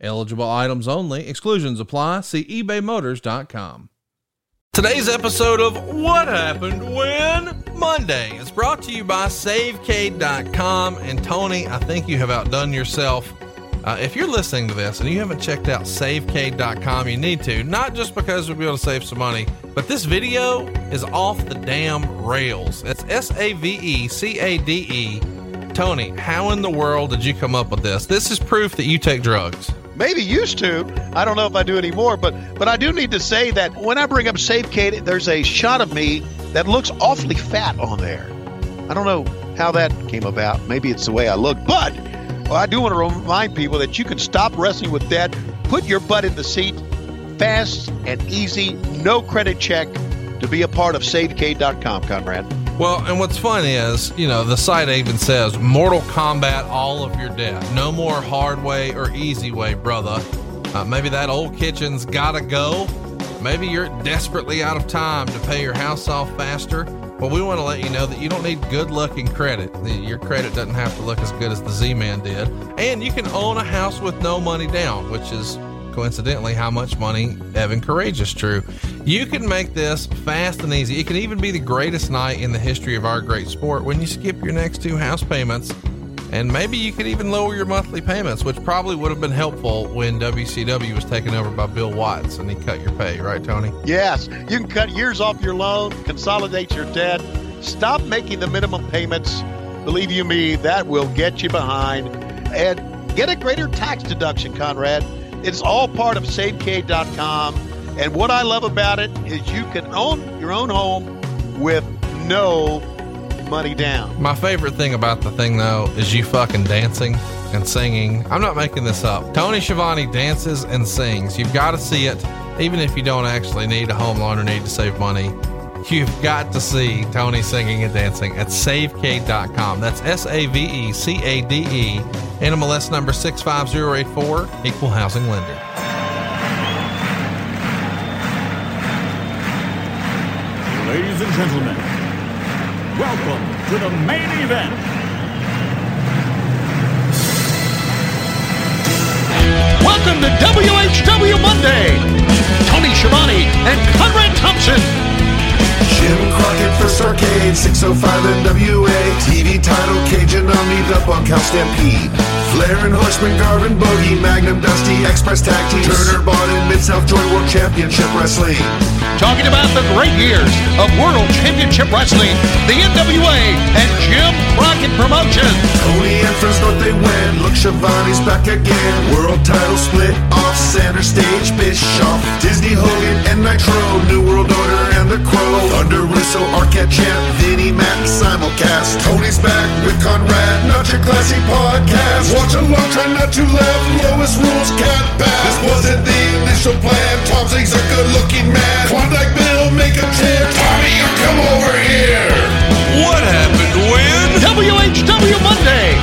Eligible items only, exclusions apply. See ebaymotors.com. Today's episode of What Happened When Monday is brought to you by SaveCade.com. And Tony, I think you have outdone yourself. Uh, if you're listening to this and you haven't checked out SaveCade.com, you need to. Not just because we'll be able to save some money, but this video is off the damn rails. It's S A V E C A D E. Tony, how in the world did you come up with this? This is proof that you take drugs maybe used to. I don't know if I do anymore, but but I do need to say that when I bring up SaveCade, there's a shot of me that looks awfully fat on there. I don't know how that came about. Maybe it's the way I look, but well, I do want to remind people that you can stop wrestling with debt, put your butt in the seat, fast and easy, no credit check to be a part of SaveCade.com, Conrad. Well, and what's funny is, you know, the site even says Mortal Kombat all of your debt. No more hard way or easy way, brother. Uh, maybe that old kitchen's gotta go. Maybe you're desperately out of time to pay your house off faster. Well, we want to let you know that you don't need good luck looking credit. Your credit doesn't have to look as good as the Z Man did. And you can own a house with no money down, which is coincidentally how much money Evan Karagias drew. You can make this fast and easy. It can even be the greatest night in the history of our great sport when you skip your next two house payments. And maybe you could even lower your monthly payments, which probably would have been helpful when WCW was taken over by Bill Watts and he cut your pay, right, Tony? Yes. You can cut years off your loan, consolidate your debt, stop making the minimum payments. Believe you me, that will get you behind. And get a greater tax deduction, Conrad. It's all part of SaveCade.com. And what I love about it is you can own your own home with no money down. My favorite thing about the thing, though, is you fucking dancing and singing. I'm not making this up. Tony Schiavone dances and sings. You've got to see it, even if you don't actually need a home loan or need to save money. You've got to see Tony singing and dancing at savecade.com. That's S A V E C A D E NMLS number 65084, Equal Housing Lender. Ladies and gentlemen, welcome to the main event. Welcome to WHW Monday. Tony Schiavone and Conrad Thompson Jim Crockett First Arcade, 605 NWA. TV title, Cajun Omni, The Bunkhouse Stampede. Flair and Horseman, Garvin, Bogey, Magnum, Dusty, Express Tag Team, Turner, Bond, Mid-South Joint World Championship Wrestling. Talking about the great years of World Championship Wrestling, the NWA, and Jim Crockett Promotions. Tony and Friends North they win. Look, Schiavone's back again. World title split off center stage. Bischoff, Disney, Hogan, and Nitro. New World Order and the Crow. Thunder, Russo, Arquette, Champ, Vinnie, Mac, simulcast. Tony's back with Conrad, not your classy podcast. Watch along, try not to laugh. Lowest rules can't pass. This wasn't the initial plan. Tom Zenk's a good-looking man. Klondike Bill, make a chair. Tommy, you come over here. What happened when? WHW Monday.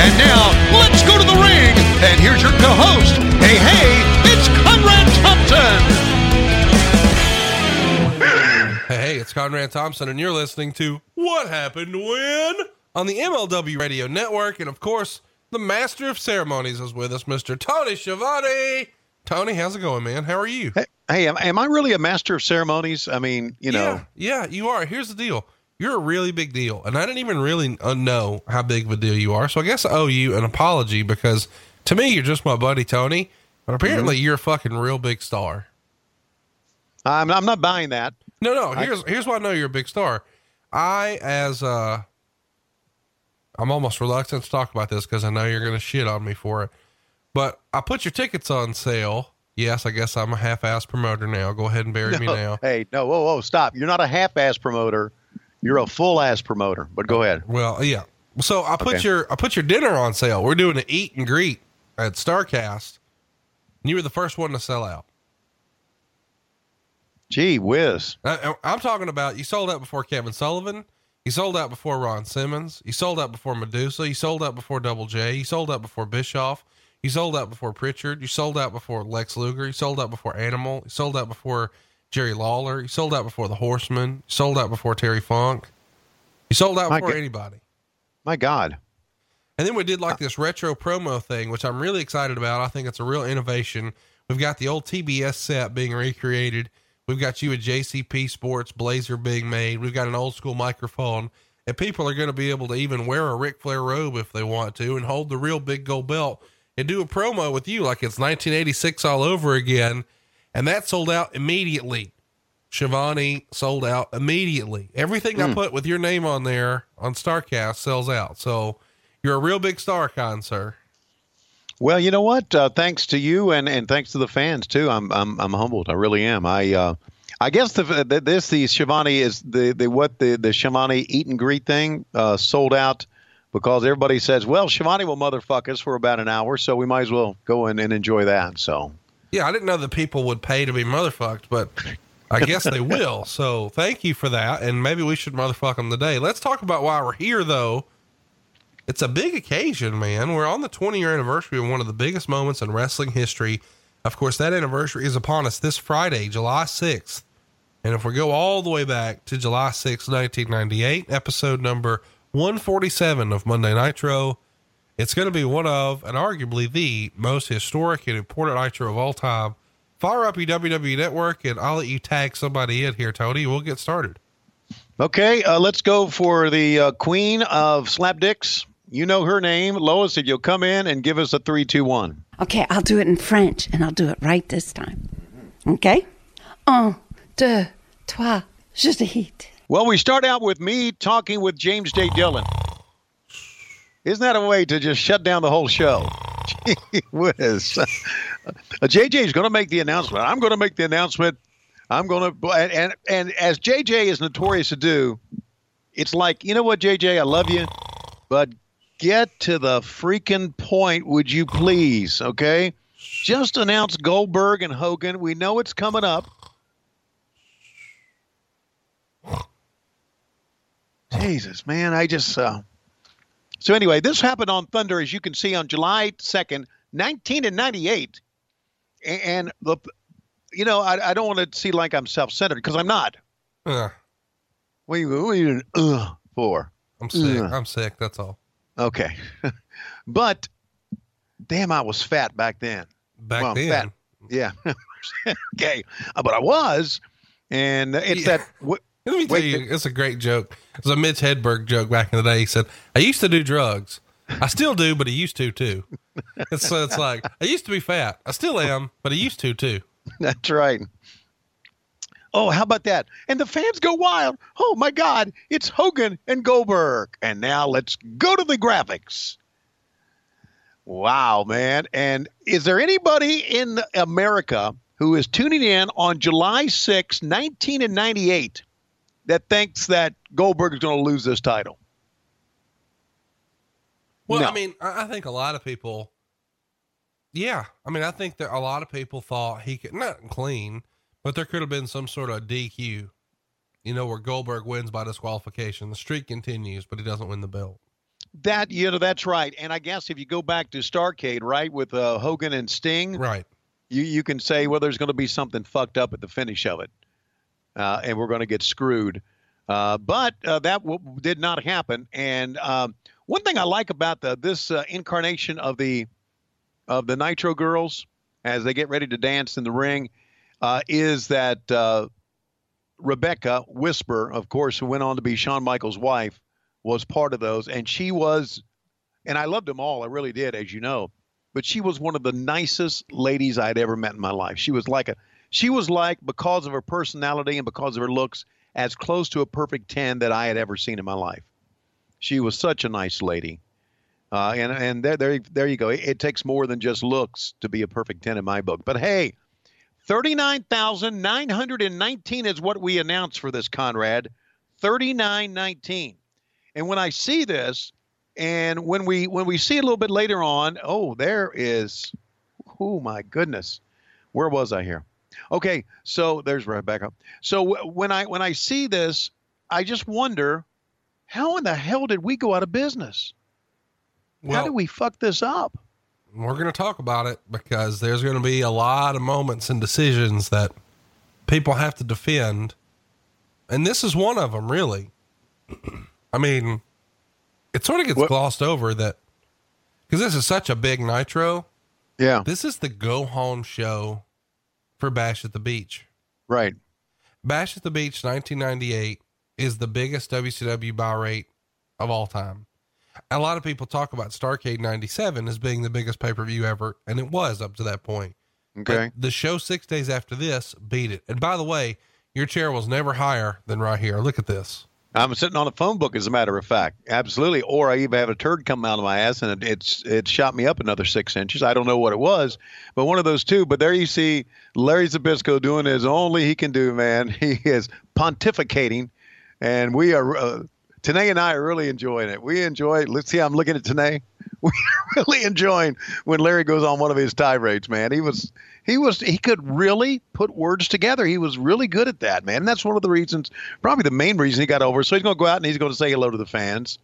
And now, let's go to the ring. And here's your co-host. Hey, hey, it's Conrad Thompson. Hey, hey, it's Conrad Thompson, and you're listening to What Happened When on the MLW Radio Network. And of course, the master of ceremonies is with us, Mr. Tony Schiavone. Tony, how's it going, man? How are you? Hey, hey am, am, I really a master of ceremonies? I mean, you know. Yeah, yeah, you are. Here's the deal you're a really big deal. And I didn't even really uh, know how big of a deal you are. So I guess I owe you an apology because to me, you're just my buddy, Tony. But apparently, mm-hmm. you're a fucking real big star. I'm, I'm not buying that. No, no. Here's I, here's why I know you're a big star. I as uh I'm almost reluctant to talk about this because I know you're gonna shit on me for it. But I put your tickets on sale. Yes, I guess I'm a half-ass promoter now. Go ahead and bury no, me now. Hey, no, whoa, whoa, stop! You're not a half-ass promoter. You're a full-ass promoter. But go ahead. Well, yeah. So I put okay. your I put your dinner on sale. We're doing an eat and greet at Starcast, you were the first one to sell out. Gee whiz. I, I'm talking about you sold out before Kevin Sullivan. You sold out before Ron Simmons. You sold out before Medusa. You sold out before Double J. You sold out before Bischoff. You sold out before Pritchard. You sold out before Lex Luger. You sold out before Animal. You sold out before Jerry Lawler. You sold out before the Horseman. You sold out before Terry Funk. You sold out My before God. anybody. My God. And then we did like this retro promo thing, which I'm really excited about. I think it's a real innovation. We've got the old TBS set being recreated. We've got you a JCP Sports Blazer being made. We've got an old school microphone, and people are going to be able to even wear a Ric Flair robe if they want to, and hold the real big gold belt and do a promo with you like it's 1986 all over again. And that sold out immediately. Schiavone sold out immediately. Everything I hmm. put with your name on there on Starcast sells out. So you're a real big star, con sir. Well, you know what? Uh, thanks to you and, and thanks to the fans too. I'm I'm I'm humbled. I really am. I uh, I guess the, the this the Schiavone is the the what the the Schiavone eat and greet thing uh, sold out because everybody says, well, Schiavone will motherfuck us for about an hour, so we might as well go in and enjoy that. So Yeah, I didn't know that people would pay to be motherfucked, but I guess they will. So thank you for that. And maybe we should motherfuck them today. Let's talk about why we're here, though. It's a big occasion, man. We're on the 20 year anniversary of one of the biggest moments in wrestling history. Of course, that anniversary is upon us this Friday, July 6th. And if we go all the way back to July 6th, 1998, episode number 147 of Monday Nitro, it's going to be one of, and arguably the most historic and important Nitro of all time. Fire up your WWE network, and I'll let you tag somebody in here, Tony. We'll get started. okay, uh, let's go for the uh, Queen of Slapdicks. You know her name, Lois. If you'll come in and give us a three, two, one. Okay, I'll do it in French and I'll do it right this time. Okay? Un, deux, trois, je hit. Well, we start out with me talking with James J. Dillon. Isn't that a way to just shut down the whole show? Gee whiz. Uh, JJ is going to make the announcement. I'm going to make the announcement. I'm going to, and, and, and as JJ is notorious to do, it's like, you know what, JJ, I love you, but get to the freaking point, would you please? Okay? Just announce Goldberg and Hogan. We know it's coming up. Jesus, man, I just. Uh... So anyway, this happened on Thunder, as you can see, on July second, nineteen and ninety-eight, and the, you know, I, I don't want to see like I'm self-centered because I'm not. Ugh, What are you, what are you doing, uh, for? I'm sick. Ugh. I'm sick. That's all. Okay, but damn, I was fat back then. Back Well, then, fat. Yeah. okay, Uh, but I was, and it's Yeah. that. Let me tell Wait, you, it's a great joke. It's a Mitch Hedberg joke back in the day. He said, "I used to do drugs. I still do, but he used to too." It's so it's like I used to be fat. I still am, but I used to too. That's right. Oh, how about that? And the fans go wild. Oh my God, it's Hogan and Goldberg. And now let's go to the graphics. Wow, man. And is there anybody in America who is tuning in on July 6, 1998, that thinks that Goldberg is going to lose this title? Well, No. I mean, I, I think a lot of people. Yeah, I mean, I think that a lot of people thought he could not clean, but there could have been some sort of DQ. You know, where Goldberg wins by disqualification. The streak continues, but he doesn't win the belt. That, you know, that's right. And I guess if you go back to Starcade, right, with uh, Hogan and Sting, Right. you you can say well there's going to be something fucked up at the finish of it uh, and we're going to get screwed uh, but uh, that w- did not happen and um, one thing i like about the this uh, incarnation of the of the nitro girls as they get ready to dance in the ring uh, is that uh, rebecca whisper of course who went on to be shawn michaels wife was part of those and she was and i loved them all i really did as you know but she was one of the nicest ladies I'd ever met in my life. She was like a she was like because of her personality and because of her looks as close to a perfect 10 that I had ever seen in my life. She was such a nice lady. Uh, and and there, there there you go. It, it takes more than just looks to be a perfect 10 in my book. But hey, 39,919 is what we announced for this Conrad. 3919. And when I see this, and when we when we see a little bit later on, oh, there is Oh my goodness, where was I here? Okay, so there's right back up. So w- when I when I see this, I just wonder, how in the hell did we go out of business? how Well, did we fuck this up? We're going to talk about it because there's going to be a lot of moments and decisions that people have to defend. And this is one of them, really. I mean, it sort of gets What- glossed over that because this is such a big nitro. Yeah, This is the go home show for Bash at the Beach. right. Bash at the Beach 1998 is the biggest WCW buy rate of all time. A lot of people talk about Starcade 97 as being the biggest pay per view ever, and it was up to that point. Okay. But the show six days after this beat it. And by the way, your chair was never higher than right here. Look at this. I'm sitting on a phone book, as a matter of fact. Absolutely. Or I even have a turd come out of my ass, and it, it's it shot me up another six inches. I don't know what it was, but one of those two. But there you see Larry Zbyszko doing his only he can do. Man, he is pontificating, and we are. Uh, Tenay and I are really enjoying it. We enjoy. Let's see. I'm looking at Tenay. We're really enjoying when Larry goes on one of his tirades. Man, he was he was he could really put words together. He was really good at that, man. And that's one of the reasons, probably the main reason he got over. So he's going to go out and he's going to say hello to the fans,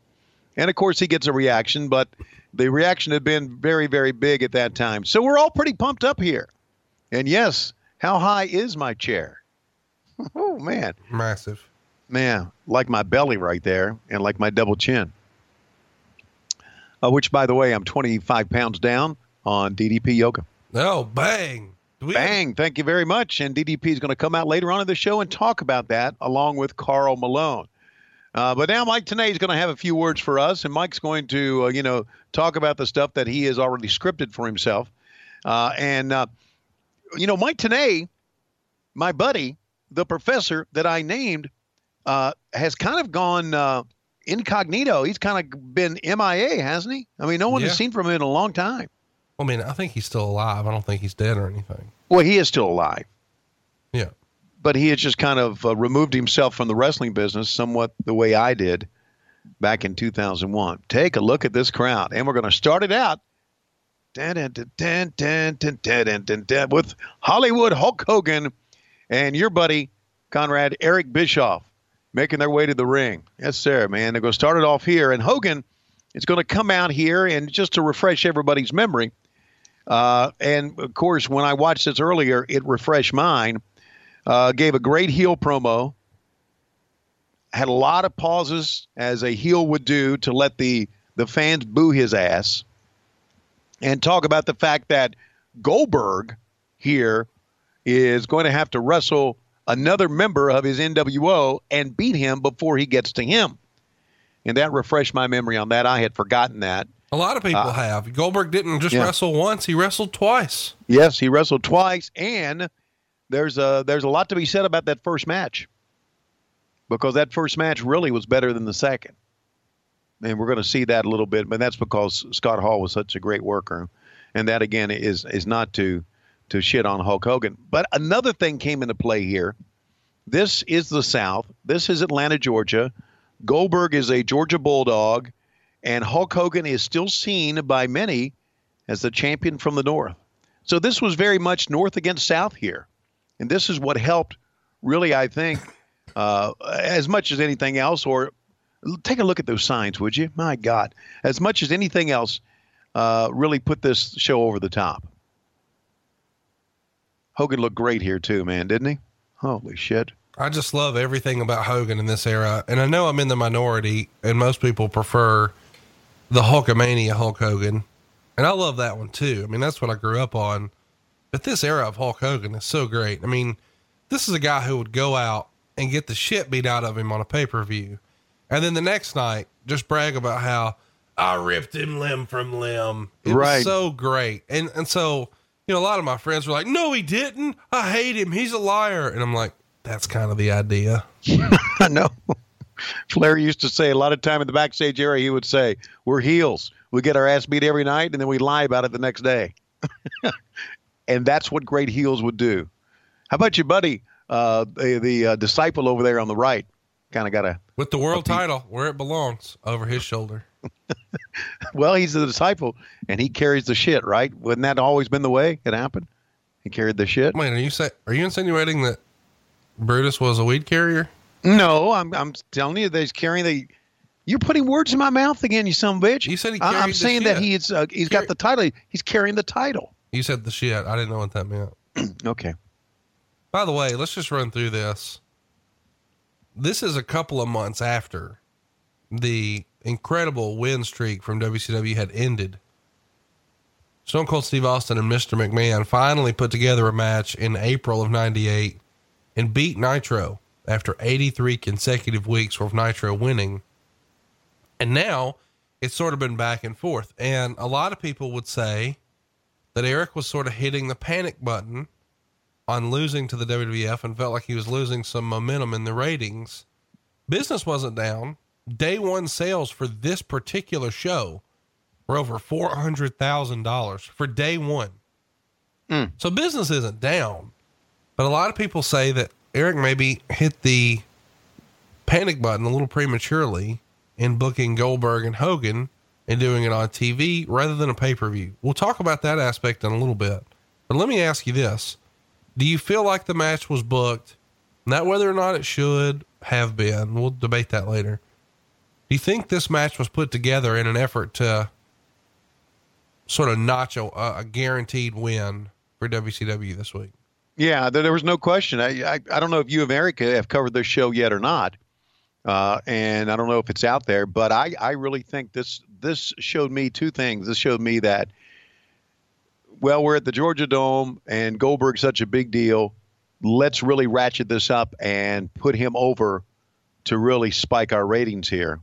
and of course he gets a reaction. But the reaction had been very very big at that time. So we're all pretty pumped up here. And yes, how high is my chair? Oh man, Massive. Man, like my belly right there, and like my double chin. Uh, which, by the way, I'm 25 pounds down on DDP Yoga. Oh, bang. We Bang! Thank you very much. And DDP is going to come out later on in the show and talk about that along with Karl Malone. Uh, but now Mike Tenay is going to have a few words for us, and Mike's going to, uh, you know, talk about the stuff that he has already scripted for himself. Uh, and uh, you know, Mike Tenay, my buddy, the professor that I named, uh, has kind of gone uh, incognito. He's kind of been MIA, hasn't he? I mean, no one yeah. has seen from him in a long time. I mean, I think he's still alive. I don't think he's dead or anything. Well, he is still alive. Yeah. But he has just kind of uh, removed himself from the wrestling business somewhat the way I did back in 2001. Take a look at this crowd. And we're going to start it out with Hollywood Hulk Hogan and your buddy, Conrad Eric Bischoff making their way to the ring. Yes, sir, man. They're going to start it off here, and Hogan is going to come out here and just to refresh everybody's memory. Uh, and of course, when I watched this earlier, it refreshed mine uh, gave a great heel promo. Had a lot of pauses as a heel would do to let the the fans boo his ass, and talk about the fact that Goldberg here is going to have to wrestle another member of his NWO and beat him before he gets to him. And that refreshed my memory on that. I had forgotten that. A lot of people uh, have. Goldberg didn't just yeah. wrestle once, he wrestled twice. Yes, he wrestled twice, and there's a there's a lot to be said about that first match because that first match really was better than the second, and we're going to see that a little bit. But that's because Scott Hall was such a great worker, and that again is is not to to shit on Hulk Hogan. But another thing came into play here. This is the South. This is Atlanta, Georgia. Goldberg is a Georgia Bulldog, and Hulk Hogan is still seen by many as the champion from the North. So this was very much North against South here. And this is what helped, really, I think, uh, as much as anything else, or take a look at those signs, would you? My God. As much as anything else, uh, really put this show over the top. Hogan looked great here, too, man, didn't he? Holy shit. I just love everything about Hogan in this era. And I know I'm in the minority, and most people prefer the Hulkamania Hulk Hogan. And I love that one too. I mean, that's what I grew up on. But this era of Hulk Hogan is so great. I mean, this is a guy who would go out and get the shit beat out of him on a pay per view. And then the next night, just brag about how I ripped him limb from limb. It Right. was so great. And, and so, you know, a lot of my friends were like, no, he didn't. I hate him. He's a liar. And I'm like, that's kind of the idea. I know. Flair used to say a lot of time in the backstage area, he would say, We're heels. We get our ass beat every night and then we lie about it the next day. and that's what great heels would do. How about your buddy, uh, the, the uh, disciple over there on the right? Kind of got to. With the world title where it belongs, over his shoulder. Well, he's the disciple, and he carries the shit, right? Wouldn't that always been the way it happened? He carried the shit. Wait, are you say are you insinuating that Brutus was a weed carrier? No, I'm I'm telling you that he's carrying the. You're putting words in my mouth again, you son of a bitch. You said he I- the saying that shit. he's uh, he's Carry- got the title. He's carrying the title. You said the shit. I didn't know what that meant. Okay. By the way, let's just run through this. This is a couple of months after the incredible win streak from WCW had ended. Stone Cold Steve Austin and Mr. McMahon finally put together a match in April of 98 and beat Nitro after 83 consecutive weeks of Nitro winning. And now it's sort of been back and forth. And a lot of people would say that Eric was sort of hitting the panic button on losing to the WWF and felt like he was losing some momentum in the ratings. Business wasn't down. Day one sales for this particular show were over four hundred thousand dollars for day one. Mm. So business isn't down, but a lot of people say that Eric maybe hit the panic button a little prematurely in booking Goldberg and Hogan and doing it on TV rather than a pay per view. We'll talk about that aspect in a little bit. But let me ask you this Do you feel like the match was booked? Not whether or not it should have been. We'll debate that later. Do you think this match was put together in an effort to sort of notch a, a guaranteed win for WCW this week? Yeah, there, there was no question. I, I I don't know if you and Eric have covered this show yet or not, uh, and I don't know if it's out there. But I I really think this this showed me two things. This showed me that well, we're at the Georgia Dome, and Goldberg's such a big deal. Let's really ratchet this up and put him over to really spike our ratings here.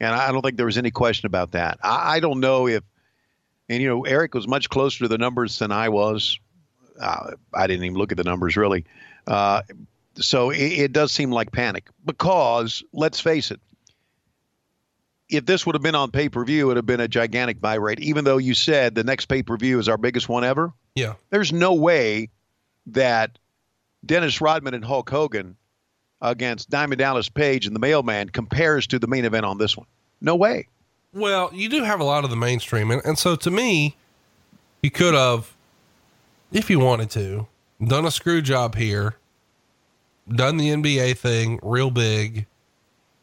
And I don't think there was any question about that. I, I don't know if, and you know, Eric was much closer to the numbers than I was. Uh, I didn't even look at the numbers really. Uh, so it, it does seem like panic because let's face it, if this would have been on pay per view, it would have been a gigantic buy rate. Even though you said the next pay per view is our biggest one ever, Yeah. there's no way that Dennis Rodman and Hulk Hogan against Diamond Dallas Page and the Mailman compares to the main event on this one. No way. Well, you do have a lot of the mainstream, and, and so to me, you could have, if you wanted to, done a screw job here, done the NBA thing real big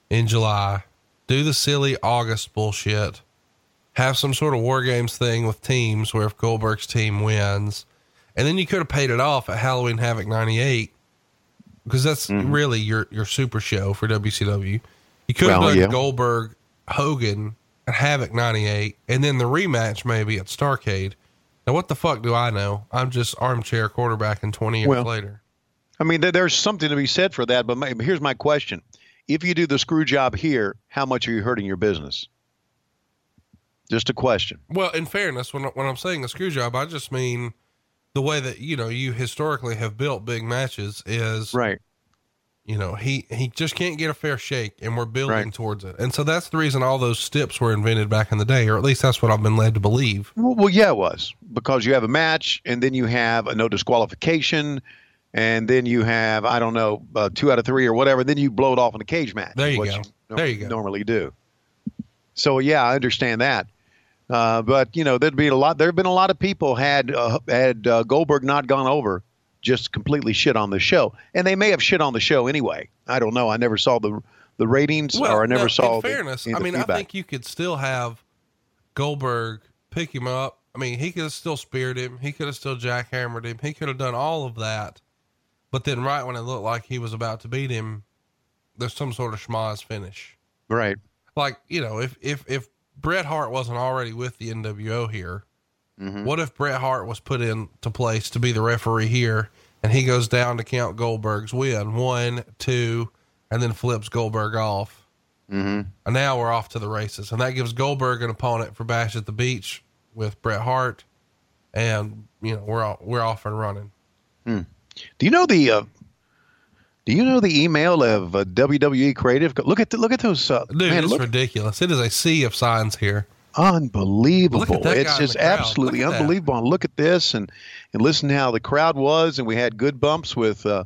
in July, do the silly August bullshit, have some sort of war games thing with teams where if Goldberg's team wins, and then you could have paid it off at Halloween Havoc '98 because that's mm-hmm. really your your super show for WCW. You could have Well, done yeah. Goldberg Hogan at Havoc '98, and then the rematch maybe at Starcade. Now, what the fuck do I know? I'm just armchair quarterbacking 20 years Well- later. I mean, there's something to be said for that. But my, here's my question: If you do the screw job here, how much are you hurting your business? Just a question. Well, in fairness, when when I'm saying a screw job, I just mean the way that you know you historically have built big matches is Right. you know he he just can't get a fair shake and we're building Right. towards it and so that's the reason all those steps were invented back in the day or at least that's what i've been led to believe Well, well, yeah, it was because you have a match, and then you have a no disqualification, and then you have I don't know uh, two out of three or whatever. Then you blow it off in a cage match. There you go. nor- There you go. Normally do. So yeah, I understand that. Uh, but you know, there'd be a lot. There've been a lot of people had uh, had uh, Goldberg not gone over, just completely shit on the show, and they may have shit on the show anyway. I don't know. I never saw the the ratings, or I never no, saw. in the- fairness any i the mean i think you could still have goldberg pick him up i mean he could have still speared him he could have still jackhammered him he could have done all of that but then right when it looked like he was about to beat him there's some sort of schmoz finish right. like you know if if if Bret Hart wasn't already with the NWO here, Mm-hmm. what if Bret Hart was put into place to be the referee here, and he goes down to count Goldberg's win one, two, and then flips Goldberg off, mm-hmm. and now we're off to the races, and that gives Goldberg an opponent for Bash at the Beach with Bret Hart, and you know we're all, we're off and running. Do you know the? Uh, do you know the email of uh, WWE Creative? Look at the, look at those. Uh, Dude, man, it's look, ridiculous. It is a sea of signs here. unbelievable! Look at that it's just absolutely Look at that. unbelievable. And look at this, and and listen to how the crowd was, and we had good bumps with uh,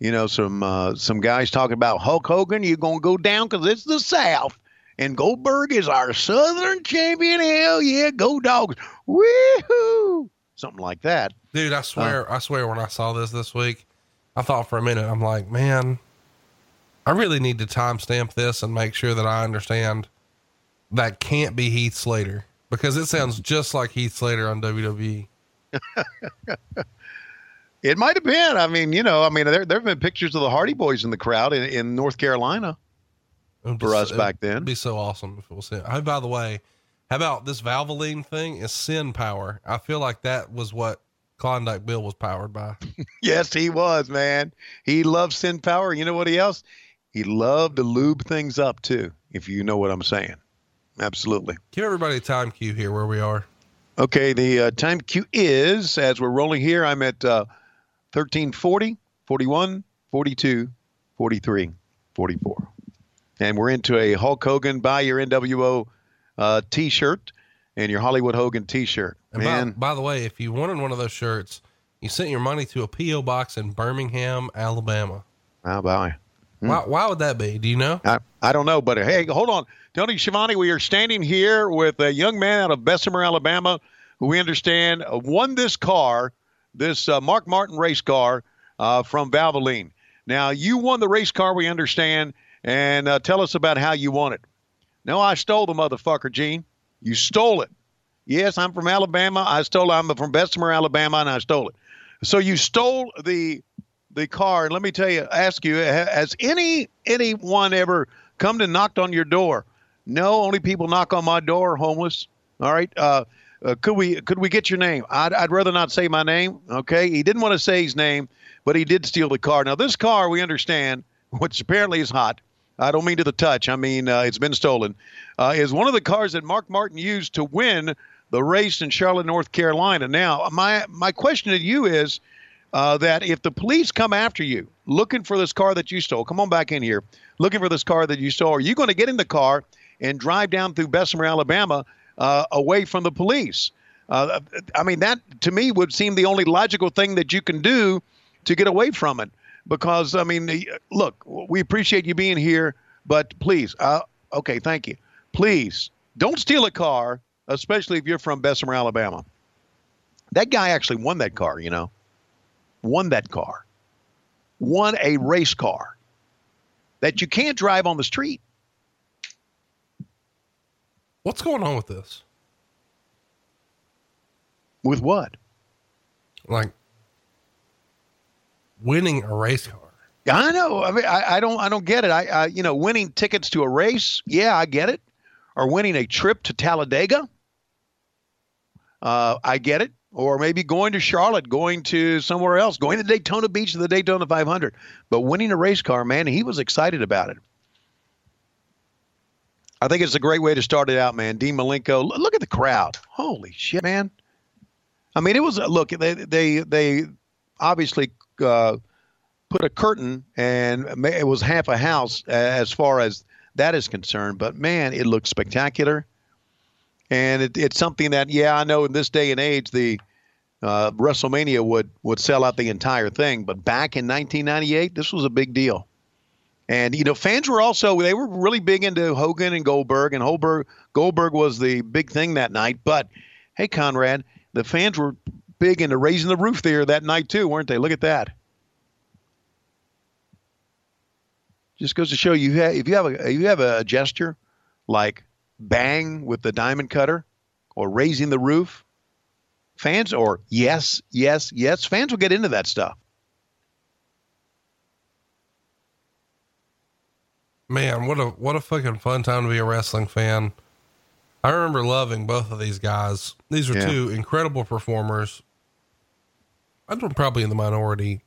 you know, some uh, some guys talking about Hulk Hogan. You're gonna go down because it's the South, and Goldberg is our Southern champion. Hell yeah, go dogs! Woohoo! Something like that. Dude, I swear, I swear when I saw this this week, I thought for a minute, I'm like, man, I really need to timestamp this and make sure that I understand that can't be Heath Slater because it sounds just like Heath Slater on. WWE. It might have been. I mean, you know, I mean, there there have been pictures of the Hardy Boys in the crowd in, in North Carolina. For be us so- back It'd then. be so awesome if it was him. Oh, by the way, how about this Valvoline thing is SynPower? I feel like that was what Klondike Bill was powered by. Yes, he was, man. He loved SynPower. You know what he else? He loved to lube things up too, if you know what I'm saying. Absolutely. Give everybody a time cue here where we are. Okay, the uh, time cue is as we're rolling here, I'm at uh, 1340, 41, 42, 43, 44. And we're into a Hulk Hogan buy your NWO uh, t shirt and your Hollywood Hogan t shirt. And Man, by, by the way, if you wanted one of those shirts, you sent your money to a P.O. box in Birmingham, Alabama. how about Why, why would that be? Do you know? I, I don't know, but hey, hold on. Tony Schiavone, we are standing here with a young man out of Bessemer, Alabama, who we understand uh, won this car, this uh, Mark Martin race car uh, from Valvoline. Now, you won the race car, we understand, and uh, tell us about how you won it. No, I stole the motherfucker, Gene. You stole it. Yes, I'm from Alabama. I stole. I'm from Bessemer, Alabama, and I stole it. So you stole the the car. And let me tell you, ask you, has any anyone ever come to knocked on your door? No, only people knock on my door, homeless. All right. Uh, uh, could we could we get your name? I'd, I'd rather not say my name. Okay. He didn't want to say his name, but he did steal the car. Now this car, we understand, which apparently is hot. I don't mean to the touch. I mean uh, it's been stolen. Uh, is one of the cars that Mark Martin used to win the race in Charlotte, North Carolina. Now, my my question to you is uh, that if the police come after you looking for this car that you stole, come on back in here, looking for this car that you stole, are you going to get in the car and drive down through Bessemer, Alabama, uh, away from the police? Uh, I mean, that to me would seem the only logical thing that you can do to get away from it. Because I mean, look, we appreciate you being here, but please, uh, okay, thank you. Please don't steal a car, especially if you're from Bessemer, Alabama. That guy actually won that car, you know won that car, won a race car that you can't drive on the street. What's going on with this? With what? Like winning a race car. I know. I mean, I, I don't. I don't get it. I, I, you know, winning tickets to a race. Yeah, I get it. Or winning a trip to Talladega. Uh, I get it. Or maybe going to Charlotte, going to somewhere else, going to Daytona Beach to the Daytona 500. But winning a race car, man, he was excited about it. I think it's a great way to start it out, man. Dean Malenko, look at the crowd. Holy shit, man. I mean, it was look. They they they obviously uh, put a curtain, and it was half a house as far as that is concerned. But man, it looked spectacular, and it, it's something that yeah, I know in this day and age the uh, WrestleMania would would sell out the entire thing, but back in 1998, this was a big deal. And you know, fans were also they were really big into Hogan and Goldberg, and Goldberg Goldberg was the big thing that night. But hey, Conrad, the fans were big into raising the roof there that night too, weren't they? Look at that. Just goes to show you ha- if you have a if you have a gesture like bang with the diamond cutter or raising the roof, fans or yes, yes, yes, fans will get into that stuff. Man, what a what a fucking fun time to be a wrestling fan. I remember loving both of these guys. These are Yeah. two incredible performers. I'm probably in the minority.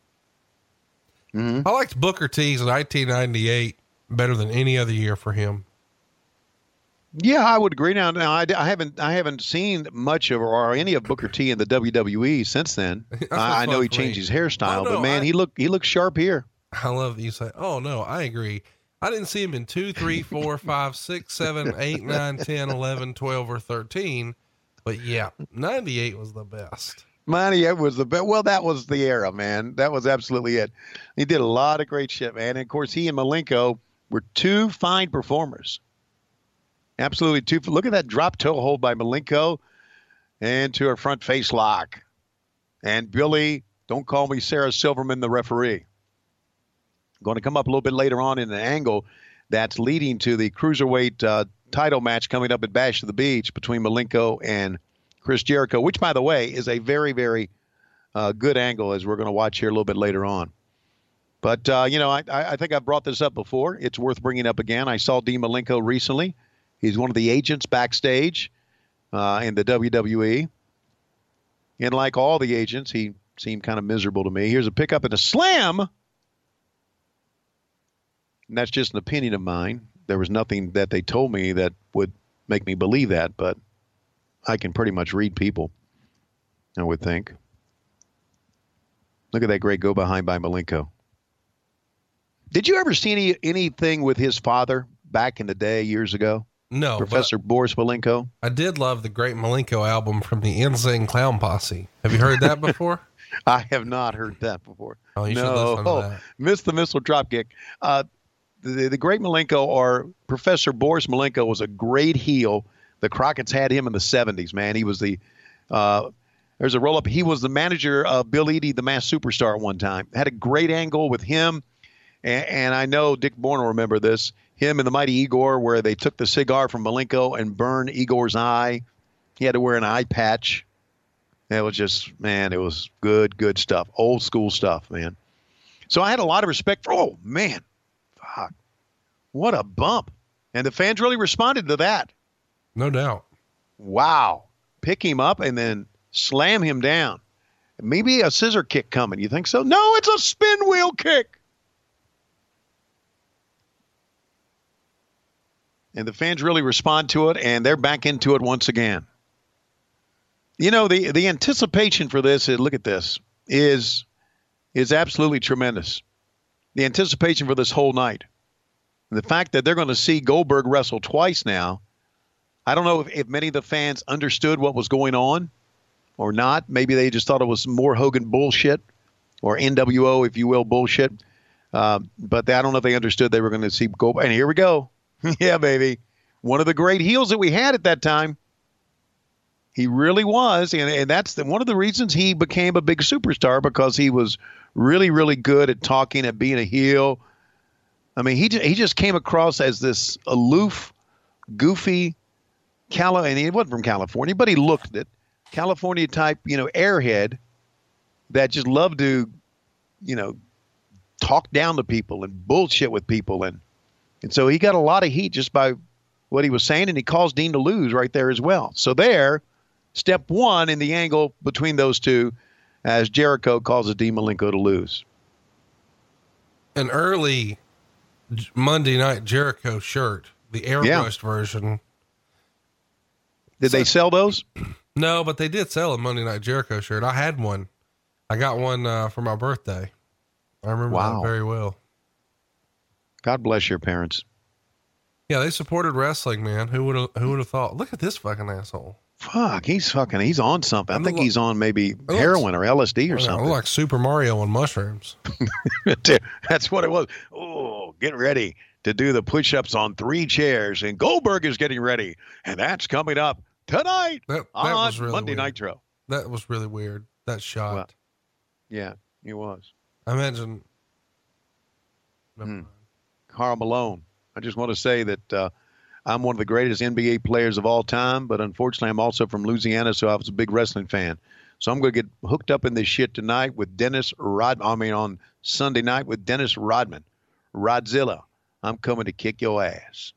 Mm-hmm. I liked Booker T's in 1998 better than any other year for him. Yeah, I would agree. Now, now I, I haven't I haven't seen much of or any of Booker T in the WWE since then. I, I know he changed his hairstyle, Oh, no, but man, I- he looked he looks sharp here. I love that you say, "Oh no, I agree." I didn't see him in two, three, four, five, six, seven, eight, nine, 10, 11, 12, or 13. But yeah, 98 was the best. Monty it was the best. Well, that was the era, man. That was absolutely it. He did a lot of great shit, man. And of course, he and Malenko were two fine performers. Absolutely two. Look at that drop toe hold by Malenko and to her front face lock. And Billy, don't call me Sarah Silverman, the referee. Going to come up a little bit later on in an angle that's leading to the cruiserweight uh, title match coming up at Bash of the Beach between Malenko and Chris Jericho, which, by the way, is a very, very uh, good angle as we're going to watch here a little bit later on. But, uh, you know, I, I think I've brought this up before. It's worth bringing up again. I saw Dean Malenko recently. He's one of the agents backstage uh, in the WWE. And like all the agents, he seemed kind of miserable to me. Here's a pickup and a slam. And that's just an opinion of mine. There was nothing that they told me that would make me believe that, but I can pretty much read people, I would think. Look at that great go behind by Malenko. Did you ever see any anything with his father back in the day years ago? No, Professor Boris Malenko. I did love the Great Malenko album from the Insane Clown Posse. Have you heard that before? I have not heard that before. Oh, you no. should listen to oh, missed the missile dropkick. Uh, the, the great Malenko or Professor Boris Malenko was a great heel. The Crockett's had him in the 70s, man. He was the, uh, there's a roll up. He was the manager of Bill Eadie, the mass superstar, at one time. Had a great angle with him. And, and I know Dick Bourne will remember this. Him and the Mighty Igor, where they took the cigar from Malenko and burned Igor's eye. He had to wear an eye patch. It was just, man, it was good, good stuff. Old school stuff, man. So I had a lot of respect for, oh, man, fuck. What a bump. And the fans really responded to that. No doubt. Wow. Pick him up and then slam him down. Maybe a scissor kick coming. You think so? No, it's a spin wheel kick. And the fans really respond to it, and they're back into it once again. You know, the, the anticipation for this, is, look at this, is, is absolutely tremendous. The anticipation for this whole night. And the fact that they're going to see Goldberg wrestle twice now, I don't know if, if many of the fans understood what was going on or not. Maybe they just thought it was more Hogan bullshit or NWO, if you will, bullshit. Uh, but they, I don't know if they understood they were going to see Goldberg. And here we go. yeah, baby. One of the great heels that we had at that time. He really was, and, and that's the, one of the reasons he became a big superstar because he was really, really good at talking, at being a heel. I mean, he he just came across as this aloof, goofy, Cali- and he wasn't from California, but he looked it, California type, you know, airhead that just loved to, you know, talk down to people and bullshit with people, and and so he got a lot of heat just by what he was saying, and he caused Dean to lose right there as well. So there, step one in the angle between those two, as Jericho causes Dean Malenko to lose. An early Monday Night Jericho shirt, the airbrushed version. Did they sell those? No, but they did sell a Monday Night Jericho shirt. I had one. I got one uh, for my birthday. I remember Wow. that very well. God bless your parents. Yeah, they supported wrestling, man. Who would have who would have thought? Look at this fucking asshole. Fuck, he's fucking. He's on something. I I'm think lo- he's on maybe heroin or LSD or I something. like Super Mario on mushrooms. That's what it was. Oh, get ready to do the push-ups on three chairs, and Goldberg is getting ready, and that's coming up tonight That, that on was really Monday weird. Nitro. That was really weird. That shot. Well, Yeah, it was. I imagine. Never Hmm. Karl Malone. I just want to say that uh, I'm one of the greatest NBA players of all time, but unfortunately, I'm also from Louisiana, so I was a big wrestling fan. So I'm going to get hooked up in this shit tonight with Dennis Rod. I mean, on Sunday night with Dennis Rodman, Rodzilla. I'm coming to kick your ass.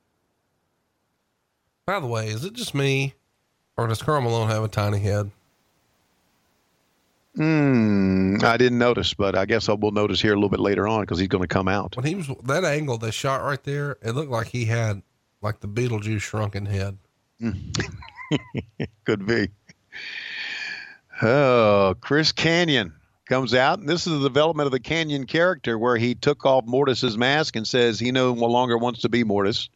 By the way, is it just me, or does Karl Malone have a tiny head? Hmm. I didn't notice, but I guess I will notice here a little bit later on because he's going to come out. When he was that angle, they shot right there. It looked like he had like the Beetlejuice shrunken head. Could be. Oh, Chris Kanyon comes out, and this is the development of the Kanyon character where he took off Mortis's mask and says he no longer wants to be Mortis.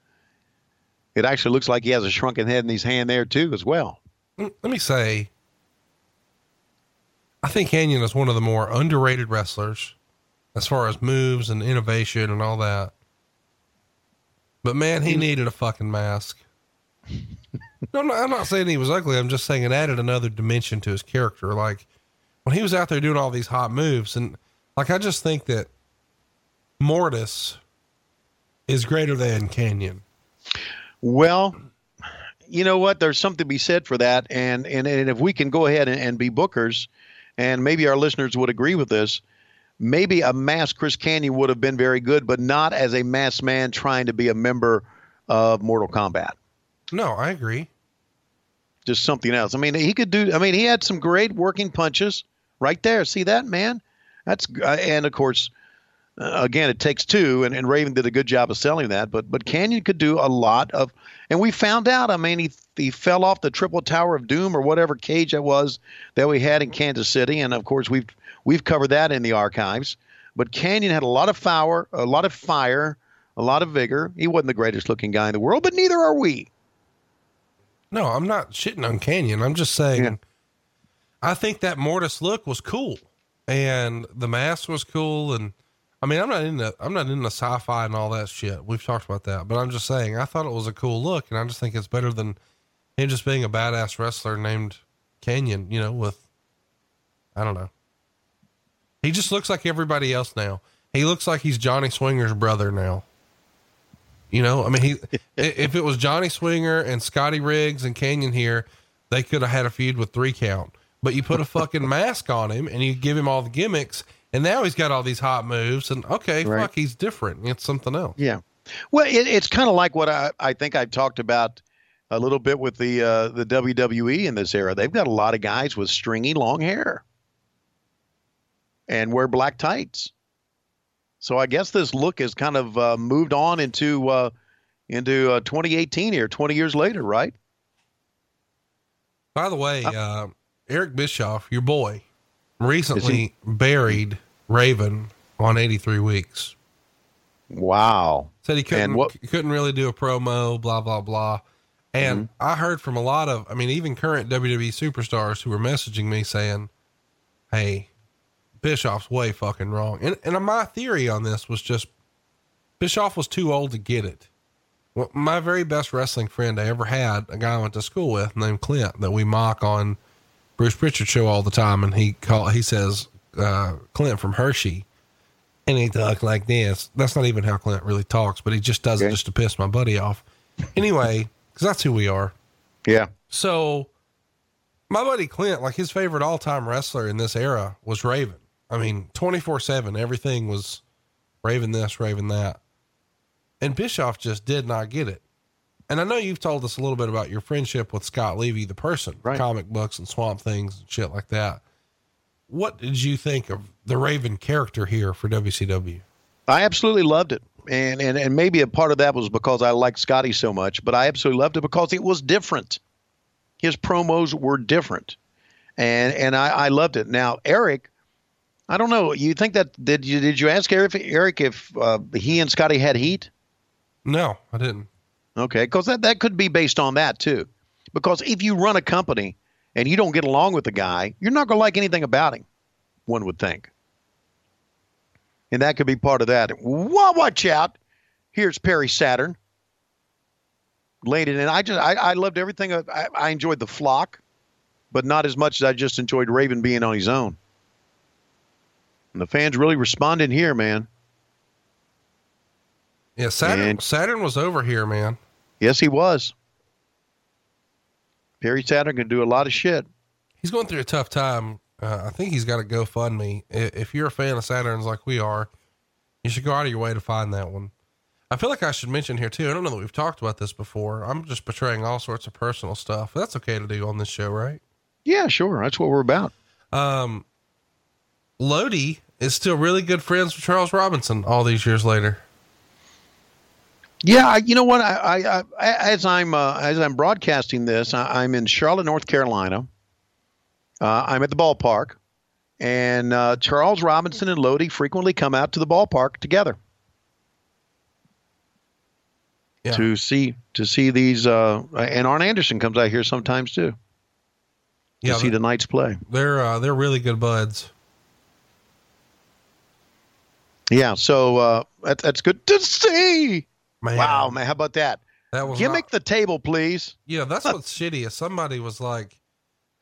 It actually looks like he has a shrunken head in his hand there too, as well. Let me say, I think Kanyon is one of the more underrated wrestlers as far as moves and innovation and all that. But man, he needed a fucking mask. no, no, I'm not saying he was ugly. I'm just saying it added another dimension to his character. Like when he was out there doing all these hot moves, and like I just think that Mortis is greater than Kanyon. Well, you know what? There's something to be said for that, and and, and if we can go ahead and, and be bookers, and maybe our listeners would agree with this, maybe a mass Chris Kanyon would have been very good, but not as a mass man trying to be a member of Mortal Kombat. No, I agree. Just something else. I mean, he could do. I mean, he had some great working punches right there. See that man? That's uh, and of course. Uh, again, it takes two, and, and Raven did a good job of selling that. But but Kanyon could do a lot of, and we found out. I mean, he he fell off the triple tower of doom or whatever cage that was that we had in Kansas City, and of course we've we've covered that in the archives. But Kanyon had a lot of power, a lot of fire, a lot of vigor. He wasn't the greatest looking guy in the world, but neither are we. No, I'm not shitting on Kanyon. I'm just saying, Yeah. I think that Mortis look was cool, and the mask was cool, and I mean, I'm not into I'm not into sci-fi and all that shit. We've talked about that, but I'm just saying, I thought it was a cool look, and I just think it's better than him just being a badass wrestler named Kanyon. You know, with I don't know. He just looks like everybody else now. He looks like he's Johnny Swinger's brother now. You know, I mean, he if it was Johnny Swinger and Scotty Riggs and Kanyon here, they could have had a feud with three count. But you put a fucking mask on him and you give him all the gimmicks, and now he's got all these hot moves. And okay, Right. fuck, he's different. It's something else. Yeah. Well, it, it's kind of like what I, I think I've talked about a little bit with the uh, the WWE in this era. They've got a lot of guys with stringy long hair and wear black tights. So I guess this look has kind of uh, moved on into uh, into uh, 2018 here, 20 years later, right? By the way, uh, Eric Bischoff, your boy, recently buried Raven on 83 weeks. Wow. Said he couldn't And what- couldn't really do a promo, blah blah blah. And mm-hmm. I heard from a lot of, I mean, even current WWE superstars who were messaging me saying, "Hey, Bischoff's way fucking wrong." And and my theory on this was just Bischoff was too old to get it. Well, my very best wrestling friend I ever had, a guy I went to school with named Clint, that we mock on Bruce Pritchard show all the time, and he call he says uh, Clint from Hershey, and he talks like this. That's not even how Clint really talks, but he just does it just to piss my buddy off. Anyway, because that's who we are. Yeah. So, my buddy Clint, like his favorite all time wrestler in this era was Raven. I mean, 24 7, everything was Raven this, Raven that. And Bischoff just did not get it. And I know you've told us a little bit about your friendship with Scott Levy, the person, Right. comic books and swamp things and shit like that. What did you think of the Raven character here for WCW? I absolutely loved it. And, and and maybe a part of that was because I liked Scotty so much, but I absolutely loved it because it was different. His promos were different. And and I, I loved it. Now, Eric, I don't know, you think that did you did you ask Eric Eric if uh, he and Scotty had heat? No, I didn't. Okay, because that, that could be based on that too. Because if you run a company and you don't get along with the guy, you're not going to like anything about him, one would think. And that could be part of that. Well, watch out. Here's Perry Saturn. It in. I just I, I loved everything. I, I enjoyed the flock, but not as much as I just enjoyed Raven being on his own. And the fans really responded here, man. Yeah, Saturn, And- Saturn was over here, man. Yes, he was. Perry Saturn can do a lot of shit. he's going through a tough time. Uh, I think he's got a GoFundMe. If you're a fan of Saturns like we are, you should go out of your way to find that one. I feel like I should mention here too. I don't know that we've talked about this before. I'm just portraying all sorts of personal stuff. That's okay to do on this show, right? Yeah, sure. That's what we're about. Um, Lodi is still really good friends with Charles Robinson all these years later. Yeah, I, you know what? I, I, I as I'm uh, as I'm broadcasting this, I, I'm in Charlotte, North Carolina. Uh, I'm at the ballpark, and uh, Charles Robinson and Lodi frequently come out to the ballpark together Yeah. to see to see these. Uh, and Arn Anderson comes out here sometimes too. Yeah, to see the Knights play. They're uh, they're really good buds. Yeah, so uh, that, that's good to see. Man, Wow, man, how about that? that was Gimmick not- the table, please. Yeah, that's what's shitty. Is somebody was like,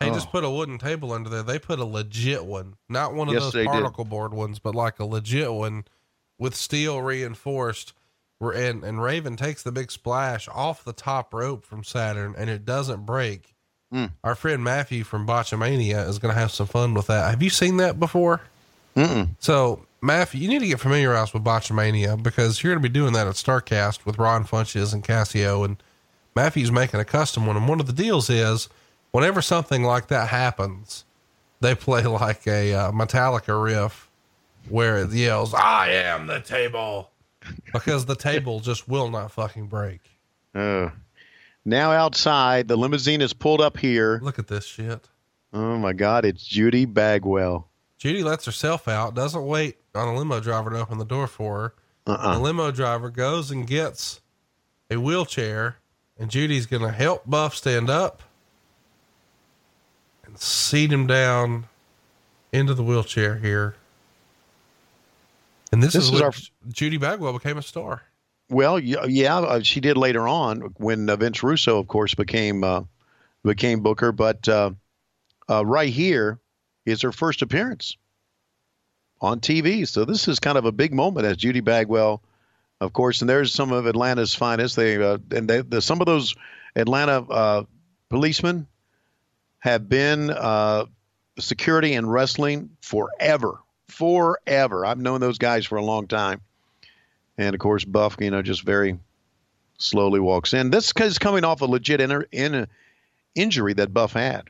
"Hey, just Oh. put a wooden table under there." They put a legit one, not one of Yes, those they did. particle board ones, but like a legit one with steel reinforced. And and Raven takes the big splash off the top rope from Saturn, and it doesn't break. Hmm. Our friend Matthew from Botchamania is going to have some fun with that. Have you seen that before? Mm-mm. So, Matthew, you need to get familiarized with Botchamania because you're going to be doing that at Starrcast with Ron Funches and Cassio. And Matthew's making a custom one. And one of the deals is whenever something like that happens, they play like a uh, Metallica riff where it yells, I am the table. Because the table just will not fucking break. Uh, now outside, the limousine is pulled up here. Look at this shit. Oh my God, it's Judy Bagwell. Judy lets herself out, doesn't wait on a limo driver to open the door for her. The Uh-uh. limo driver goes and gets a wheelchair, and Judy's going to help Buff stand up and seat him down into the wheelchair here. And this, This is, is our- Judy Bagwell became a star. Well, yeah, uh, she did later on when uh, Vince Russo, of course, became uh, became Booker. But uh, uh, right here is her first appearance on TV. So this is kind of a big moment as Judy Bagwell, of course. And there's some of Atlanta's finest. They uh, and they, the, some of those Atlanta uh, policemen have been uh, security and wrestling forever, forever. I've known those guys for a long time. And of course, Buff, you know, just very slowly walks in. This is coming off a legit in, in injury that Buff had.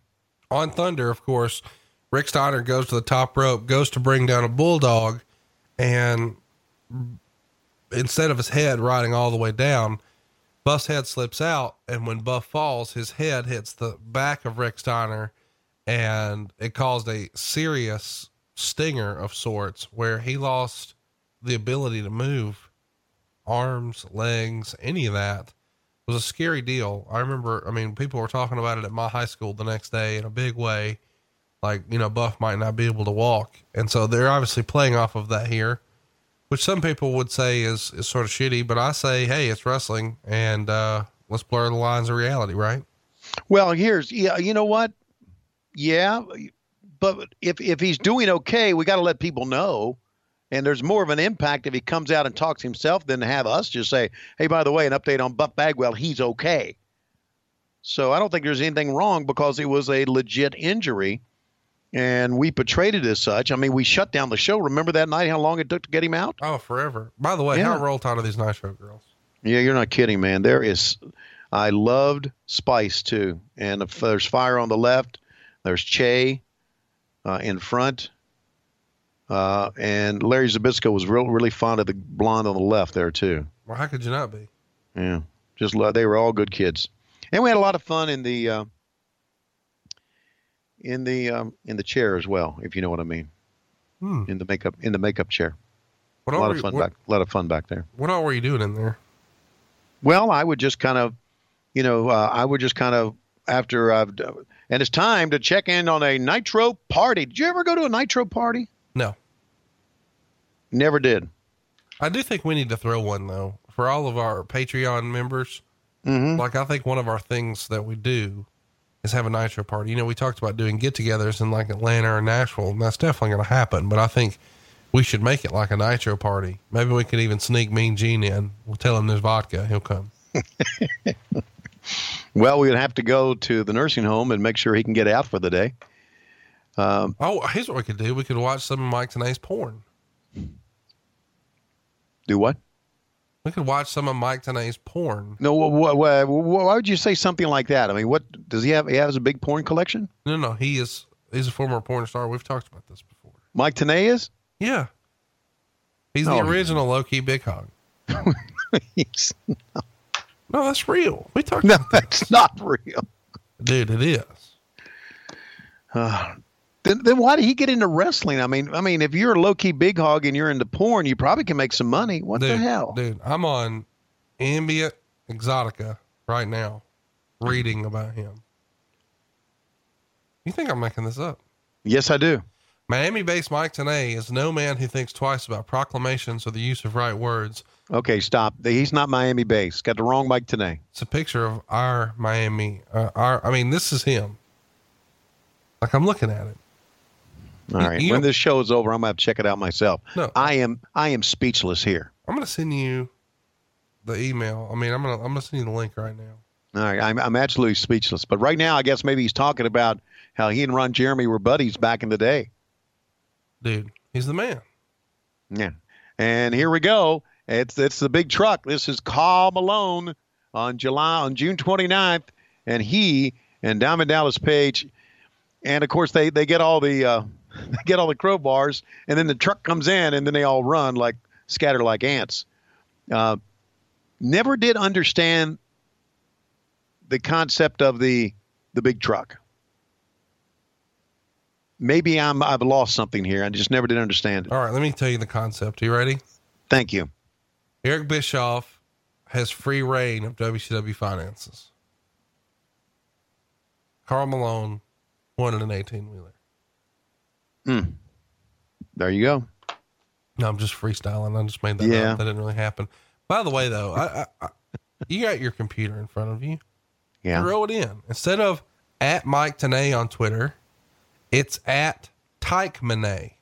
on Thunder, of course, Rick Steiner goes to the top rope, goes to bring down a bulldog, and instead of his head riding all the way down, Buff's head slips out, and when Buff falls, his head hits the back of Rick Steiner, and it caused a serious stinger of sorts where he lost the ability to move arms, legs, any of that. It was a scary deal. I remember, I mean, people were talking about it at my high school the next day in a big way. Like, you know, Buff might not be able to walk. And so they're obviously playing off of that here, which some people would say is, is sort of shitty, but I say, hey, it's wrestling and, uh, let's blur the lines of reality, right? Well, here's yeah, you know what? Yeah, but if if he's doing okay, we got to let people know. And there's more of an impact if he comes out and talks himself than to have us just say, "Hey, by the way, an update on Buff Bagwell, he's okay." So I don't think there's anything wrong because it was a legit injury, and we portrayed it as such. I mean, we shut down the show. Remember that night? How long it took to get him out? Oh, forever. By the way, Yeah. how roll tide are these Nitro girls? Yeah, you're not kidding, man. There is, I loved Spice too, and if there's Fire on the left, there's Che uh, in front, uh, and Larry Zbyszko was real, really fond of the blonde on the left there too. Well, how could you not be? Yeah, just love. They were all good kids, and we had a lot of fun in the uh, in the um, in the chair as well, if you know what I mean. Hmm. In the makeup in the makeup chair, What a lot of you, fun what, back, a lot of fun back there. what all were you doing in there? Well, I would just kind of, you know, uh, I would just kind of after I've, d- and it's time to check in on a nitro party. Did you ever go to a nitro party? No. Never did. I do think we need to throw one though for all of our Patreon members. Mm-hmm. Like I think one of our things that we do is have a nitro party. You know, we talked about doing get-togethers in like Atlanta or Nashville, and that's definitely going to happen. But I think we should make it like a nitro party. Maybe we could even sneak Mean Gene in. We'll tell him there's vodka. He'll come. Well, we'd have to go to the nursing home and make sure he can get out for the day. Um, Oh, here's what we could do. We could watch some of Mike Tenay's porn. do what? We could watch some of Mike Tenay's porn. No, wh- wh- wh- why would you say something like that? I mean, what does he have? He has a big porn collection. No, no, he is he's a former porn star. We've talked about this before. Mike Tanay is. Yeah. He's Oh. the original low key big hog. He's- No, that's real. We talked no, that's not real. Dude, it is. Uh, then, then why did he get into wrestling? I mean, I mean, if you're a low key big hog and you're into porn, you probably can make some money. What dude, the hell? Dude, I'm on Ambient Exotica right now reading about him. You think I'm making this up? Yes, I do. Miami based Mike Tenay is no man who thinks twice about proclamations or the use of right words. Okay, stop. He's not Miami based. Got the wrong Mike today. It's a picture of our Miami. Uh, our, I mean, this is him. Like I'm looking at it. All right. You- when this show is over, I'm gonna have to check it out myself. No. I am I am speechless here. I'm gonna send you the email. I mean, I'm gonna I'm gonna send you the link right now. All right, I'm I'm absolutely speechless. But right now, I guess maybe he's talking about how he and Ron Jeremy were buddies back in the day. Dude, he's the man. Yeah. And here we go. It's it's the big truck. This is Karl Malone on July on June 29th, and he and Diamond Dallas Page, and of course they they get all the uh, they get all the crowbars, and then the truck comes in, and then they all run like scatter like ants. Uh, never did understand the concept of the the big truck. Maybe I'm I've lost something here. I just never did understand it. All right, let me tell you the concept. Are you ready? Thank you. Eric Bischoff has free reign of WCW finances. Karl Malone wanted an 18 wheeler. Hmm. There you go. No, I'm just freestyling. I just made that Yeah. up. That didn't really happen. By the way, though, I, I, I, you got your computer in front of you. Yeah. Throw it in. Instead of at Mike Tenay on Twitter, it's at Tyke Menay.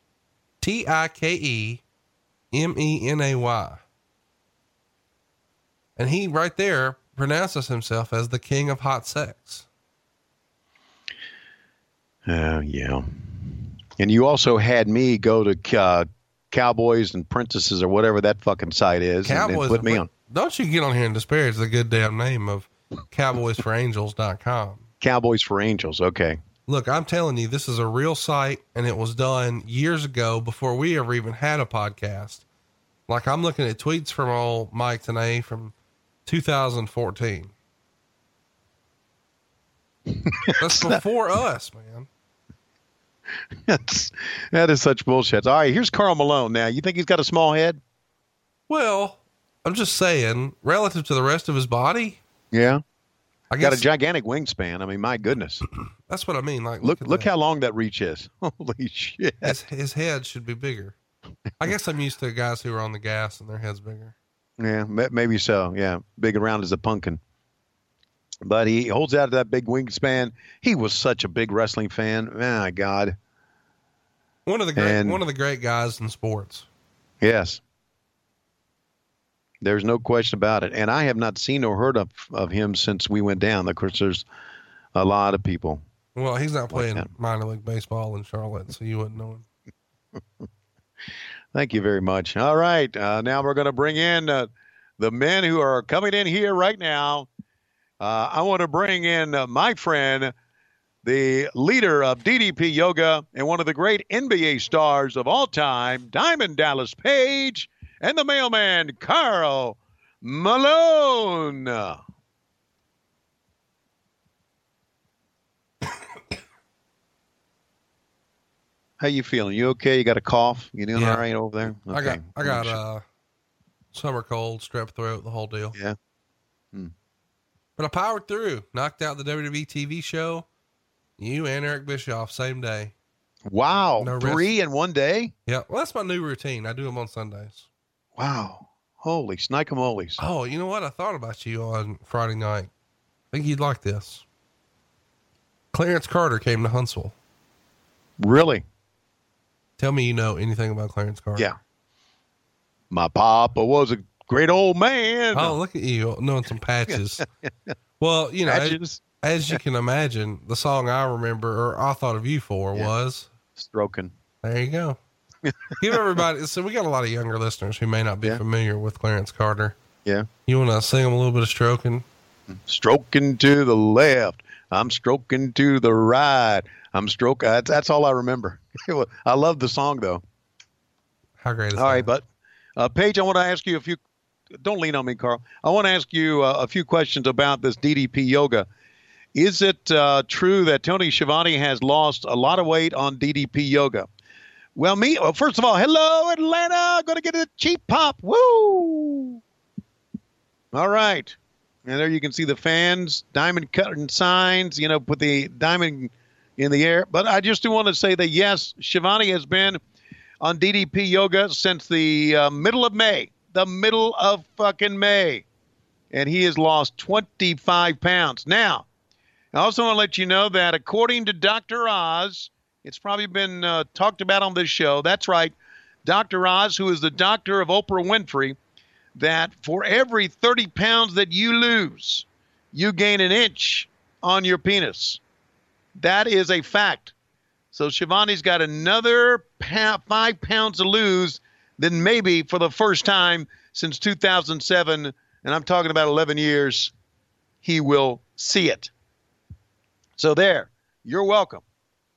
T I K E M E N A Y. And he right there pronounces himself as the king of hot sex. Oh, yeah. And you also had me go to uh, Cowboys and Princesses or whatever that fucking site is and- and, Cowboys. put me on Don't you get on here and disparage the good damn name of cowboysforangels.com. Cowboys for Angels. Okay. Look, I'm telling you, this is a real site and it was done years ago before we ever even had a podcast. Like I'm looking at tweets from old Mike Tenay from 2014. That's before us, man. That's, that is such bullshit. All right, here's Karl Malone now. You think he's got a small head? Well, I'm just saying, relative to the rest of his body, Yeah. I Got a gigantic wingspan. I mean, my goodness. that's what I mean. Like, Look look how long that reach is. Holy shit. his, his head should be bigger. I guess I'm used to guys who are on the gas and their head's bigger. Yeah, maybe so. Yeah, big around as a pumpkin. But he holds out that big wingspan. He was such a big wrestling fan. My God. One of the great, And- one of the great guys in sports. Yes. There's no question about it. And I have not seen or heard of, of him since we went down. Of course, there's a lot of people. Well, he's not playing that. minor league baseball in Charlotte, so you wouldn't know him. Thank you very much. All right. Uh, now we're going to bring in uh, the men who are coming in here right now. Uh, I want to bring in uh, my friend, the leader of DDP Yoga and one of the great NBA stars of all time, Diamond Dallas Page, and the mailman, Karl Malone. How you feeling? You okay? You got a cough? You doing Yeah. all right over there? I got, Okay. I got uh, summer cold, strep throat, the whole deal. Yeah. But I powered through, knocked out the WWE TV show. You and Eric Bischoff same day. Wow. No. Three in one day? Yeah, well, that's my new routine. I do them on Sundays. Wow. Holy snikamolies. Oh, you know what? I thought about you on Friday night. I think you'd like this. Clarence Carter came to Huntsville. Really? Tell me you know anything about Clarence Carter. Yeah. My papa was a great old man. Oh, look at you knowing some patches. well, you know, as, as you can imagine, the song I remember or I thought of you for Yeah. was Stroking. there you go. Give everybody. So we got a lot of younger listeners who may not be Yeah. familiar with Clarence Carter. Yeah. You want to sing them a little bit of stroking? Stroking to the left. I'm stroking to the right. I'm stroking. That's, that's all I remember. I love the song, though. How great is All right, that? but uh, Page, I want to ask you a few. Don't lean on me, Karl. I want to ask you uh, a few questions about this DDP yoga. Is it uh, true that Tony Schiavone has lost a lot of weight on DDP yoga? Well, me. Well, first of all, hello Atlanta. Going to get a cheap pop. Woo! All right, and there you can see the fans, diamond cutting signs. You know, put the diamond in the air. But I just do want to say that yes, Schiavone has been on DDP yoga since the uh, middle of May, the middle of fucking May, and he has lost 25 pounds. Now, I also want to let you know that according to Dr. Oz, it's probably been uh, talked about on this show. That's right, Dr. Oz, who is the doctor of Oprah Winfrey, that for every 30 pounds that you lose, you gain an inch on your penis. That is a fact. So Schiavone's got another five pounds to lose, then maybe for the first time since 2007, and I'm talking about 11 years, he will see it. So there, you're welcome.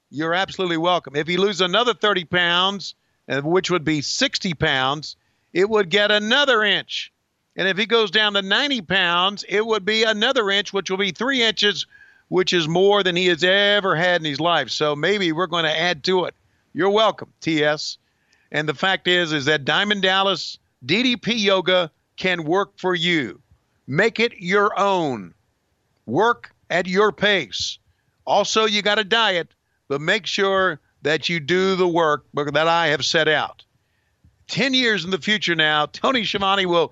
You're absolutely welcome. If he loses another 30 pounds, which would be 60 pounds, it would get another inch. And if he goes down to 90 pounds, it would be another inch, which will be three inches, which is more than he has ever had in his life. So maybe we're going to add to it. You're welcome, TS. And the fact is, is that Diamond Dallas DDP Yoga can work for you. Make it your own. Work at your pace. Also, you got a diet, but make sure that you do the work that I have set out. 10 years in the future now, Tony Schiavone will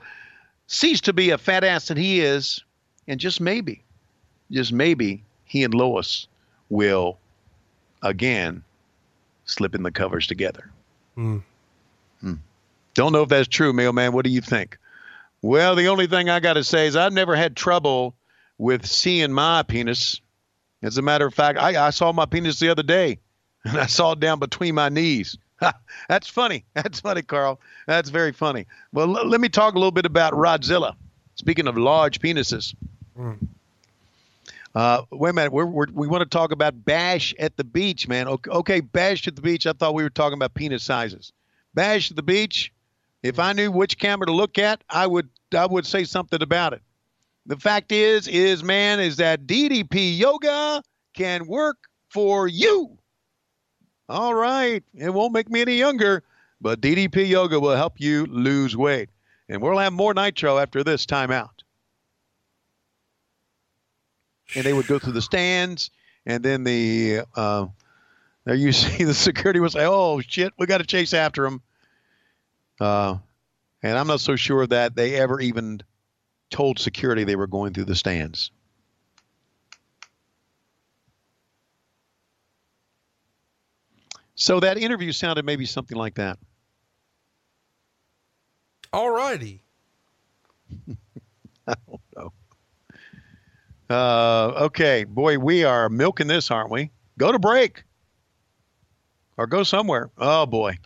cease to be a fat ass that he is, and just maybe, just maybe, he and Lois will again slip in the covers together. Mm. Mm. Don't know if that's true, mailman. What do you think? Well, the only thing I got to say is I've never had trouble with seeing my penis. As a matter of fact, I, I saw my penis the other day, and I saw it down between my knees. That's funny. That's funny, Karl. That's very funny. Well, l- let me talk a little bit about Rodzilla. Speaking of large penises. Mm. Uh, wait a minute. We're, we're, we want to talk about Bash at the beach, man. Okay, okay, Bash at the beach. I thought we were talking about penis sizes. Bash at the beach. If I knew which camera to look at, I would I would say something about it. The fact is, is man, is that DDP yoga can work for you. All right. It won't make me any younger, but DDP Yoga will help you lose weight. And we'll have more nitro after this timeout. And they would go through the stands, and then the uh, there you see the security would say, "Oh shit, we got to chase after them." Uh, and I'm not so sure that they ever even told security they were going through the stands. So that interview sounded maybe something like that. All righty. I don't know. Uh, okay, boy, we are milking this, aren't we? Go to break or go somewhere. Oh boy.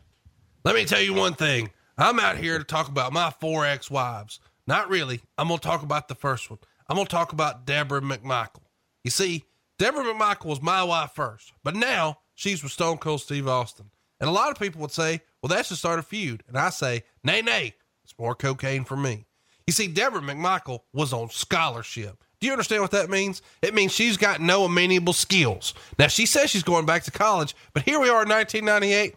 Let me tell you one thing. I'm out here to talk about my four ex-wives. Not really. I'm gonna talk about the first one. I'm gonna talk about Deborah McMichael. You see, Deborah McMichael was my wife first, but now she's with Stone Cold Steve Austin. And a lot of people would say, well, that's to start a feud. And I say, nay, nay, it's more cocaine for me. You see, Deborah McMichael was on scholarship. Do you understand what that means? It means she's got no amenable skills. Now, she says she's going back to college, but here we are in 1998.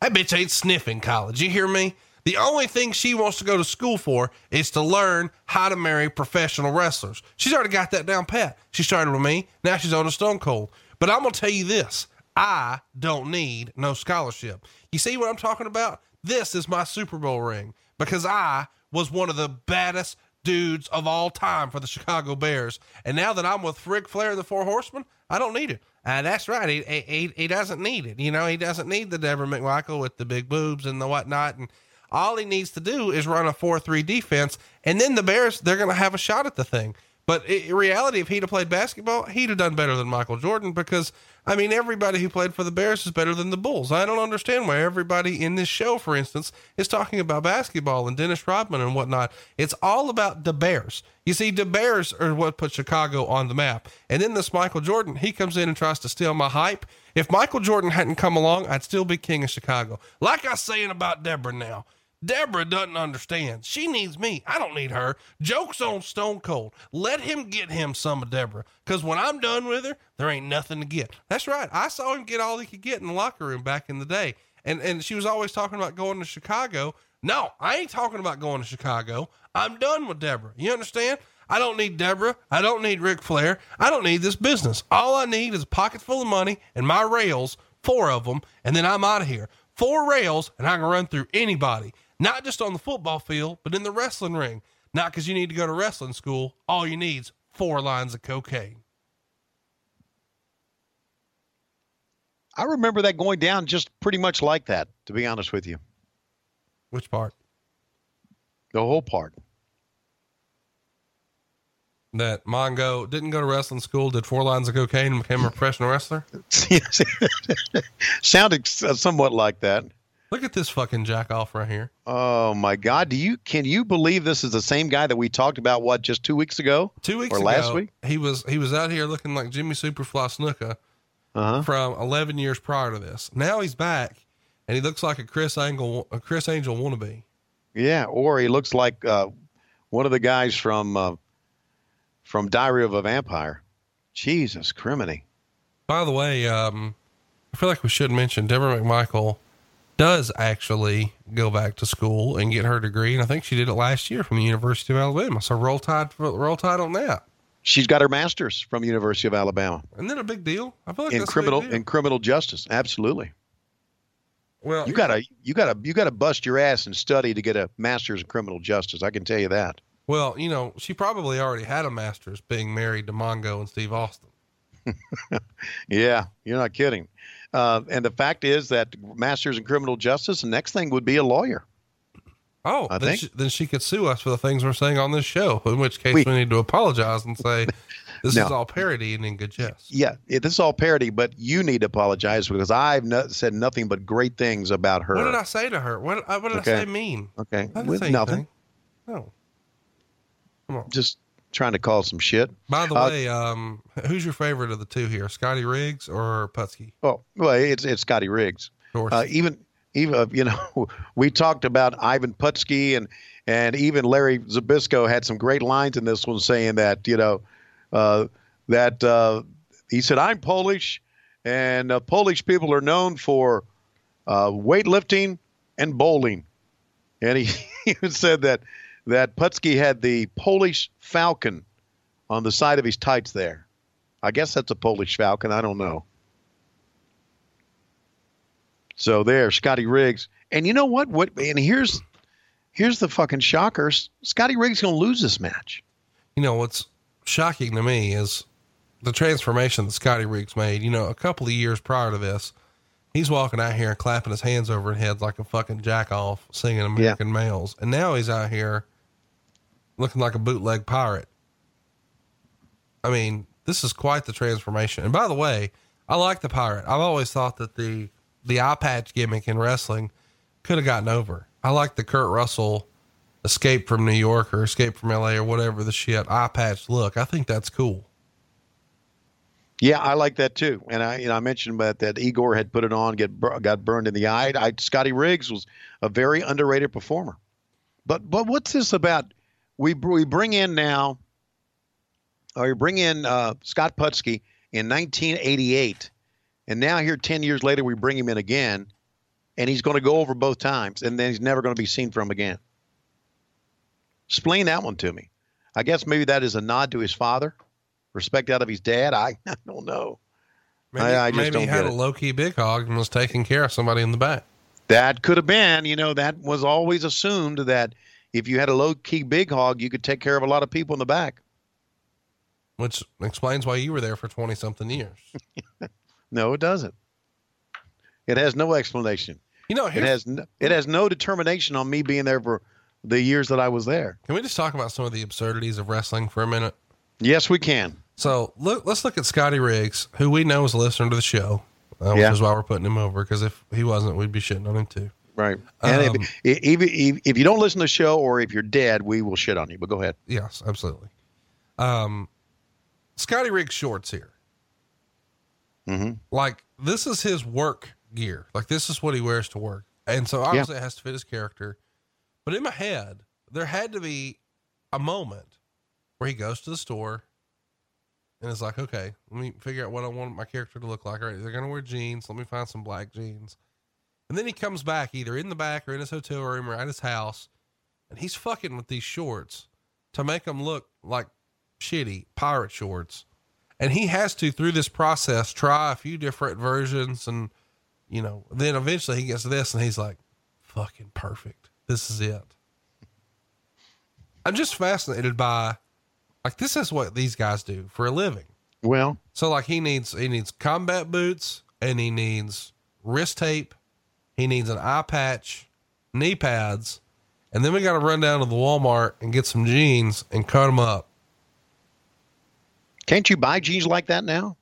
That bitch ain't sniffing college. You hear me? The only thing she wants to go to school for is to learn how to marry professional wrestlers. She's already got that down pat. She started with me. Now she's on a Stone Cold. But I'm going to tell you this I don't need no scholarship. You see what I'm talking about? This is my Super Bowl ring because I was one of the baddest dudes of all time for the Chicago Bears. And now that I'm with Ric Flair and the Four Horsemen, I don't need it. Uh, that's right. He, he, he doesn't need it. You know, he doesn't need the Deborah McMichael with the big boobs and the whatnot. And all he needs to do is run a 4 3 defense. And then the Bears, they're going to have a shot at the thing. But in reality, if he'd have played basketball, he'd have done better than Michael Jordan because I mean, everybody who played for the Bears is better than the Bulls. I don't understand why everybody in this show, for instance, is talking about basketball and Dennis Rodman and whatnot. It's all about the Bears. You see, the Bears are what put Chicago on the map. And then this Michael Jordan, he comes in and tries to steal my hype. If Michael Jordan hadn't come along, I'd still be king of Chicago. Like I was saying about Deborah now. Deborah doesn't understand. She needs me. I don't need her. Joke's on Stone Cold. Let him get him some of Deborah. Because when I'm done with her, there ain't nothing to get. That's right. I saw him get all he could get in the locker room back in the day. And and she was always talking about going to Chicago. No, I ain't talking about going to Chicago. I'm done with Deborah. You understand? I don't need Deborah. I don't need Ric Flair. I don't need this business. All I need is a pocket full of money and my rails, four of them, and then I'm out of here. Four rails, and I can run through anybody, not just on the football field, but in the wrestling ring. Not because you need to go to wrestling school. All you need's four lines of cocaine. I remember that going down just pretty much like that, to be honest with you. Which part? The whole part. That Mongo didn't go to wrestling school, did four lines of cocaine, and became a professional wrestler. Sounded somewhat like that. Look at this fucking jack off right here. Oh my God! Do you can you believe this is the same guy that we talked about? What just two weeks ago? Two weeks or ago, last week? he was he was out here looking like Jimmy Superfly Snuka Uh-huh. from 11 years prior to this. Now he's back, and he looks like a Chris Angle, a Criss Angel wannabe. Yeah, or he looks like uh, one of the guys from uh, from Diary of a Vampire. Jesus, criminy! By the way, um, I feel like we should mention Deborah McMichael does actually go back to school and get her degree, and I think she did it last year from the University of Alabama. So roll tide, roll tide on that. She's got her master's from University of Alabama Isn't that a big deal? I feel like in that's a big criminal deal. in criminal justice. Absolutely. well, You gotta you gotta you gotta bust your ass and study to get a master's in criminal justice. I can tell you that. Well, you know, she probably already had a master's being married to Mongo and Steve Austin. Yeah, you're not kidding. Uh, and the fact is that master's in criminal justice. The next thing would be a lawyer. Oh, I then, think- she, then she could sue us for the things we're saying on this show. In which case, We- we, need to apologize and say this No. is all parody and in good jest. Yeah, it, this is all parody, but you need to apologize because I've no, said nothing but great things about her. What did I say to her? What, uh, what did Okay. I say mean? Okay, I didn't with say nothing. anything. No. Come on. Just trying to call some shit. By the Uh, way, um, who's your favorite of the two here, Scotty Riggs or Putski? Oh, well, it's it's Scotty Riggs. Of course. Uh, even even uh, you know we talked about Ivan Putski and and even Larry Zbyszko had some great lines in this one saying that you know uh, that uh, he said I'm Polish and uh, Polish people are known for uh, weightlifting and bowling, and he, he even said that that Putski had the Polish falcon on the side of his tights there. I guess that's a Polish falcon. I don't know. So there, Scotty Riggs. And you know what? What and here's here's the fucking shockers. Scotty Riggs gonna lose this match. you know, what's shocking to me is the transformation that Scotty Riggs made. You know, a couple of years prior to this, he's walking out here and clapping his hands over his head like a fucking jack off, singing American Males. And now he's out here looking like a bootleg pirate. I mean, this is quite the transformation. And by the way, I like the pirate. I've always thought that the the eye patch gimmick in wrestling could have gotten over. I like the Kurt Russell escape from New York or escape from LA or whatever the shit eye patch look. I think that's cool. Yeah, I like that too. And I, you know, I mentioned that that Igor had put it on, get got burned in the eye. I, Scotty Riggs was a very underrated performer. But but what's this about? We we bring in now, or we bring in uh, Scott Putski in 1988, and now here 10 years later we bring him in again, and he's going to go over both times, and then he's never going to be seen from again. Explain that one to me. I guess maybe that is a nod to his father, respect out of his dad. I, I don't know. Maybe, I- I just maybe he had a low key big hog and was taking care of somebody in the back. That could have been, you know, that was always assumed that if you had a low key big hog, you could take care of a lot of people in the back. Which explains why you were there for 20 something years. No, it doesn't. It has no explanation. You know, It has no, it has no determination on me being there for the years that I was there. can we just talk about some of the absurdities of wrestling for a minute? Yes, we can. So look, let's look at Scotty Riggs, who we know is a listener to the show, uh, Yeah. is why we're putting him over. Because if he wasn't, we'd be shitting on him too. Right. And Um, if, if, if, if you don't listen to the show or if you're dead, we will shit on you. But go ahead. Yes, absolutely. Um, Scotty Riggs shorts here. Mhm. Like this is his work gear. Like this is what he wears to work, and so obviously it has to fit his character. But in my head, there had to be a moment where he goes to the store and it's like, okay, let me figure out what I want my character to look like. All right, they're gonna wear jeans. Let me find some black jeans. And then he comes back either in the back or in his hotel room or at his house, and he's fucking with these shorts to make them look like shitty pirate shorts. And he has to, through this process, try a few different versions. And, you know, then eventually he gets this and he's like, fucking perfect. This is it. I'm just fascinated by, like, this is what these guys do for a living. Well, So like he needs he needs combat boots and he needs wrist tape, he needs an eye patch, knee pads, and then we got to run down to the Walmart and get some jeans and cut them up. can't you buy jeans like that now?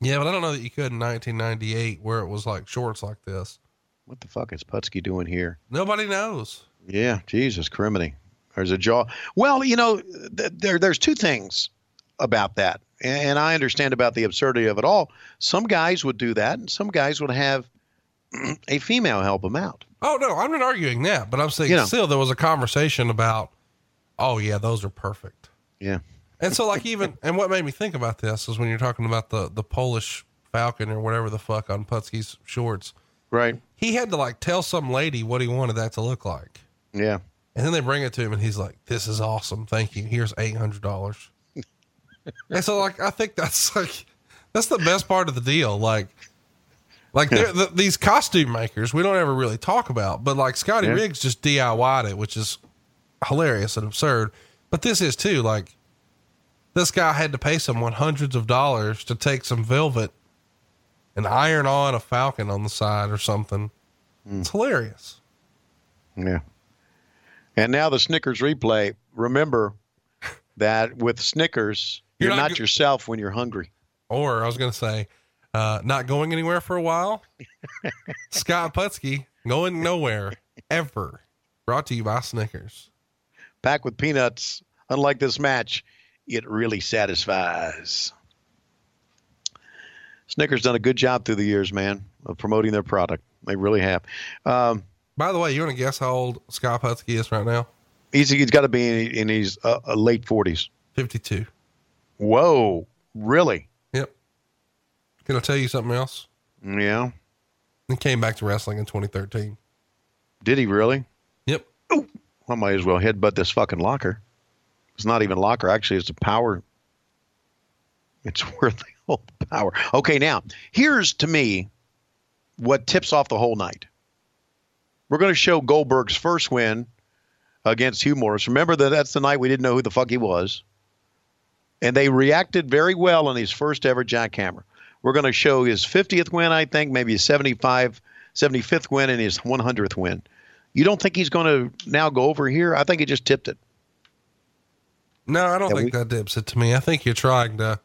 Yeah, but I don't know that you could in 1998 where it was like shorts like this. What the fuck is Putski doing here? Nobody knows. Yeah, Jesus, criminy. There's a jaw. Well, you know, th- there there's two things about that, and, and I understand about the absurdity of it all. Some guys would do that, and some guys would have a female help him out. Oh no, I'm not arguing that, but I'm saying You know. still there was a conversation about, oh yeah, those are perfect. Yeah, And so like even and what made me think about this is when you're talking about the the Polish Falcon or whatever the fuck on Putski's shorts. right. he had to like tell some lady what he wanted that to look like. Yeah, And then they bring it to him and he's like, This is awesome. Thank you. Here's eight hundred dollars. and so like I think that's like that's the best part of the deal. Like like the, these costume makers we don't ever really talk about, but like Scotty Yeah. Riggs just DIY'd it, which is hilarious and absurd. But this is too, like this guy had to pay someone hundreds of dollars to take some velvet and iron on a falcon on the side or something. Hmm. It's hilarious. yeah. And now the Snickers replay. Remember that with Snickers, You're you're, not not, yourself when you're hungry. Or I was going to say, uh, not going anywhere for a while. Scott Putski going nowhere ever. Brought to you by Snickers. Packed with peanuts. Unlike this match, it really satisfies. Snickers done a good job through the years, man, of promoting their product. They really have. Um, By the way, you want to guess how old Scott Putski is right now? he's he's got to be in, in his uh, uh, late forties. 52. Whoa, really? Can I tell you something else? Yeah. He came back to wrestling in 2013. Did he really? Yep. I might as well headbutt this fucking locker. It's not even locker. Actually, it's a power. It's worth the power. Okay, now here's to me what tips off the whole night. We're going to show Goldberg's first win against Hugh Morrus. Remember that that's the night we didn't know who the fuck he was, and they reacted very well on his first ever jackhammer. We're going to show his 50th win, I think, maybe his 75, 75th win, and his 100th win. You don't think he's going to now go over here? I think he just tipped it. No, I don't Yeah, think we- that dips it to me. I think you're trying to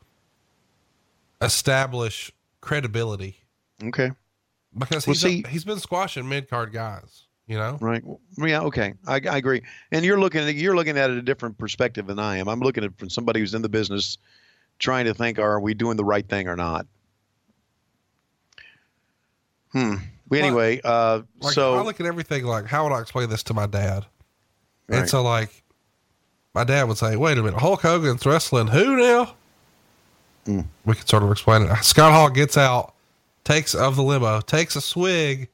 establish credibility Okay. because Well, he's, see- he's been squashing mid card guys, you know? Right. Yeah. Okay. I, I agree. And you're looking at you're looking at it a different perspective than I am. I'm looking at it from somebody who's in the business, trying to think: Are we doing the right thing or not? Hmm. But anyway, uh, Like so I look at everything like, how would I explain this to my dad? And so like, my dad would say, "Wait a minute, Hulk Hogan's wrestling who now?" Hmm. We could sort of explain it. Scott Hall gets out, takes of the limo, takes a swig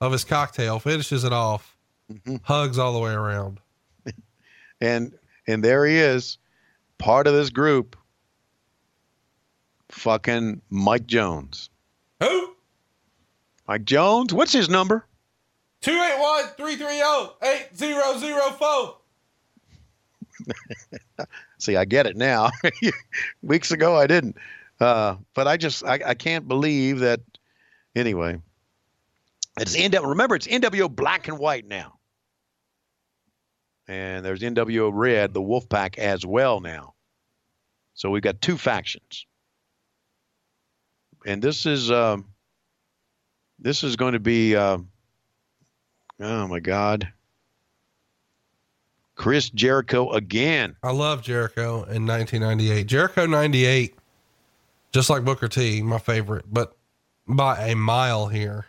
of his cocktail, finishes it off, Mm-hmm. hugs all the way around. and and there he is, part of this group. Fucking Mike Jones. Who? Mike Jones. What's his number? 281-330-8004. See, I get it now. Weeks ago, I didn't. Uh, but I just, I, I can't believe that. Anyway, it's NW. Remember, it's NWO black and white now, and there's NWO red, the Wolfpack as well now. So we've got two factions, and this is, um, this is going to be. Um, oh my God. Chris Jericho again. I love Jericho in 1998. Jericho 98, just like Booker T, my favorite, but by a mile here.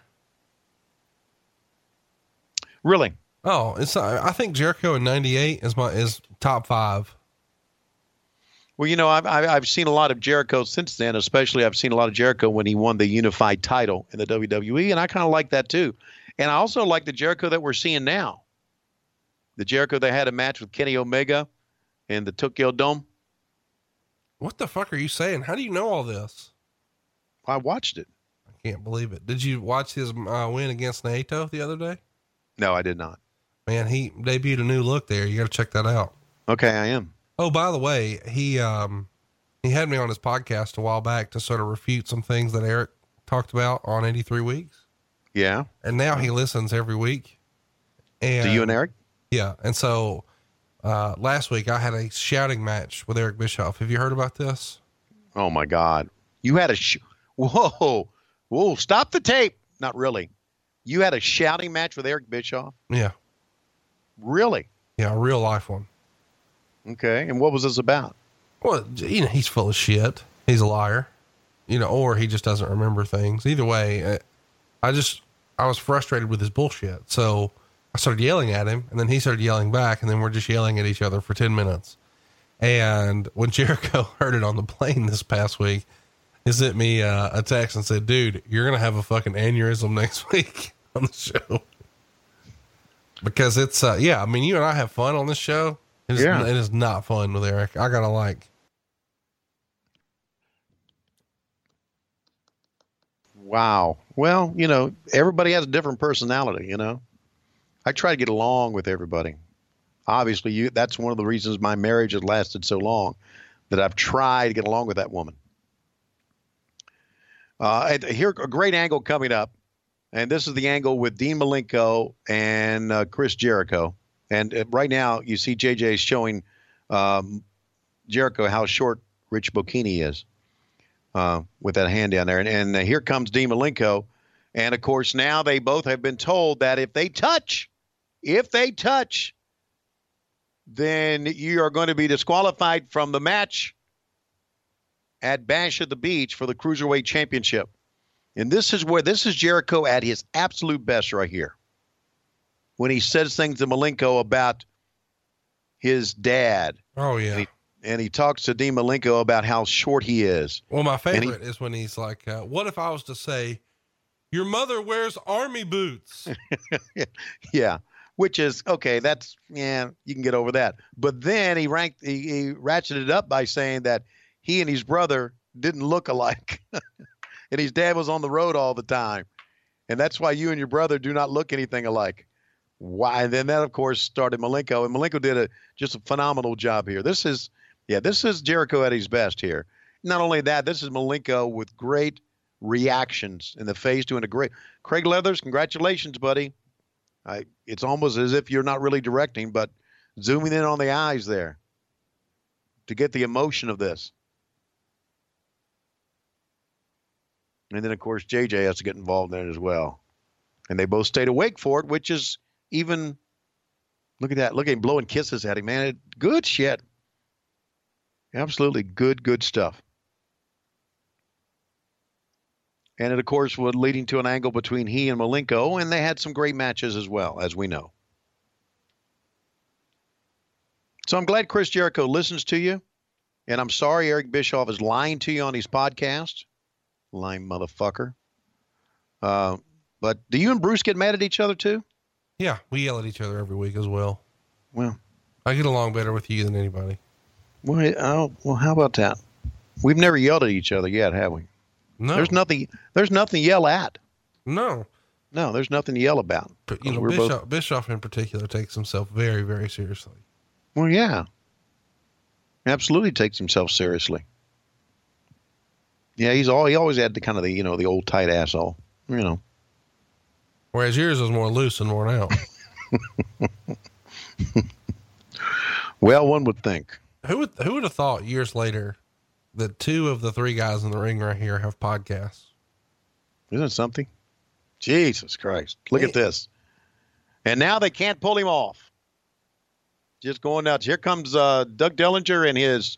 Really? Oh, it's I think Jericho in 98 is my is top 5. Well, you know, I've, I've I've seen a lot of Jericho since then. Especially, I've seen a lot of Jericho when he won the unified title in the WWE, and I kind of like that too. And I also like the Jericho that we're seeing now. The Jericho that had a match with Kenny Omega in the Tokyo Dome. What the fuck are you saying? How do you know all this? I watched it. I can't believe it. Did you watch his uh, win against Naito the other day? No, I did not. Man, he debuted a new look there. You got to check that out. Okay, I am. Oh, by the way, he um he had me on his podcast a while back to sort of refute some things that Eric talked about on 83 weeks. Yeah. And now he listens every week. And Do you and Eric? Yeah. And so uh last week I had a shouting match with Eric Bischoff. Have you heard about this? Oh my God! You had a sh- whoa, whoa! Stop the tape. Not really. You had a shouting match with Eric Bischoff. Yeah. Really? Yeah, a real life one. Okay. And what was this about? Well, you know, he's full of shit. He's a liar, you know, or he just doesn't remember things. Either way, uh, I just, I was frustrated with his bullshit. So I started yelling at him and then he started yelling back and then we're just yelling at each other for 10 minutes. And when Jericho heard it on the plane this past week, he sent me uh, a text and said, dude, you're to have a fucking aneurysm next week on the show. Because it's, uh, yeah, I mean, you and I have fun on this show. It is, Yeah. it is not fun with Eric. I gotta like, Wow. Well, you know, everybody has a different personality. You know, I try to get along with everybody. Obviously, you. That's one of the reasons my marriage has lasted so long, that I've tried to get along with that woman. Uh, here, a great angle coming up, and this is the angle with Dean Malenko and uh, Chris Jericho. And uh, right now, you see JJ showing um, Jericho how short Rich Bocchini is uh, with that hand down there. And, and uh, here comes Dean Malenko. And of course, now they both have been told that if they touch, if they touch, then you are going to be disqualified from the match at Bash at the Beach for the Cruiserweight Championship. And this is where this is Jericho at his absolute best right here. When he says things to Malenko about his dad, oh yeah. and he, and he talks to Dean Malenko about how short he is. Well, my And he- favorite is when he's like, uh, "What if I was to say, your mother wears army boots?" Yeah, which is okay. That's yeah, you can get over that. But then he ranked, he, he ratcheted it up by saying that he and his brother didn't look alike, and his dad was on the road all the time, and that's why you and your brother do not look anything alike. Why? And then that, of course, started Malenko, and Malenko did a just a phenomenal job here. This is, yeah, this is Jericho at his best here. Not only that, this is Malenko with great reactions in the face, doing a great. Craig Leathers, congratulations, buddy. I, it's almost as if you're not really directing, but zooming in on the eyes there to get the emotion of this. And then, of course, JJ has to get involved in it as well. And they both stayed awake for it, which is even. Look at that. Look at him blowing kisses at him, man. It, good shit. Absolutely good, good stuff. And it, of course, was leading to an angle between he and Malenko, and they had some great matches as well, as we know. So I'm glad Chris Jericho listens to you, and I'm sorry Eric Bischoff is lying to you on his podcast. Lying motherfucker. Uh, but do you and Bruce get mad at each other too? Yeah, we yell at each other every week as well. Well, I get along better with you than anybody. well, oh, well, how about that? We've never yelled at each other yet, have we? No, There's nothing. There's nothing to yell at. no. No, there's nothing to yell about. But you know, Bischoff, both- Bischoff in particular takes himself very, very seriously. Well, yeah. Absolutely takes himself seriously. Yeah, he's all he always had the kind of the you know the old tight asshole. You know. Whereas yours is more loose and worn out. Well, one would think. who would who would have thought years later that two of the three guys in the ring right here have podcasts? Isn't it something? Jesus Christ. Look at this. And now they can't pull him off. Just going nuts. Here comes uh, Doug Dellinger and his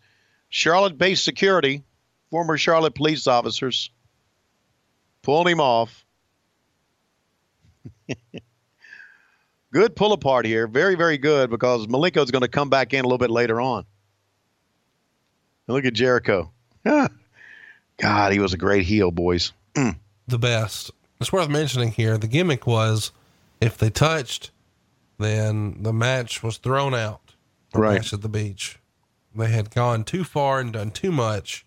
Charlotte based security, former Charlotte police officers, pulling him off. Good pull apart here. Very, very good because Malenko's going to come back in a little bit later on. And look at Jericho. Ah. God, he was a great heel, boys. Mm. The best. It's worth mentioning here. The gimmick was if they touched, then the match was thrown out. Right. Match at the beach. they had gone too far and done too much.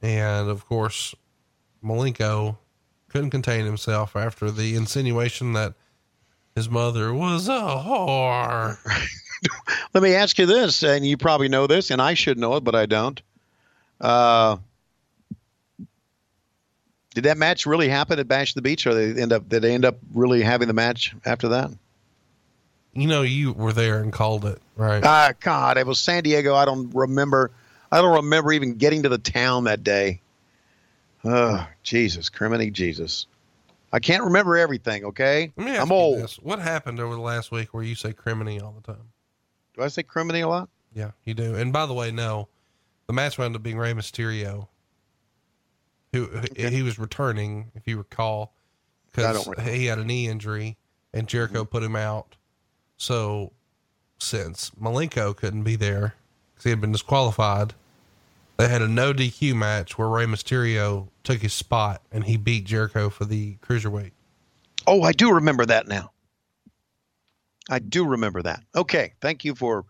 And of course, Malenko couldn't contain himself after the insinuation that his mother was a whore. Let me ask you this, and you probably know this, and I should know it, but I don't. Uh, did that match really happen at Bash the Beach, or they end up did they end up really having the match after that? You know, you were there and called it, right? Ah, God, it was San Diego. I don't remember. I don't remember even getting to the town that day. Oh, Jesus, criminy Jesus. I can't remember everything, okay? Let me ask I'm old. this. What happened over the last week where you say criminy all the time? Do I say criminy a lot? Yeah, you do. And by the way, no, the match wound up being Rey Mysterio, who who- he was returning, if you recall, because he had a knee injury and Jericho Mm-hmm. put him out. So since Malenko couldn't be there because he had been disqualified, they had a no DQ match where Rey Mysterio took his spot and he beat Jericho for the cruiserweight. Oh, I do remember that now. I do remember that. Okay, thank you for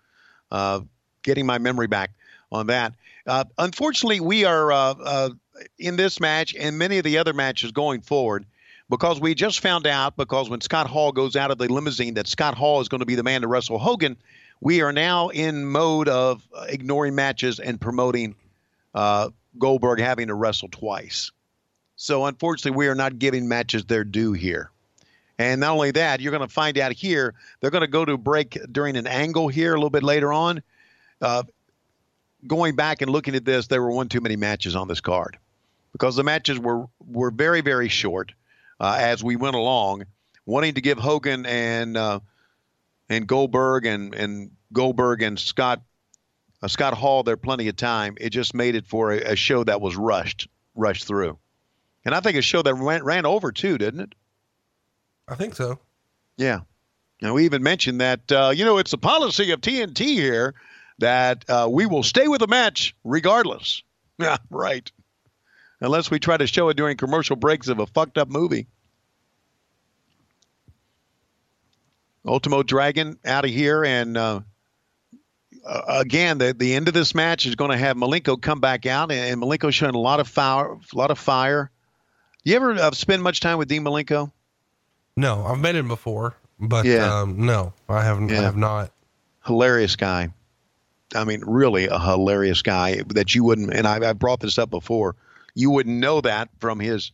uh, getting my memory back on that. Uh, unfortunately, we are uh, uh, in this match and many of the other matches going forward because we just found out because when Scott Hall goes out of the limousine that Scott Hall is going to be the man to wrestle Hogan. We are now in mode of ignoring matches and promoting uh, Goldberg having to wrestle twice. So unfortunately, we are not giving matches their due here. And not only that, you're going to find out here, they're going to go to break during an angle here a little bit later on. Uh, going back and looking at this, there were one too many matches on this card because the matches were, were very, very short uh, as we went along, wanting to give Hogan and uh, and Goldberg and, and Goldberg and Scott uh, Scott Hall there plenty of time. It just made it for a, a show that was rushed, rushed through. And I think a show that ran, ran over too, didn't it? I think so. Yeah. And we even mentioned that, uh, you know, it's the policy of TNT here that uh, we will stay with the match regardless. Yeah, right. Unless we try to show it during commercial breaks of a fucked up movie. Ultimo Dragon out of here. And uh, again, the, the end of this match is going to have Malenko come back out. And, and Malenko showing a lot of fire. A lot of fire. You ever uh, spend much time with Dean Malenko? No, I've met him before, but Yeah. um, no, I haven't. I have not. hilarious guy. I mean, really a hilarious guy that you wouldn't, and I, I brought this up before, you wouldn't know that from his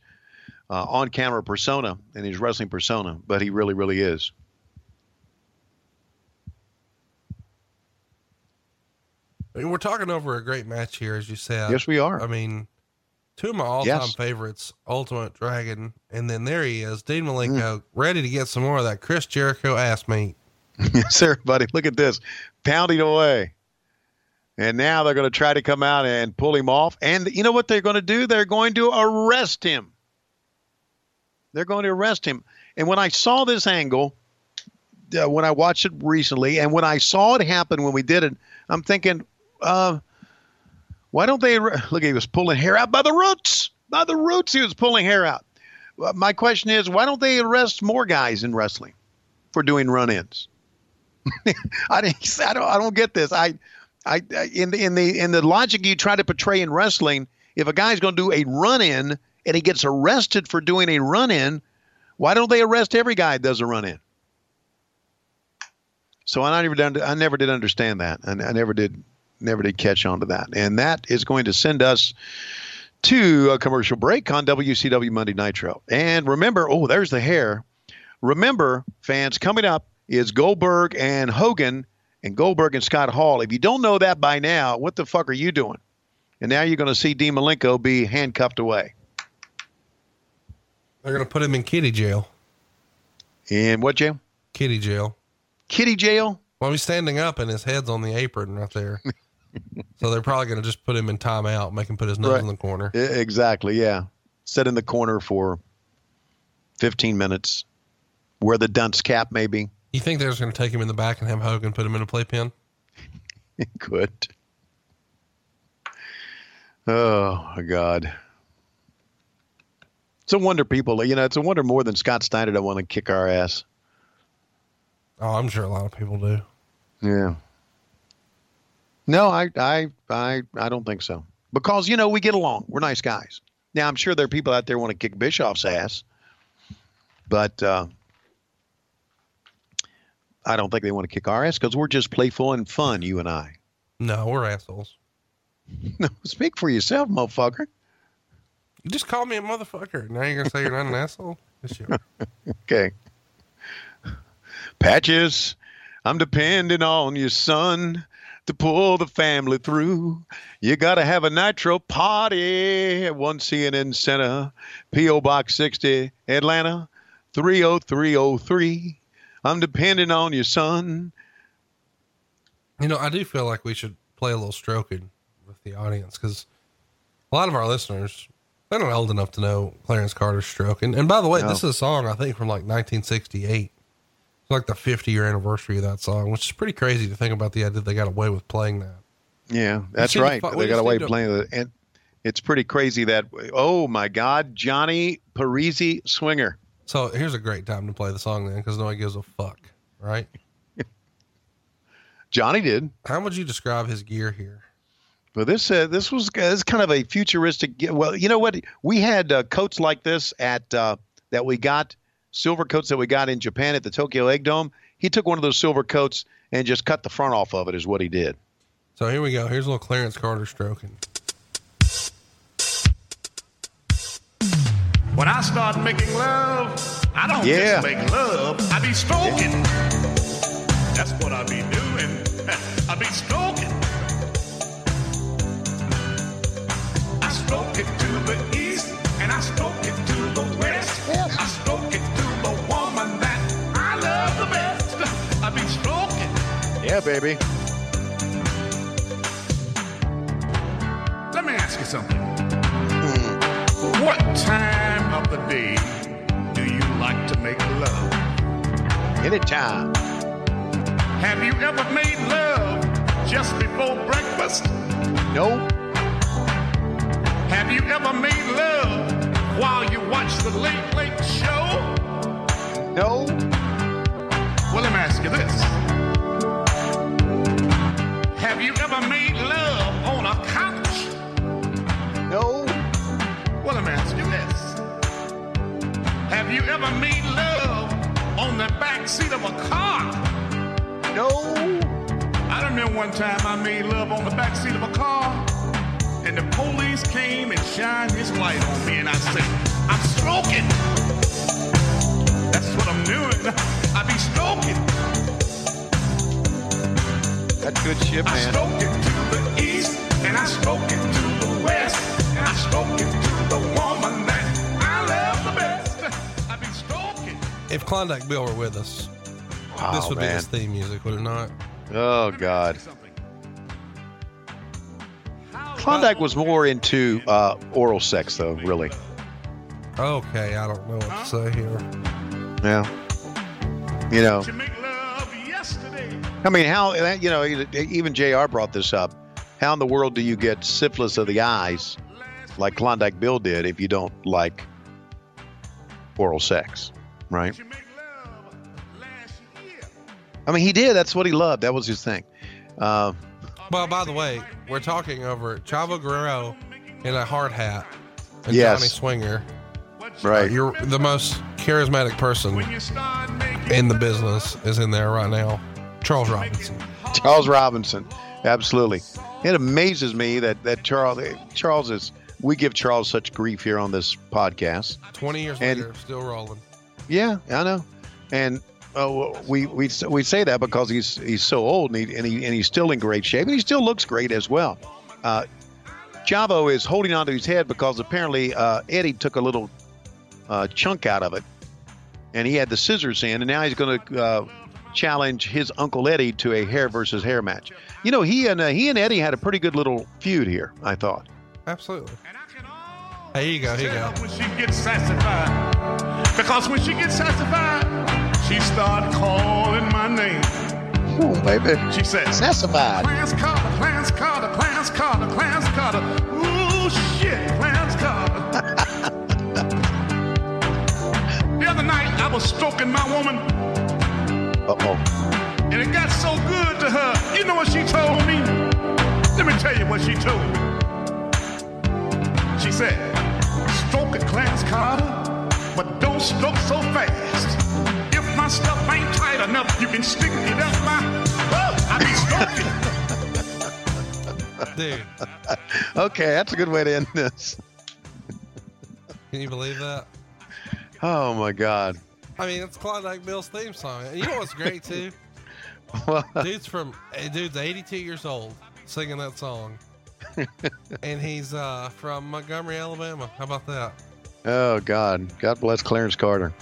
uh, on camera persona and his wrestling persona, but he really, really is. I mean, we're talking over a great match here, as you said. Yes, we are. I mean, two of my all-time Yes. favorites, Ultimo Dragon, and then there he is, Dean Malenko, Mm. ready to get some more of that Chris Jericho ass meat. yes, sir, buddy. look at this pounding away. And now they're going to try to come out and pull him off. And you know what they're going to do? They're going to arrest him. They're going to arrest him. And when I saw this angle, uh, when I watched it recently, and when I saw it happen when we did it, I'm thinking, uh, why don't they ar- look? He was pulling hair out by the roots. By the roots, he was pulling hair out. Uh, My question is, why don't they arrest more guys in wrestling for doing run-ins? I didn't. I don't. I don't get this. I, I, in the in the in the logic you try to portray in wrestling, if a guy's going to do a run-in and he gets arrested for doing a run-in, why don't they arrest every guy that does a run-in? So I never done. I never did understand that, and I never did. Never did catch on to that, and that is going to send us to a commercial break on WCW Monday Nitro. And remember, oh, there's the hair. Remember, fans, coming up is Goldberg and Hogan and Goldberg and Scott Hall. If you don't know that by now, what the fuck are you doing? And now you're going to see Dean Malenko be handcuffed away. They're going to put him in kitty jail. In what jail? Kitty jail. Kitty jail? Well, he's standing up and his head's on the apron right there. so they're probably going to just put him in timeout, make him put his nose Right. in the corner. Exactly, yeah. Sit in the corner for 15 minutes. Wear the dunce cap, maybe. You think they're just going to take him in the back and have Hogan put him in a playpen? Good. Oh, my God. It's a wonder people, you know, it's a wonder more than Scott Steiner don't want to kick our ass. Oh, I'm sure a lot of people do. Yeah. No, I, I, I, I don't think so. Because you know we get along. We're nice guys. Now I'm sure there are people out there want to kick Bischoff's ass, but uh, I don't think they want to kick our ass because we're just playful and fun. You and I. No, we're assholes. No, speak for yourself, motherfucker. You just call me a motherfucker. Now you're gonna say you're not an asshole? Okay. Patches, I'm depending on you, son, to pull the family through. You gotta have a nitro party at one CNN Center, P.O. Box 60, Atlanta, 30303. I'm depending on you, son. You know, I do feel like we should play a little stroking with the audience because a lot of our listeners they're not old enough to know Clarence Carter's stroke. And, and by the way, No. this is a song I think from like 1968. Like the 50 year anniversary of that song, which is pretty crazy to think about the idea they got away with playing that. Yeah, that's need to right. they got away playing it. And it's pretty crazy that, oh my God, Johnny Parisi Swinger. So here's a great time to play the song then because nobody gives a fuck, right? Johnny did. How would you describe his gear here? But this uh, this was uh, this kind of a futuristic. Well, you know what? We had uh, coats like this at uh, that we got silver coats that we got in Japan at the Tokyo Egg Dome. He took one of those silver coats and just cut the front off of it. Is what he did. So here we go. Here's a little Clarence Carter stroking. When I start making love, I don't Yeah. just make love, I be stroking. That's what I be doing. I be stroking. I stroke it to the east and I stroke it to Yeah, baby. Let me ask you something. What time of the day do you like to make love? Anytime. Have you ever made love just before breakfast? No. Have you ever made love while you watch the Late Late Show? No. Well, let me ask you this. Have you ever made love on a couch? No. Well, let me ask you this. Have you ever made love on the back seat of a car? No. I remember one time I made love on the back seat of a car, and the police came and shined his light on me, and I said, I'm stroking. That's what I'm doing. I be stroking. That's good shit, I man. stroke it to the east, and I stroke it to the west, and I stroke it to the woman that I love the best. I be stroking. If Klondike Bill were with us, Wow, this would be his theme music, would it not? Oh God. Klondike was more into uh, oral sex, though. Really. Okay, I don't know what to say here. Yeah. You know. I mean, how you know? Even Jr. brought this up. How in the world do you get syphilis of the eyes, like Klondike Bill did, if you don't like oral sex, right? To make love last year. I mean, he did. That's what he loved. That was his thing. Uh, Well, by the way, we're talking over Chavo Guerrero in a hard hat and Yes. Johnny Swinger. right. You're the most charismatic person When you start making in the business is in there right now. Charles Robinson. Charles Robinson, absolutely. It amazes me that that Charles Charles is. We give Charles such grief here on this podcast. 20 years And- later, still rolling. Yeah, I know, and uh, we we we say that because he's he's so old and he, and he and he's still in great shape and he still looks great as well. Uh, Chavo is holding onto his head because apparently uh, Eddie took a little uh, chunk out of it, and he had the scissors in, and now he's going to uh, challenge his uncle Eddie to a hair versus hair match. You know, he and uh, he and Eddie had a pretty good little feud here. I thought. Absolutely. And I can always Hey, here you go. Here you go. when she gets sassified. Because when she gets sassified, she start calling my name. Oh, baby, She says, sassified. Clarence Carter, Clarence Carter, Clarence Carter, Clarence Carter. Ooh, shit, Clarence Carter. the other night, I was stroking my woman, Uh oh. and it got so good to her. You know what she told me? Let me tell you what she told me. She said, stroke it, Clarence Carter, but don't stroke so fast. If my stuff ain't tight enough, you can stick it up my. Oh, I be stroking. Dude, Okay, that's a good way to end this. can you believe that? Oh my God. I mean, it's Klondike Bill's theme song. And you know what's great too? Well, dude's from eh, dude's 82 years old singing that song. and he's uh from Montgomery, Alabama. How about that? oh God. God bless Clarence Carter.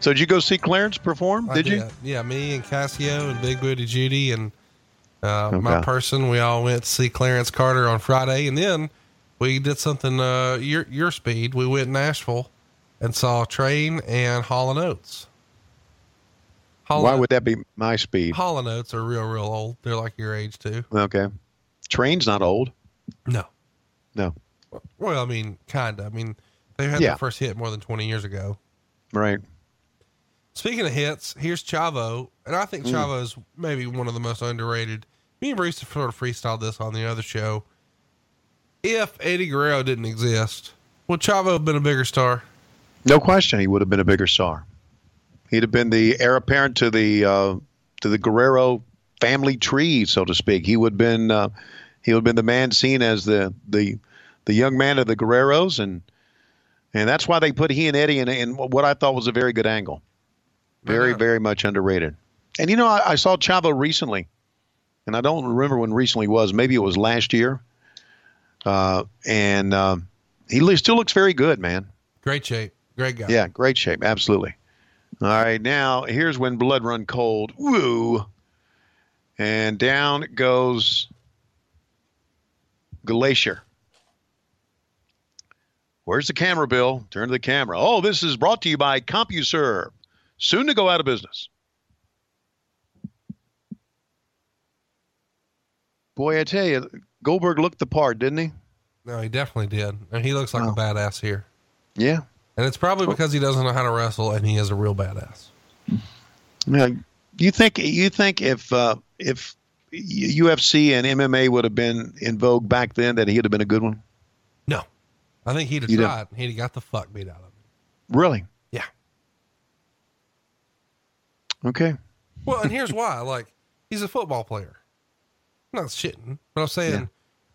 So did you go see Clarence perform? I Did you? Yeah, me and Cassio and Big Booty Judy and uh, my Okay. person. We all went to see Clarence Carter on Friday, and then we did something uh, your your speed. We went to Nashville and saw Train and Hall and Oates. Hall Why would that be my speed? Hall and Oates are real, real old. They're like your age too. Okay. Train's not old. No. No. Well, I mean, kinda. I mean, they had Yeah. their first hit more than twenty years ago. Right. Speaking of hits, here's Chavo, and I think hmm. Chavo is maybe one of the most underrated. Me and Bruce have sort of freestyled this on the other show. If Eddie Guerrero didn't exist, would Chavo have been a bigger star? No question, he would have been a bigger star. He'd have been the heir apparent to the uh, to the Guerrero family tree, so to speak. He would have been uh, he would have been the man seen as the the the young man of the Guerreros, and and that's why they put he and Eddie in, in what I thought was a very good angle. Very Yeah. very much underrated. And you know, I, I saw Chavo recently, and I don't remember when recently was. Maybe it was last year. Uh, and um, he still looks very good, man. Great shape, great guy. Yeah, great shape. Absolutely. All right, now here's when blood run cold. Woo. And down goes Glacier. Where's the camera, Bill? Turn to the camera. Oh, this is brought to you by CompuServe. Soon to go out of business. Boy, I tell you, Goldberg looked the part, didn't he? No, he definitely did, and he looks like a badass here. Yeah. And it's probably because he doesn't know how to wrestle, and he is a real badass. Now, you think you think if uh, if UFC and MMA would have been in vogue back then, that he'd have been a good one? No, I think he'd have You tried. He'd have got the fuck beat out of him. Really? Yeah. Okay. Well, and here's why. Like, he's a football player. I'm not shitting, but I'm saying, Yeah.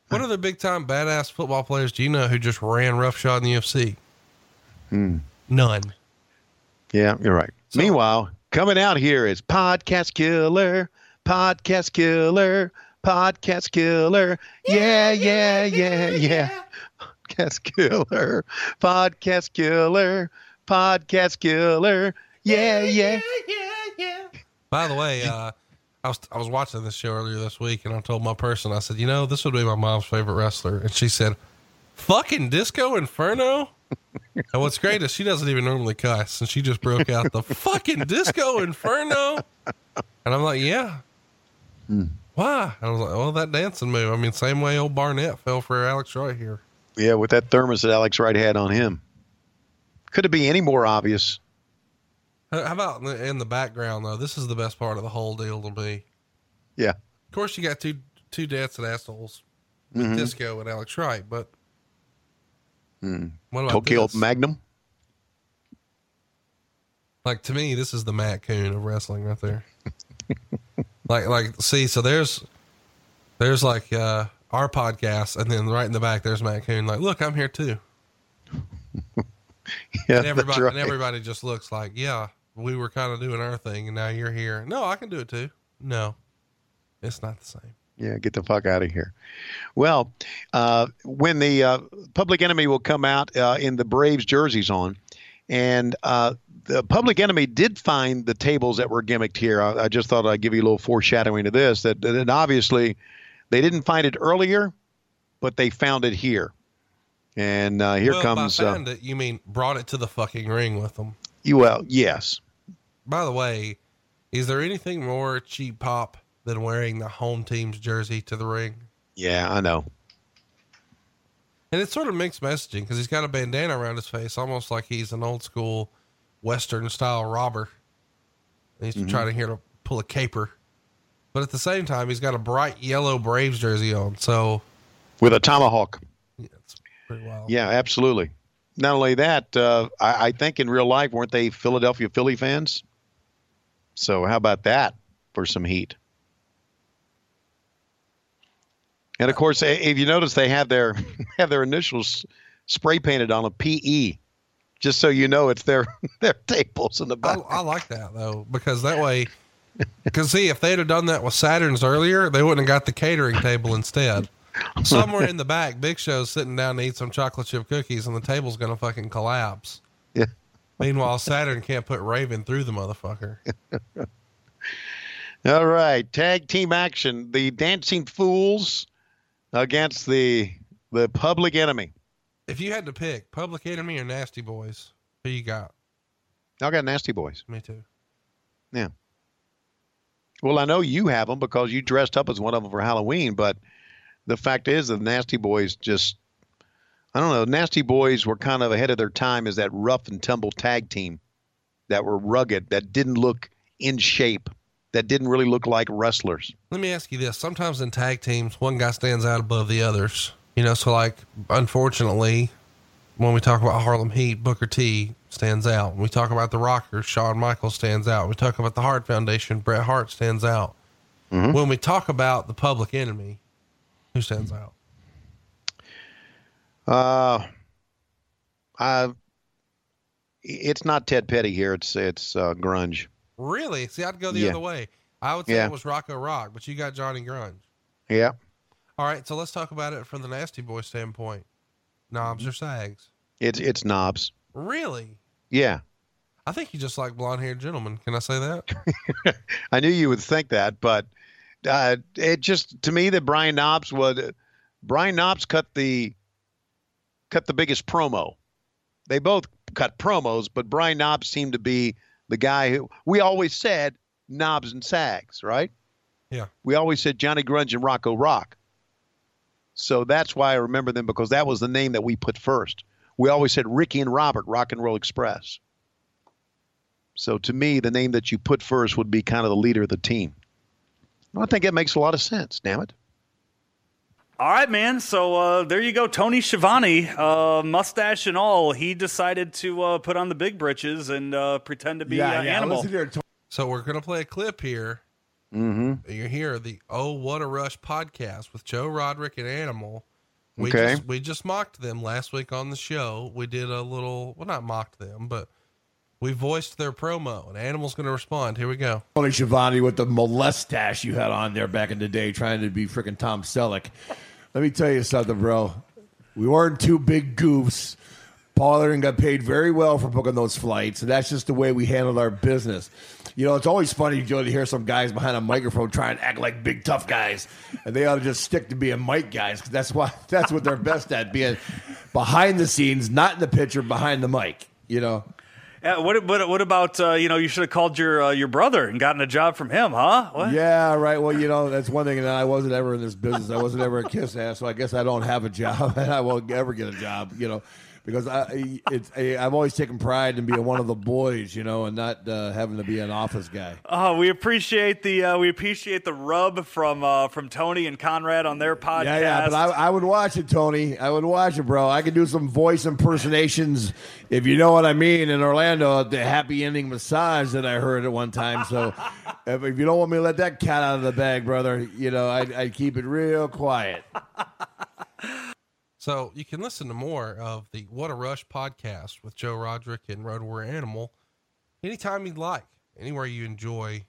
what other big time badass football players do you know who just ran roughshod in the UFC? Hmm. None. Yeah, you're right. So- Meanwhile, coming out here is Podcast Killer, Podcast Killer, Podcast Killer. Yeah, yeah, yeah, yeah. Podcast Killer, Podcast Killer, Podcast Killer. Yeah, yeah. By the way, uh, I was I was watching this show earlier this week, and I told my person, I said, you know, this would be my mom's favorite wrestler, and she said, "Fucking Disco Inferno." and what's great is she doesn't even normally cuss, and she just broke out the fucking Disco Inferno, and I'm like, yeah. Why? I was like, well, that dancing move. I mean, same way old Barnett fell for Alex Wright here. Yeah, with that thermos that Alex Wright had on him. Could it be any more obvious? How how about in the, in the background though? This is the best part of the whole deal to me. Yeah. Of course, you got two two dancing assholes with mm-hmm. Disco and Alex Wright, but what about Tokyo this? Magnum? like to me, this is the Matt Coon of wrestling right there. like, like, see, so there's there's like uh our podcast, and then right in the back, there's Matt Coon. Like, look, I'm here too. Yeah, And everybody, right. and everybody just looks like, yeah, we were kind of doing our thing, and now you're here. No, I can do it too. No, it's not the same. Yeah, get the fuck out of here. Well, uh, when the uh, Public Enemy will come out uh, in the Braves jerseys on, and uh, the Public Enemy did find the tables that were gimmicked here. I, I just thought I'd give you a little foreshadowing of this. That, that obviously they didn't find it earlier, but they found it here. And uh, here well, comes by uh, found it, you mean brought it to the fucking ring with them. you. Well, yes, By the way, is there anything more cheap pop than wearing the home team's jersey to the ring? yeah, I know. And it's sort of mixed messaging because he's got a bandana around his face, almost like he's an old school Western style robber. And he's trying to here to pull a caper. But at the same time, he's got a bright yellow Braves jersey on. So with a tomahawk. Yeah, it's pretty wild. Yeah, absolutely. Not only that, uh, I, I think in real life, weren't they Philadelphia Philly fans? So how about that for some heat? And of course, if you notice, they have their have their initials spray painted on a PE, just so you know it's their their tables in the I, back. I like that though because that way, because see, if they'd have done that with Saturn's earlier, they wouldn't have got the catering table instead. Somewhere in the back, Big Show's sitting down to eat some chocolate chip cookies, and the table's gonna fucking collapse. Yeah. Meanwhile, Saturn can't put Raven through the motherfucker. All right, tag team action: the Dancing Fools against the the Public Enemy. If you had to pick Public Enemy or Nasty Boys, who you got? I got Nasty Boys. Me too. Yeah. Well, I know you have them because you dressed up as one of them for Halloween, but the fact is, the Nasty Boys just, I don't know, Nasty Boys were kind of ahead of their time as that rough and tumble tag team that were rugged, that didn't look in shape, that didn't really look like wrestlers. Let me ask you this: Sometimes in tag teams, one guy stands out above the others. You know, so like, unfortunately, when we talk about Harlem Heat, Booker T stands out. When we talk about the Rockers, Shawn Michaels stands out. When we talk about the Hart Foundation, Bret Hart stands out. When we talk about the Public Enemy, who stands out? Uh, I, it's not Ted Petty here. It's it's uh, grunge. Really? See, I'd go the Yeah. other way. I would say Yeah. it was Rocco Rock, but you got Johnny Grunge. Yeah. All right, so let's talk about it from the Nasty Boy standpoint. Knobbs or sags? It's it's knobs. Really? Yeah. I think you just like blonde haired gentlemen. Can I say that? I knew you would think that, but uh, it just to me that Brian Knobbs would Brian Knobbs cut the cut the biggest promo. They both cut promos, but Brian Knobbs seemed to be the guy who we always said Knobbs and Sags, right? Yeah. We always said Johnny Grunge and Rocco Rock. So that's why I remember them because that was the name that we put first. We always said Ricky and Robert, Rock and Roll Express. So to me, the name that you put first would be kind of the leader of the team. I think it makes a lot of sense. Damn it. All right, man. So uh, there you go. Tony Schiavone, uh, mustache and all, he decided to uh, put on the big britches and uh, pretend to be yeah, uh, yeah. animal. Here, Tony. So we're gonna play a clip here. Mm-hmm. You hear the "Oh What a Rush" podcast with Joe Roderick and Animal. We Okay. just, we just mocked them last week on the show. We did a little, well, not mocked them, but we voiced their promo, and Animal's going to respond. Here we go. Tony Schiavone with the molestache you had on there back in the day, trying to be freaking Tom Selleck. Let me tell you something, bro. We weren't two big goofs. Paul Aaron got paid very well for booking those flights, and that's just the way we handled our business. You know, it's always funny, to hear some guys behind a microphone try and act like big tough guys, and they ought to just stick to being mic guys because that's why that's what they're best at, being behind the scenes, not in the picture, behind the mic. You know. Yeah, what, what, what about, uh, you know, you should have called your uh, your brother and gotten a job from him, huh? What? Yeah, right. Well, you know, that's one thing. And I wasn't ever in this business. I wasn't ever a kiss ass, so I guess I don't have a job, and I won't ever get a job. You know, because I, it's, I, I've always taken pride in being one of the boys, you know, and not uh, having to be an office guy. Oh, we appreciate the uh, we appreciate the rub from uh, from Tony and Conrad on their podcast. Yeah, yeah. But I, I would watch it, Tony. I would watch it, bro. I could do some voice impersonations, if you know what I mean. In Orlando, at the happy ending massage that I heard at one time. So, if, if you don't want me to let that cat out of the bag, brother, you know, I'd, I'd keep it real quiet. So you can listen to more of the What a Rush podcast with Joe Roderick and Road Warrior Animal anytime you'd like, anywhere you enjoy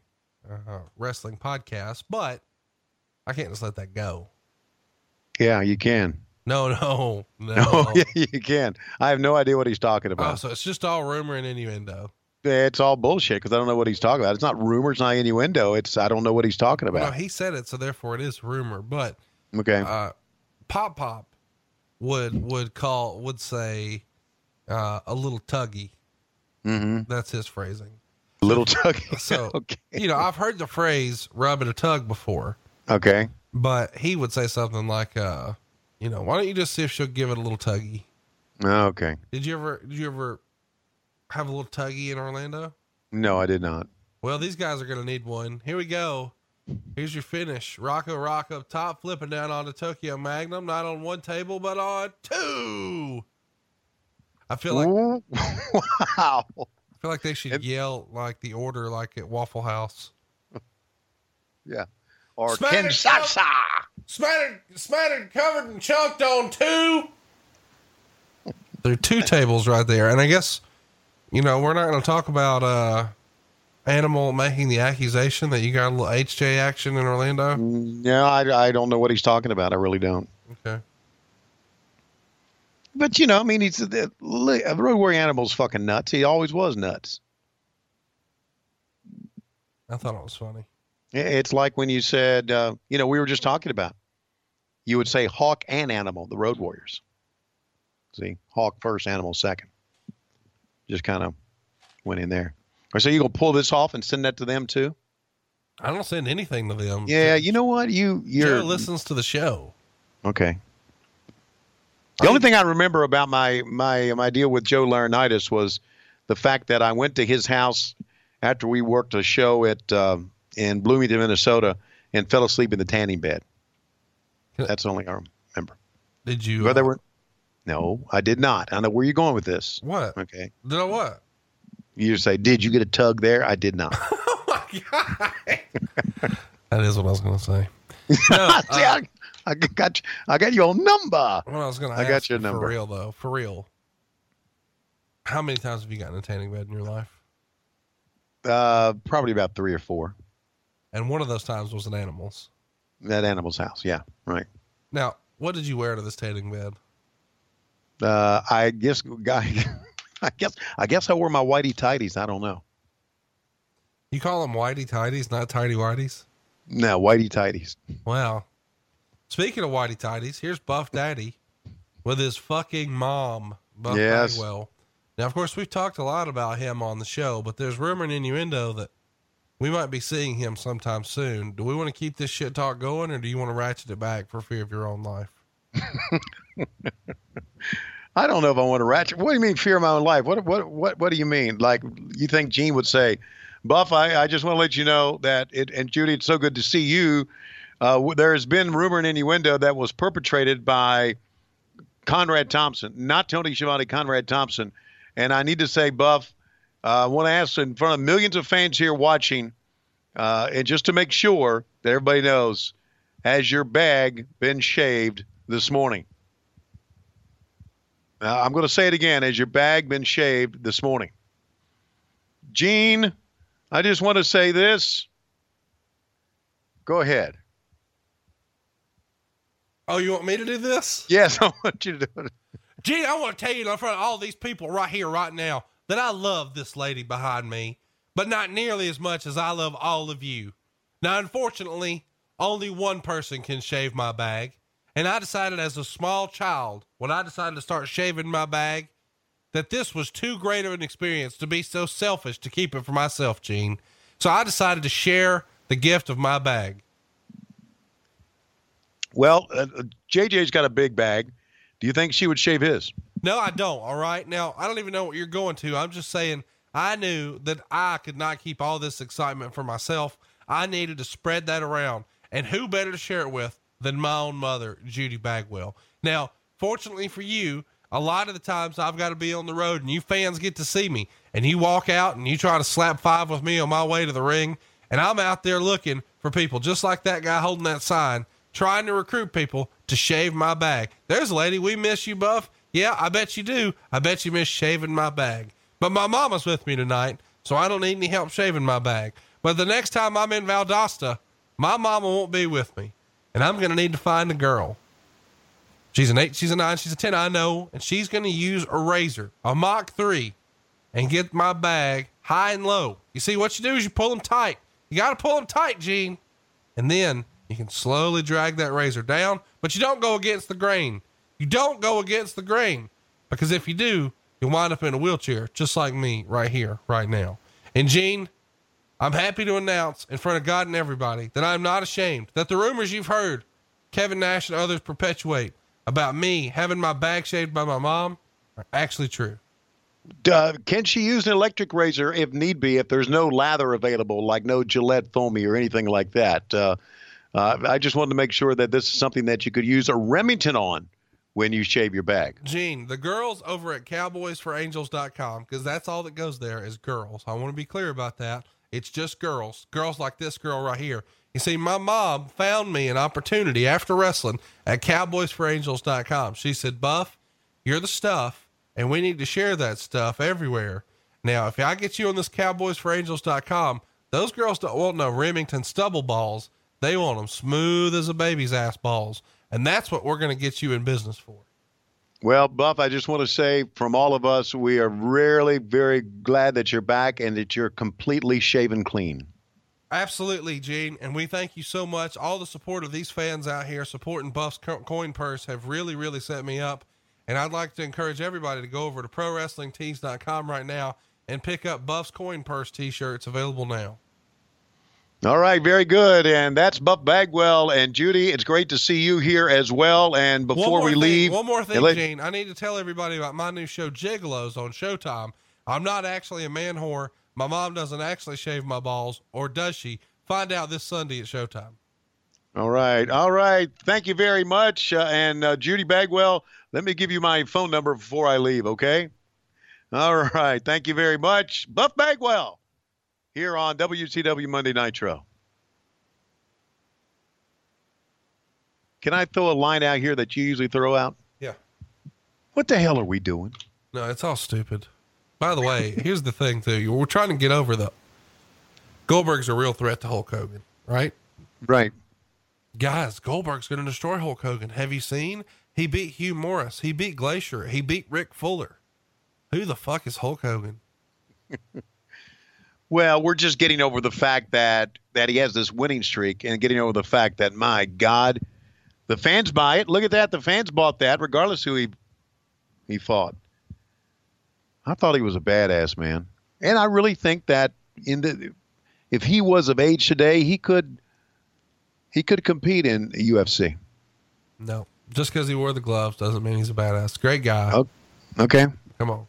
uh, wrestling podcasts. But I can't just let that go. Yeah, you can. No, no, no. Oh, yeah, you can. I have no idea what he's talking Oh, about. so it's just all rumor and innuendo. It's all bullshit because I don't know what he's talking about. It's not rumors, not innuendo. It's I don't know what he's talking about. No, he said it, so therefore it is rumor. But Okay. uh, Pop Pop would would call would say uh, a little tuggy. mm-hmm. That's his phrasing. Little tuggy. So okay. you know, I've heard the phrase "rubbing a tug" before, Okay. but he would say something like, uh, "You know, why don't you just see if she'll give it a little tuggy?" Okay. Did you ever did you ever have a little tuggy in Orlando? No, I did not. Well, these guys are going to need one. Here we go. Here's your finish. Rocco Rock up top, flipping down onto Tokyo Magnum, not on one table, but on two. I feel like Ooh, wow. I feel like they should yell like the order like at Waffle House. Yeah. Or Smatter- Kinshasa. Smattered, smattered, covered, and chunked on two. There are two tables right there, and I guess you know we're not going to talk about uh animal making the accusation that you got a little HJ action in Orlando. Yeah, I, I don't know what he's talking about. I really don't. Okay. But you know, I mean, he's the the road warrior animal's fucking nuts. He always was nuts. I thought it was funny. It's like when you said, uh, you know, we were just talking about. You would say hawk and animal, the road warriors. See, hawk first, animal second. Just kind of went in there. Or so you gonna pull this off and send that to them too? I don't send anything to them. Yeah, you know what? You you're Joe listens to the show. Okay. The only thing I remember about my my my deal with Joe Laurinaitis was the fact that I went to his house after we worked a show at uh, in Bloomington, Minnesota, and fell asleep in the tanning bed. That's the only I remember. Did you? Well, there were. No, I did not. I know where you're going with this. What? Okay. Did I what? You say, did you get a tug there? I did not. oh my god! That is what I was going to say. No, See, uh, I, I got you, I got your number. What I was going to I ask got your number. for real though, for real. How many times have you gotten a tanning bed in your life? Uh, probably about three or four. And one of those times was an animal's. That animal's house. Yeah, right. Now, what did you wear to this tanning bed? Uh, I guess, guy, I guess, I guess I wore my whitey tighties. I don't know. You call them whitey tighties, not tidy whities? No, whitey tighties. Well, Speaking of whitey tighties, here's Buff Daddy with his fucking mom, Buff Yes. Bagwell. Now, of course, we've talked a lot about him on the show, but there's rumor and innuendo that we might be seeing him sometime soon. Do we want to keep this shit talk going, or do you want to ratchet it back for fear of your own life? I don't know if I want to ratchet. What do you mean, fear my own life? What, what, what, what do you mean? Like, you think Gene would say, Buff, I, I just want to let you know that it, and Judy, it's so good to see you. Uh, there has been rumor and innuendo that was perpetrated by Conrad Thompson, not Tony Schiavone, Conrad Thompson. And I need to say, Buff, uh, I want to ask in front of millions of fans here watching, uh, and just to make sure that everybody knows, has your bag been shaved this morning? Now, I'm going to say it again. Has your bag been shaved this morning? Gene, I just want to say this. Go ahead. Oh, you want me to do this? Yes, I want you to do it. Gene, I want to tell you in front of all these people right here, right now, that I love this lady behind me, but not nearly as much as I love all of you. Now, unfortunately, only one person can shave my bag. And I decided as a small child, when I decided to start shaving my bag, that this was too great of an experience to be so selfish to keep it for myself, Gene. So I decided to share the gift of my bag. Well, uh, uh, JJ's got a big bag. Do you think she would shave his? No, I don't. All right. Now, I don't even know what you're going to. I'm just saying I knew that I could not keep all this excitement for myself. I needed to spread that around. And who better to share it with than my own mother, Judy Bagwell? Now, fortunately for you, a lot of the times I've got to be on the road and you fans get to see me and you walk out and you try to slap five with me on my way to the ring. And I'm out there looking for people just like that guy holding that sign, trying to recruit people to shave my bag. There's a lady, we miss you, Buff. Yeah, I bet you do. I bet you miss shaving my bag. But my mama's with me tonight, so I don't need any help shaving my bag. But the next time I'm in Valdosta, my mama won't be with me, and I'm going to need to find a girl. She's an eight, she's a nine, she's a 10, I know, and she's going to use a razor, a Mach 3, and get my bag high and low. You see, what you do is you pull them tight. You got to pull them tight, Gene. And then you can slowly drag that razor down, but you don't go against the grain. You don't go against the grain because if you do, you'll wind up in a wheelchair, just like me right here, right now. And Gene, I'm happy to announce in front of God and everybody that I'm not ashamed that the rumors you've heard Kevin Nash and others perpetuate about me having my back shaved by my mom are actually true. Uh, can she use an electric razor if need be, if there's no lather available, like no Gillette Foamy or anything like that? Uh, uh, I just wanted to make sure that this is something that you could use a Remington on when you shave your back. Gene, the girls over at cowboysforangels.com, because that's all that goes there is girls. I want to be clear about that. It's just girls, girls like this girl right here. You see, my mom found me an opportunity after wrestling at cowboysforangels.com. She said, Buff, you're the stuff, and we need to share that stuff everywhere. Now, if I get you on this cowboysforangels.com, those girls don't want no Remington stubble balls. They want them smooth as a baby's ass balls. And that's what we're going to get you in business for. Well, Buff, I just want to say from all of us, we are really very glad that you're back and that you're completely shaven clean. Absolutely, Gene. And we thank you so much. All the support of these fans out here supporting Buff's coin purse have really, really set me up. And I'd like to encourage everybody to go over to prowrestlingtees.com right now and pick up Buff's coin purse t shirts available now. All right, very good. And that's Buff Bagwell and Judy. It's great to see you here as well. And before we thing- leave, one more thing, let- Gene. I need to tell everybody about my new show, Gigolos, on Showtime. I'm not actually a man whore. My mom doesn't actually shave my balls, or does she? Find out this Sunday at Showtime. All right. All right. Thank you very much. Uh, and uh, Judy Bagwell, let me give you my phone number before I leave, okay? All right. Thank you very much. Buff Bagwell here on WCW Monday Nitro. Can I throw a line out here that you usually throw out? Yeah. What the hell are we doing? No, it's all stupid. By the way, here's the thing too. We're trying to get over the Goldberg's a real threat to Hulk Hogan, right? Right. Guys, Goldberg's going to destroy Hulk Hogan. Have you seen? He beat Hugh Morrus. He beat Glacier. He beat Rick Fuller. Who the fuck is Hulk Hogan? Well, we're just getting over the fact that that he has this winning streak and getting over the fact that my God, the fans buy it. Look at that. The fans bought that regardless who he he fought. I thought he was a badass man. And I really think that in the if he was of age today, he could he could compete in UFC. No, just because he wore the gloves doesn't mean he's a badass. Great guy. Oh, okay. Come on.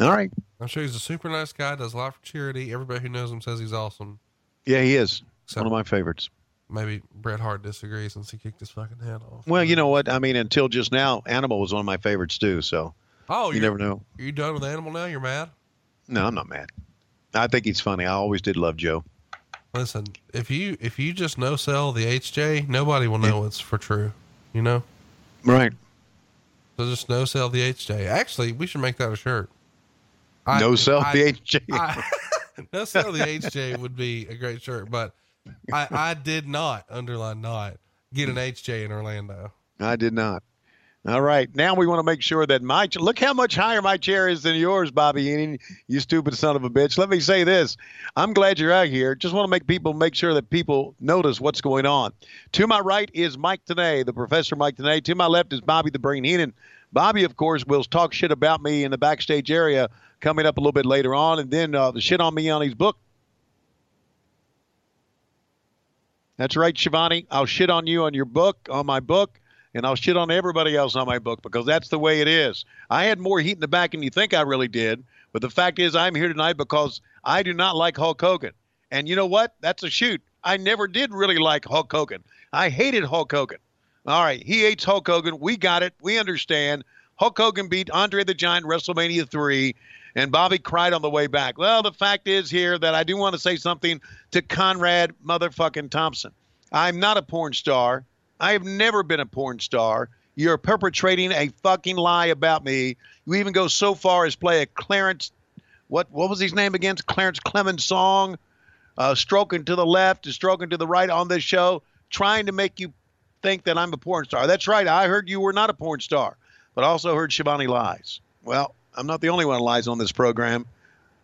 All right. I'm sure he's a super nice guy. Does a lot for charity. Everybody who knows him says he's awesome. Yeah, he is. So- One of my favorites. Maybe Bret Hart disagrees since he kicked his fucking head off. Well, you know what? I mean, until just now, Animal was one of my favorites too. So Oh, you never know. Are you done with Animal now? You're mad? No, I'm not mad. I think he's funny. I always did love Joe. Listen, if you if you just no sell the HJ, nobody will know it's for true. You know? Right. So just no sell the HJ. Actually, we should make that a shirt. No sell the HJ. I- no sell the HJ would be a great shirt, but I I did not underline not get an HJ in Orlando. I did not. All right. Now we want to make sure that my look how much higher my chair is than yours, Bobby Heenan. You stupid son of a bitch. Let me say this. I'm glad you're out here. Just want to make people make sure that people notice what's going on. To my right is Mike Tenay, the professor Mike Tenay. To my left is Bobby the Brain Heenan. Bobby, of course, will talk shit about me in the backstage area coming up a little bit later on, and then uh, the shit on me on his book. That's right, Schiavone. I'll shit on you on your book, on my book, and I'll shit on everybody else on my book because that's the way it is. I had more heat in the back than you think I really did, but the fact is, I'm here tonight because I do not like Hulk Hogan. And you know what? That's a shoot. I never did really like Hulk Hogan. I hated Hulk Hogan. All right, he hates Hulk Hogan. We got it. We understand. Hulk Hogan beat Andre the Giant WrestleMania 3, and Bobby cried on the way back. Well, the fact is here that I do want to say something to Conrad motherfucking Thompson. I'm not a porn star. I have never been a porn star. You're perpetrating a fucking lie about me. You even go so far as play a Clarence, what what was his name again? Clarence Clemons song, uh, stroking to the left and stroking to the right on this show, trying to make you think that I'm a porn star. That's right. I heard you were not a porn star, but also heard Schiavone lies. Well, I'm not the only one who lies on this program.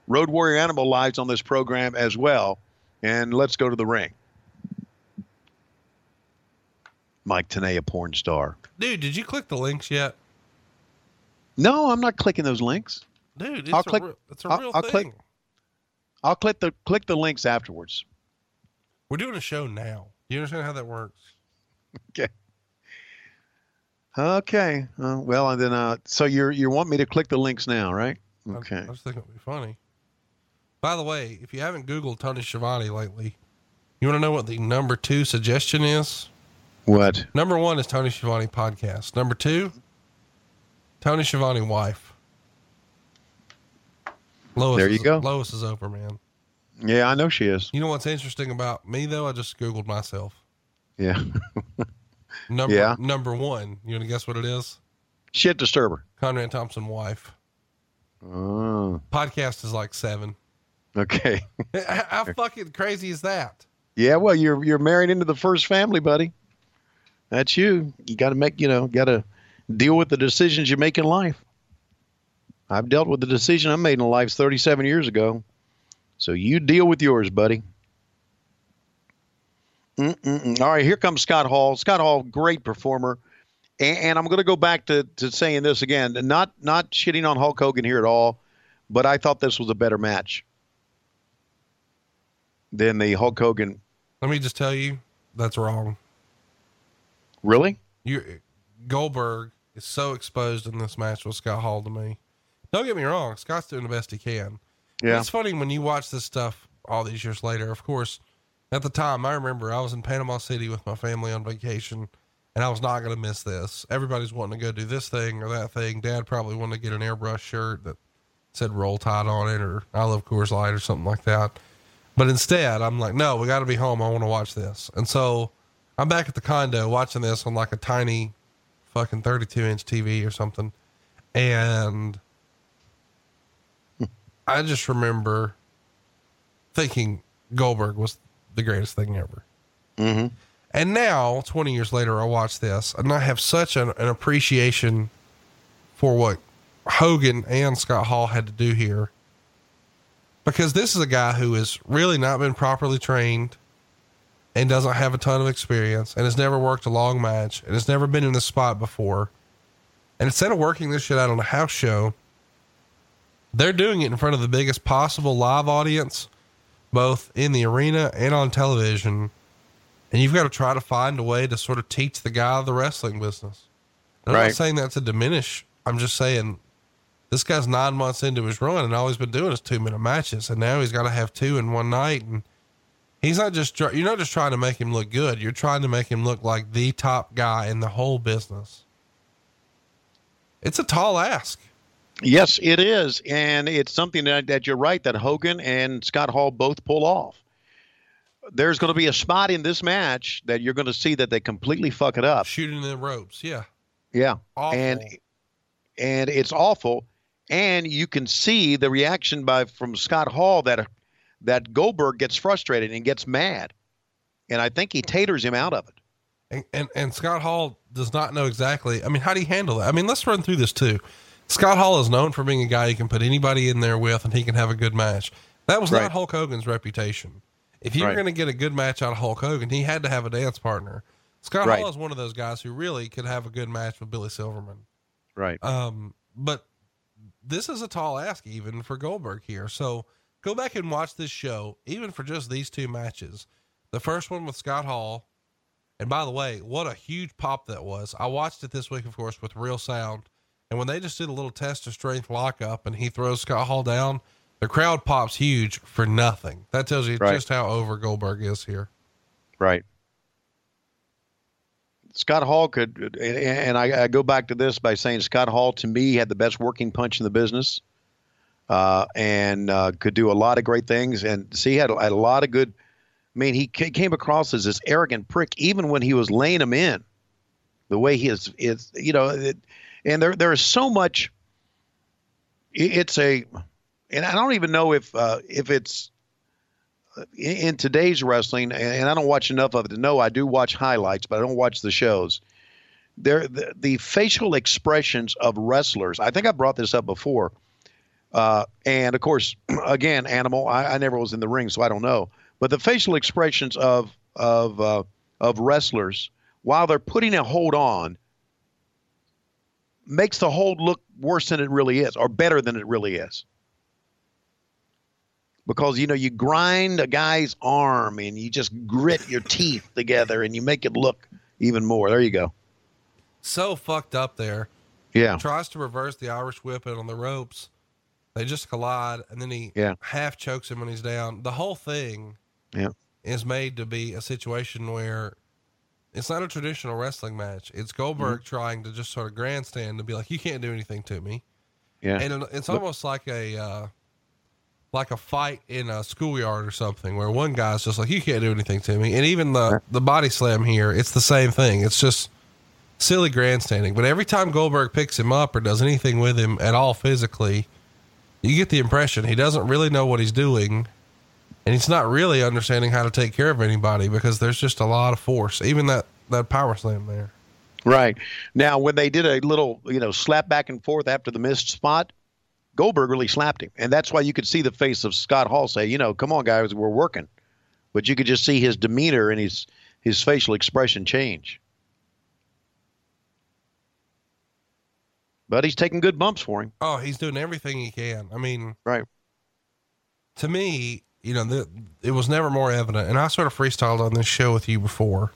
Road Warrior Animal lies on this program as well. And let's go to the ring. Mike Tenay, a porn star. Dude, did you click the links yet? No, I'm not clicking those links. Dude, it's I'll a click. real, it's a I'll, real I'll thing. click. I'll click the click the links afterwards. We're doing a show now. You understand how that works? Okay. Okay. Uh, well, and then uh, so you're you want me to click the links now, right? Okay. I, I just think it would be funny. By the way, if you haven't Googled Tony Schiavone lately, you want to know what the number two suggestion is? What? Number one is Tony Schiavone podcast. Number two, Tony Schiavone wife. Lois There you is, go. Lois is over, man. Yeah, I know she is. You know what's interesting about me though? I just Googled myself. Yeah. Number Yeah. number one. You want to guess what it is? Shit disturber. Conrad Thompson wife. Oh, Podcast is like seven. okay. How how fucking crazy is that? Yeah, well, you're you're married into the first family, buddy. That's you. You got to make, you know, got to deal with the decisions you make in life. I've dealt with the decision I made in life 37 years ago. So you deal with yours, buddy. Mm-mm-mm. All right, here comes Scott Hall. Scott Hall, great performer. And, and I'm going to go back to, to saying this again, not not shitting on Hulk Hogan here at all, but I thought this was a better match than the Hulk Hogan. Let me just tell you, that's wrong. Really? You Goldberg is so exposed in this match with Scott Hall to me. Don't get me wrong, Scott's doing the best he can. Yeah. It's funny when you watch this stuff all these years later. Of course, at the time, I remember I was in Panama City with my family on vacation, and I was not going to miss this. Everybody's wanting to go do this thing or that thing. Dad probably wanted to get an airbrush shirt that said Roll Tide on it or I Love Coors Light or something like that. But instead, I'm like, no, we got to be home. I want to watch this. And so I'm back at the condo watching this on like a tiny fucking 32 inch TV or something. And I just remember thinking Goldberg was the greatest thing ever. Mm-hmm. And now, 20 years later, I watch this and I have such an, an appreciation for what Hogan and Scott Hall had to do here. Because this is a guy who has really not been properly trained and doesn't have a ton of experience and has never worked a long match and has never been in this spot before. And instead of working this shit out on a house show, they're doing it in front of the biggest possible live audience, both in the arena and on television. And you've got to try to find a way to sort of teach the guy the wrestling business. And I'm Right. not saying that to diminish. I'm just saying this guy's nine months into his run and all he's been doing is two minute matches. And now he's got to have two in one night. And he's not just, you're not just trying to make him look good. You're trying to make him look like the top guy in the whole business. It's a tall ask. Yes, it is, and it's something that, that you're right that Hogan and Scott Hall both pull off. There's going to be a spot in this match that you're going to see that they completely fuck it up. Shooting the ropes. Yeah. Yeah, Awful. and and it's awful, and you can see the reaction by from Scott Hall that that Goldberg gets frustrated and gets mad, and I think he taters him out of it. And, and and Scott Hall does not know exactly. I mean, how do you handle that? I mean, let's run through this too. Scott Hall is known for being a guy you can put anybody in there with, and he can have a good match. That was Right. not Hulk Hogan's reputation. If you were Right. going to get a good match out of Hulk Hogan, he had to have a dance partner. Scott Right. Hall is one of those guys who really could have a good match with Billy Silverman. Right. Um, but this is a tall ask even for Goldberg here. So go back and watch this show, even for just these two matches. The first one with Scott Hall. And by the way, what a huge pop that was. I watched it this week, of course, with real sound. And when they just did a little test of strength lockup and he throws Scott Hall down, the crowd pops huge for nothing. That tells you Right. just how over Goldberg is here. Right. Scott Hall could, and- I, I go back to this by saying Scott Hall to me had the best working punch in the business, uh, and uh, could do a lot of great things. And see, he had, a- had a lot of good. I mean, he came across as this arrogant prick, even when he was laying him in. The way he is, is you know, it, and there there is so much. It's a, and I don't even know if uh, if it's in, in today's wrestling, and, and I don't watch enough of it to know. I do watch highlights, but I don't watch the shows. There, the, the facial expressions of wrestlers. I think I brought this up before, uh, and of course, again, animal. I, I never was in the ring, so I don't know. But the facial expressions of of uh, of wrestlers while they're putting a hold on makes the hold look worse than it really is, or better than it really is because you know you grind a guy's arm and you just grit your teeth together and you make it look even more. There you go. So fucked up there. Yeah. tries to reverse the Irish whip it on the ropes. They just collide, and then he Yeah. half chokes him when he's down. The whole thing Yeah. is made to be a situation where it's not a traditional wrestling match. It's Goldberg trying to just sort of grandstand to be like, "You can't do anything to me," Yeah. and it's almost like a uh, like a fight in a schoolyard or something, where one guy's just like, "You can't do anything to me," and even the the body slam here, it's the same thing. It's just silly grandstanding. But every time Goldberg picks him up or does anything with him at all physically, you get the impression he doesn't really know what he's doing and he's not really understanding how to take care of anybody because there's just a lot of force. Even that that power slam there. Right. Now, when they did a little, you know, slap back and forth after the missed spot, Goldberg really slapped him. And that's why you could see the face of Scott Hall say, you know, come on, guys, we're working. But you could just see his demeanor and his, his facial expression change. But he's taking good bumps for him. Oh, he's doing everything he can. I mean, Right. to me, you know, the, it was never more evident. And I sort of freestyled on this show with you before,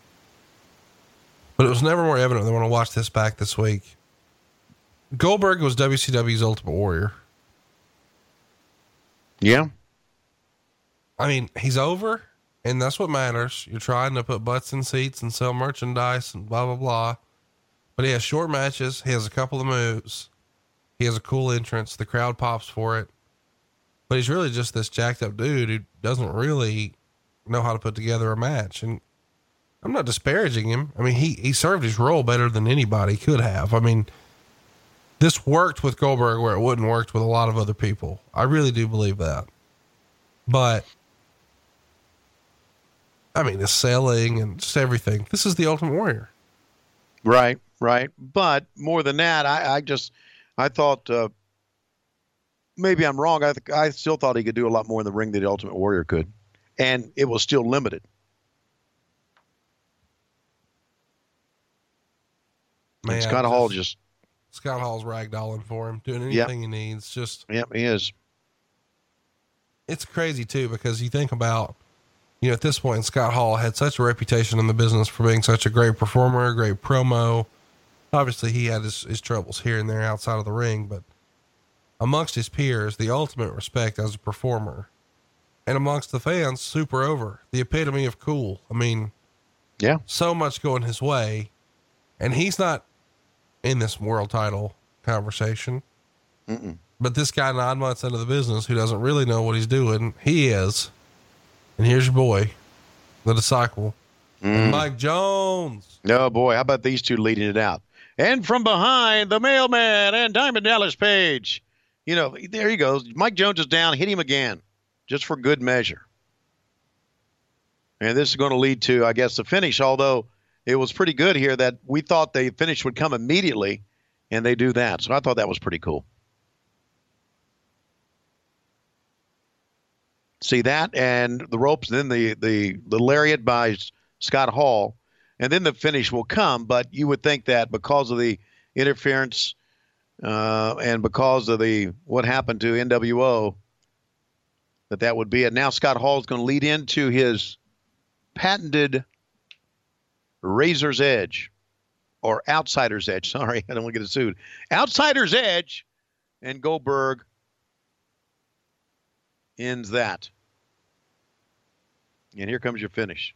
but it was never more evident than when I watched this back this week. Goldberg was WCW's Ultimate Warrior. Yeah. I mean, he's over, and that's what matters. You're trying to put butts in seats and sell merchandise and blah blah blah. But he has short matches. He has a couple of moves. He has a cool entrance. The crowd pops for it. But he's really just this jacked up dude who doesn't really know how to put together a match. And I'm not disparaging him. I mean, he he served his role better than anybody could have. I mean, this worked with Goldberg where it wouldn't worked with a lot of other people. I really do believe that. But I mean, the selling and just everything. This is the Ultimate Warrior. Right, right. But more than that, I, I just I thought uh, maybe I'm wrong. I th- I still thought he could do a lot more in the ring than the Ultimate Warrior could, and it was still limited. Man, and Scott Hall just Scott Hall's ragdolling for him, doing Yep. anything he needs. Just yep, he is. it's crazy too because you think about, you know, at this point, Scott Hall had such a reputation in the business for being such a great performer, a great promo. Obviously, he had his, his troubles here and there outside of the ring, but amongst his peers, the ultimate respect as a performer, and amongst the fans, super over, the epitome of cool. I mean, Yeah, so much going his way, and he's not in this world title conversation. But this guy, nine months into the business, who doesn't really know what he's doing, he is. And here's your boy, the disciple, mm. Mike Jones. Oh boy, how about these two leading it out? And from behind, the mailman and Diamond Dallas Page. You know, there he goes. Mike Jones is down. Hit him again, just for good measure. And this is going to lead to, I guess, the finish. Although it was pretty good here that we thought the finish would come immediately, and they do that. So I thought that was pretty cool. See that and the ropes, then the the the lariat by Scott Hall, and then the finish will come. But you would think that because of the interference uh, and because of the what happened to NWO, that that would be it. Now Scott Hall is going to lead into his patented razor's edge or outsider's edge. Sorry, I don't want to get it sued. Outsider's edge, and Goldberg ends that. And here comes your finish.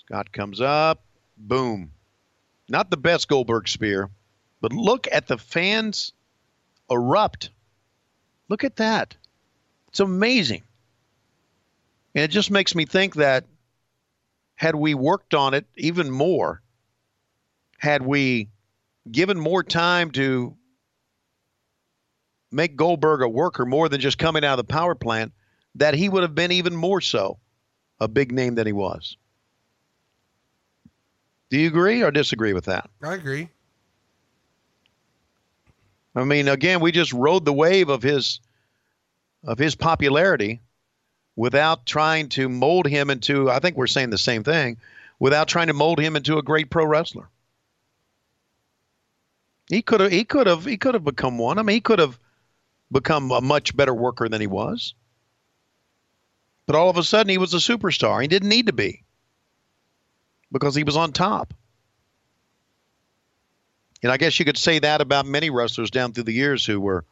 Scott comes up, boom. Not the best Goldberg spear, but look at the fans erupt. Look at that. It's amazing. And it just makes me think that had we worked on it even more, had we given more time to make Goldberg a worker more than just coming out of the power plant, that he would have been even more so a big name than he was. Do you agree or disagree with that? I agree. I mean, again, we just rode the wave of his of his popularity without trying to mold him into I think we're saying the same thing, without trying to mold him into a great pro wrestler. He could have he could have he could have become one. I mean, he could have become a much better worker than he was. But all of a sudden he was a superstar. He didn't need to be. Because he was on top. And I guess you could say that about many wrestlers down through the years who were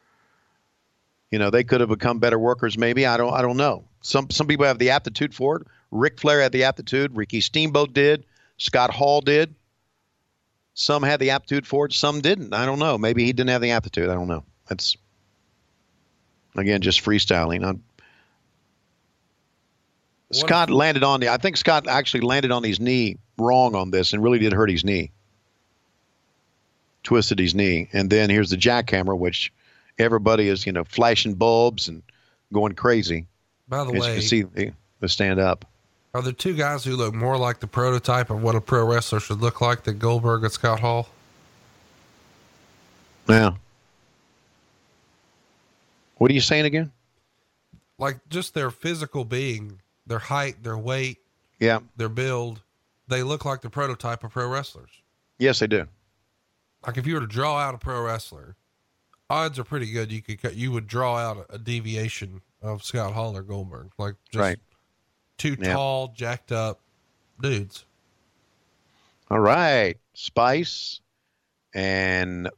You know, they could have become better workers. Maybe I don't. I don't know. Some some people have the aptitude for it. Ric Flair had the aptitude. Ricky Steamboat did. Scott Hall did. Some had the aptitude for it. Some didn't. I don't know. Maybe he didn't have the aptitude. I don't know. That's again just freestyling. I'm, Scott landed on the. I think Scott actually landed on his knee wrong on this and really did hurt his knee. Twisted his knee, and then here's the jackhammer, which everybody is you know flashing bulbs and going crazy. By the As you can see the, the stand up. are there two guys who look more like the prototype of what a pro wrestler should look like than Goldberg and Scott Hall? Yeah. What are you saying again? Like just their physical being, their height, their weight, Yeah. their build, they look like the prototype of pro wrestlers. Yes, they do. Like if you were to draw out a pro wrestler, odds are pretty good you could cut, you would draw out a, deviation of Scott Hall or Goldberg. Like just Right. two Yeah. tall, jacked up dudes. All right. Spice and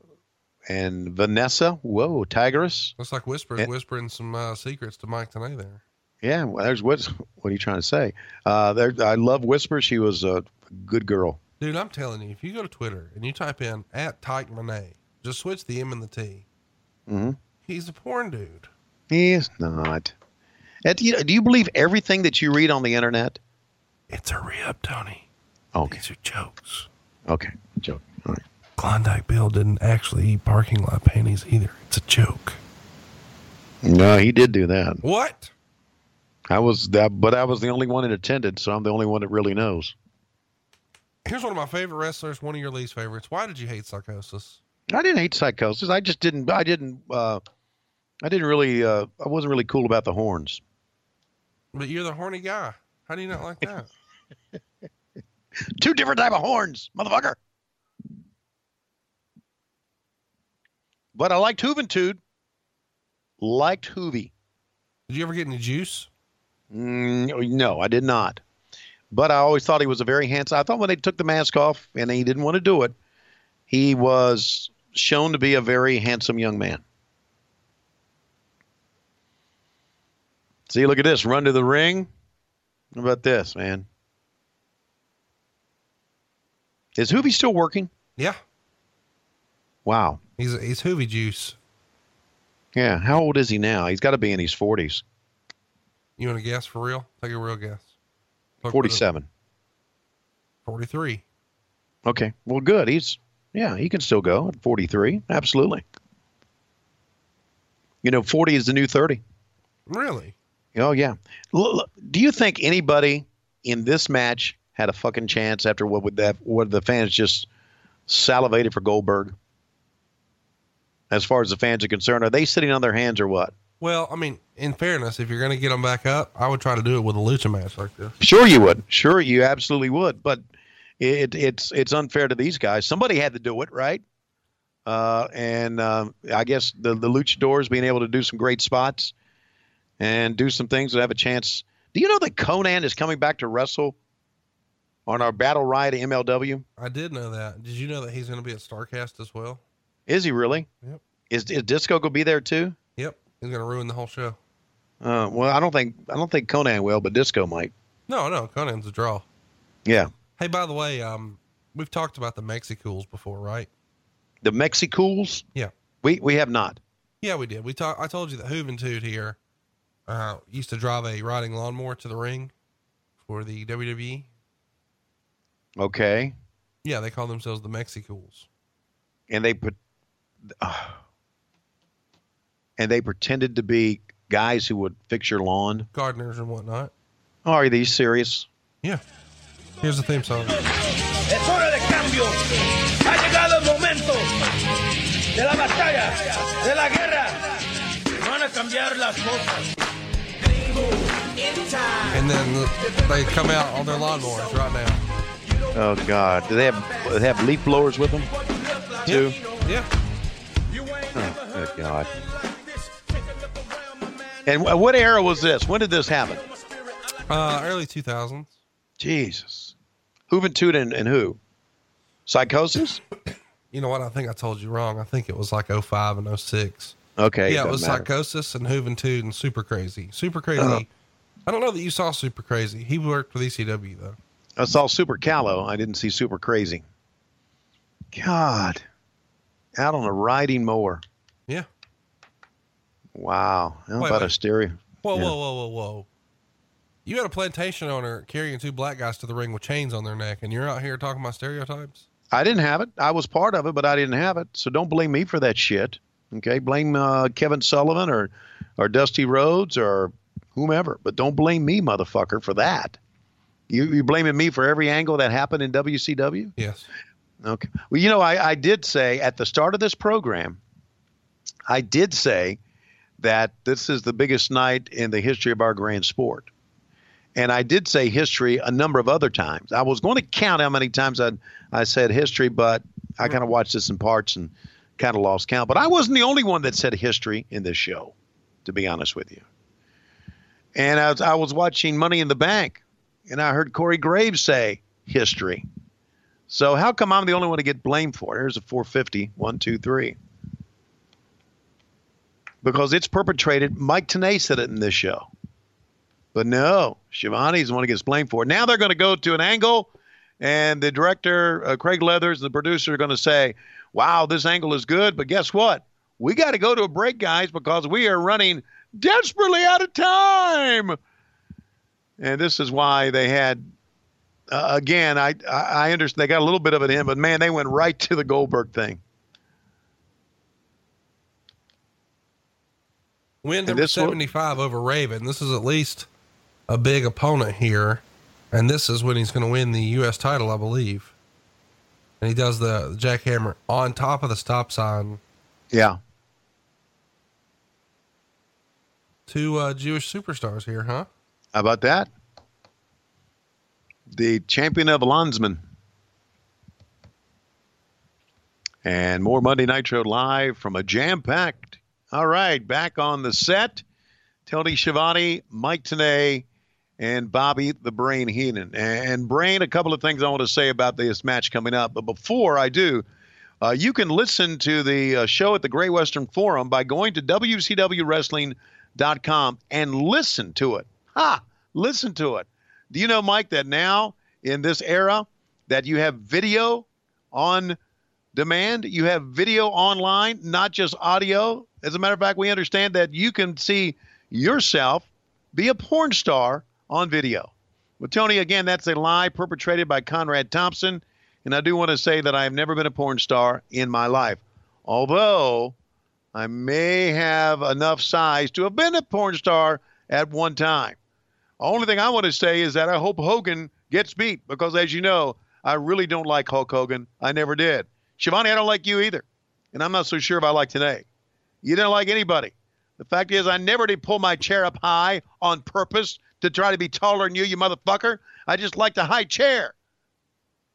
and Vanessa. Whoa, Tygress. Looks like Whisper's Yeah. whispering some uh, secrets to Mike tonight there. Yeah, well, there's what. What are you trying to say? Uh, there, I love Whisper. She was a good girl. Dude, I'm telling you, if you go to Twitter and you type in at Tyke Menay, just switch the M and the T. Mm-hmm. He's a porn dude. He is not. Do you, do you believe everything that you read on the internet? It's a rib, Tony. Okay. These are jokes. Okay. Joke. All right. Klondike Bill didn't actually eat parking lot panties either. It's a joke. No, he did do that. What? I was that, but I was the only one in attendance, so I'm the only one that really knows. Here's one of my favorite wrestlers, one of your least favorites. Why did you hate Psychosis? I didn't hate psychosis. I just didn't. I didn't. Uh, I didn't really. Uh, I wasn't really cool about the horns. But you're the horny guy. How do you not like that? Two different type of horns, motherfucker. But I liked Juventud. Liked Juvi. Did you ever get any juice? Mm, no, I did not. But I always thought he was a very handsome. I thought when they took the mask off and he didn't want to do it, he was shown to be a very handsome young man. See, look at this. Run to the ring. How about this, man? Is Juvi still working? Yeah. Wow. He's he's Juvi juice. Yeah. How old is he now? He's got to be in his 40s. You want to guess for real? Take a real guess. Look, 47. 43. Okay. Well, good. He's, yeah, he can still go at 43. Absolutely. You know, 40 is the new 30. Really? Oh, yeah. L- do you think anybody in this match had a fucking chance after what would that, what the fans just salivated for Goldberg? As far as the fans are concerned, are they sitting on their hands or what? Well, I mean, in fairness, if you're going to get them back up, I would try to do it with a lucha match like this. Sure, you would. Sure, you absolutely would. But it, it's it's unfair to these guys. Somebody had to do it, right? Uh, and um, I guess the the luchadors being able to do some great spots and do some things that have a chance. Do you know that Konnan is coming back to wrestle on our Battle Riot MLW? I did know that. Did you know that he's going to be at Starrcast as well? Is he really? Yep. Is is Disco gonna be there too? Yep. He's going to ruin the whole show. Uh, well, I don't think I don't think Konnan will, but Disco might. No, no, Konnan's a draw. Yeah, Hey, by the way, um, we've talked about the Mexicools before, right? the Mexicools. Yeah. We we have not. Yeah, we did. We talked. I told you that Juventud here uh, used to drive a riding lawnmower to the ring for the WWE. Okay, Yeah, they call themselves the Mexicools. and they put. and they pretended to be guys who would fix your lawn. Gardeners and whatnot. Oh, are these serious? Yeah. Here's the theme song. Es hora de cambio. Ha llegado el momento de la batalla, de la guerra. Van a cambiar las cosas. And then they come out on their lawnmowers right now. Oh God, do they have do they have leaf blowers with them? Too. Yeah. Oh, good God. And what era was this? When did this happen? Uh, early 2000s. Jesus. Juventud and, and who? Psychosis? You know what? I think I told you wrong. I think it was like 05 and 06. Okay. yeah, it was matter. Psychosis and Juventud and Super Crazy. Super Crazy. Uh-huh. I don't know that you saw Super Crazy. He worked with ECW though. I saw Super Calo. I didn't see Super Crazy. God, out on a riding mower. Yeah. Wow. How Wait, about wait. a stereo? Whoa, Yeah. whoa, whoa, whoa, whoa. You had a plantation owner carrying two black guys to the ring with chains on their neck, and you're out here talking about stereotypes? I didn't have it. I was part of it, but I didn't have it. So don't blame me for that shit. Okay, blame uh, Kevin Sullivan or or Dusty Rhodes or whomever, but don't blame me, motherfucker, for that. You you blaming me for every angle that happened in WCW? Yes. Okay. Well, you know, I, I did say at the start of this program, I did say that this is the biggest night in the history of our grand sport. And I did say history a number of other times. I was going to count how many times I I said history, but I kind of watched this in parts and kind of lost count. But I wasn't the only one that said history in this show, to be honest with you. And I was, I was watching Money in the Bank, and I heard Corey Graves say history. So how come I'm the only one to get blamed for it? Here's a 450, one, two, three. Because it's perpetrated. Mike Tenay said it in this show. But no, Schiavone's the one who gets blamed for it. Now they're going to go to an angle, and the director, uh, Craig Leathers, and the producer are going to say, wow, this angle is good, but guess what? We got to go to a break, guys, because we are running desperately out of time. And this is why they had uh, again, I, I I understand they got a little bit of it in, but man, they went right to the Goldberg thing. Win number this will- 75 over Raven. This is at least a big opponent here. And this is when he's going to win the U.S. title, I believe. And he does the jackhammer on top of the stop sign. Yeah. Two uh, Jewish superstars here, huh? How about that? The champion of Landsman. And more Monday Nitro live from a jam packed. All right, back on the set. Tony Schiavone, Mike Tenay, and Bobby the Brain Heenan. And Brain, a couple of things I want to say about this match coming up. But before I do, uh, you can listen to the uh, show at the Great Western Forum by going to WCWWrestling.com and listen to it. Ha! Listen to it. Do you know, Mike, that now in this era that you have video on demand, you have video online, not just audio. As a matter of fact, we understand that you can see yourself be a porn star on video. Well, Tony, again, that's a lie perpetrated by Conrad Thompson. And I do want to say that I have never been a porn star in my life. Although I may have enough size to have been a porn star at one time. Only thing I want to say is that I hope Hogan gets beat because, as you know, I really don't like Hulk Hogan. I never did. Schiavone, I don't like you either. And I'm not so sure if I like today. You didn't like anybody. The fact is, I never did pull my chair up high on purpose to try to be taller than you, you motherfucker. I just liked a high chair.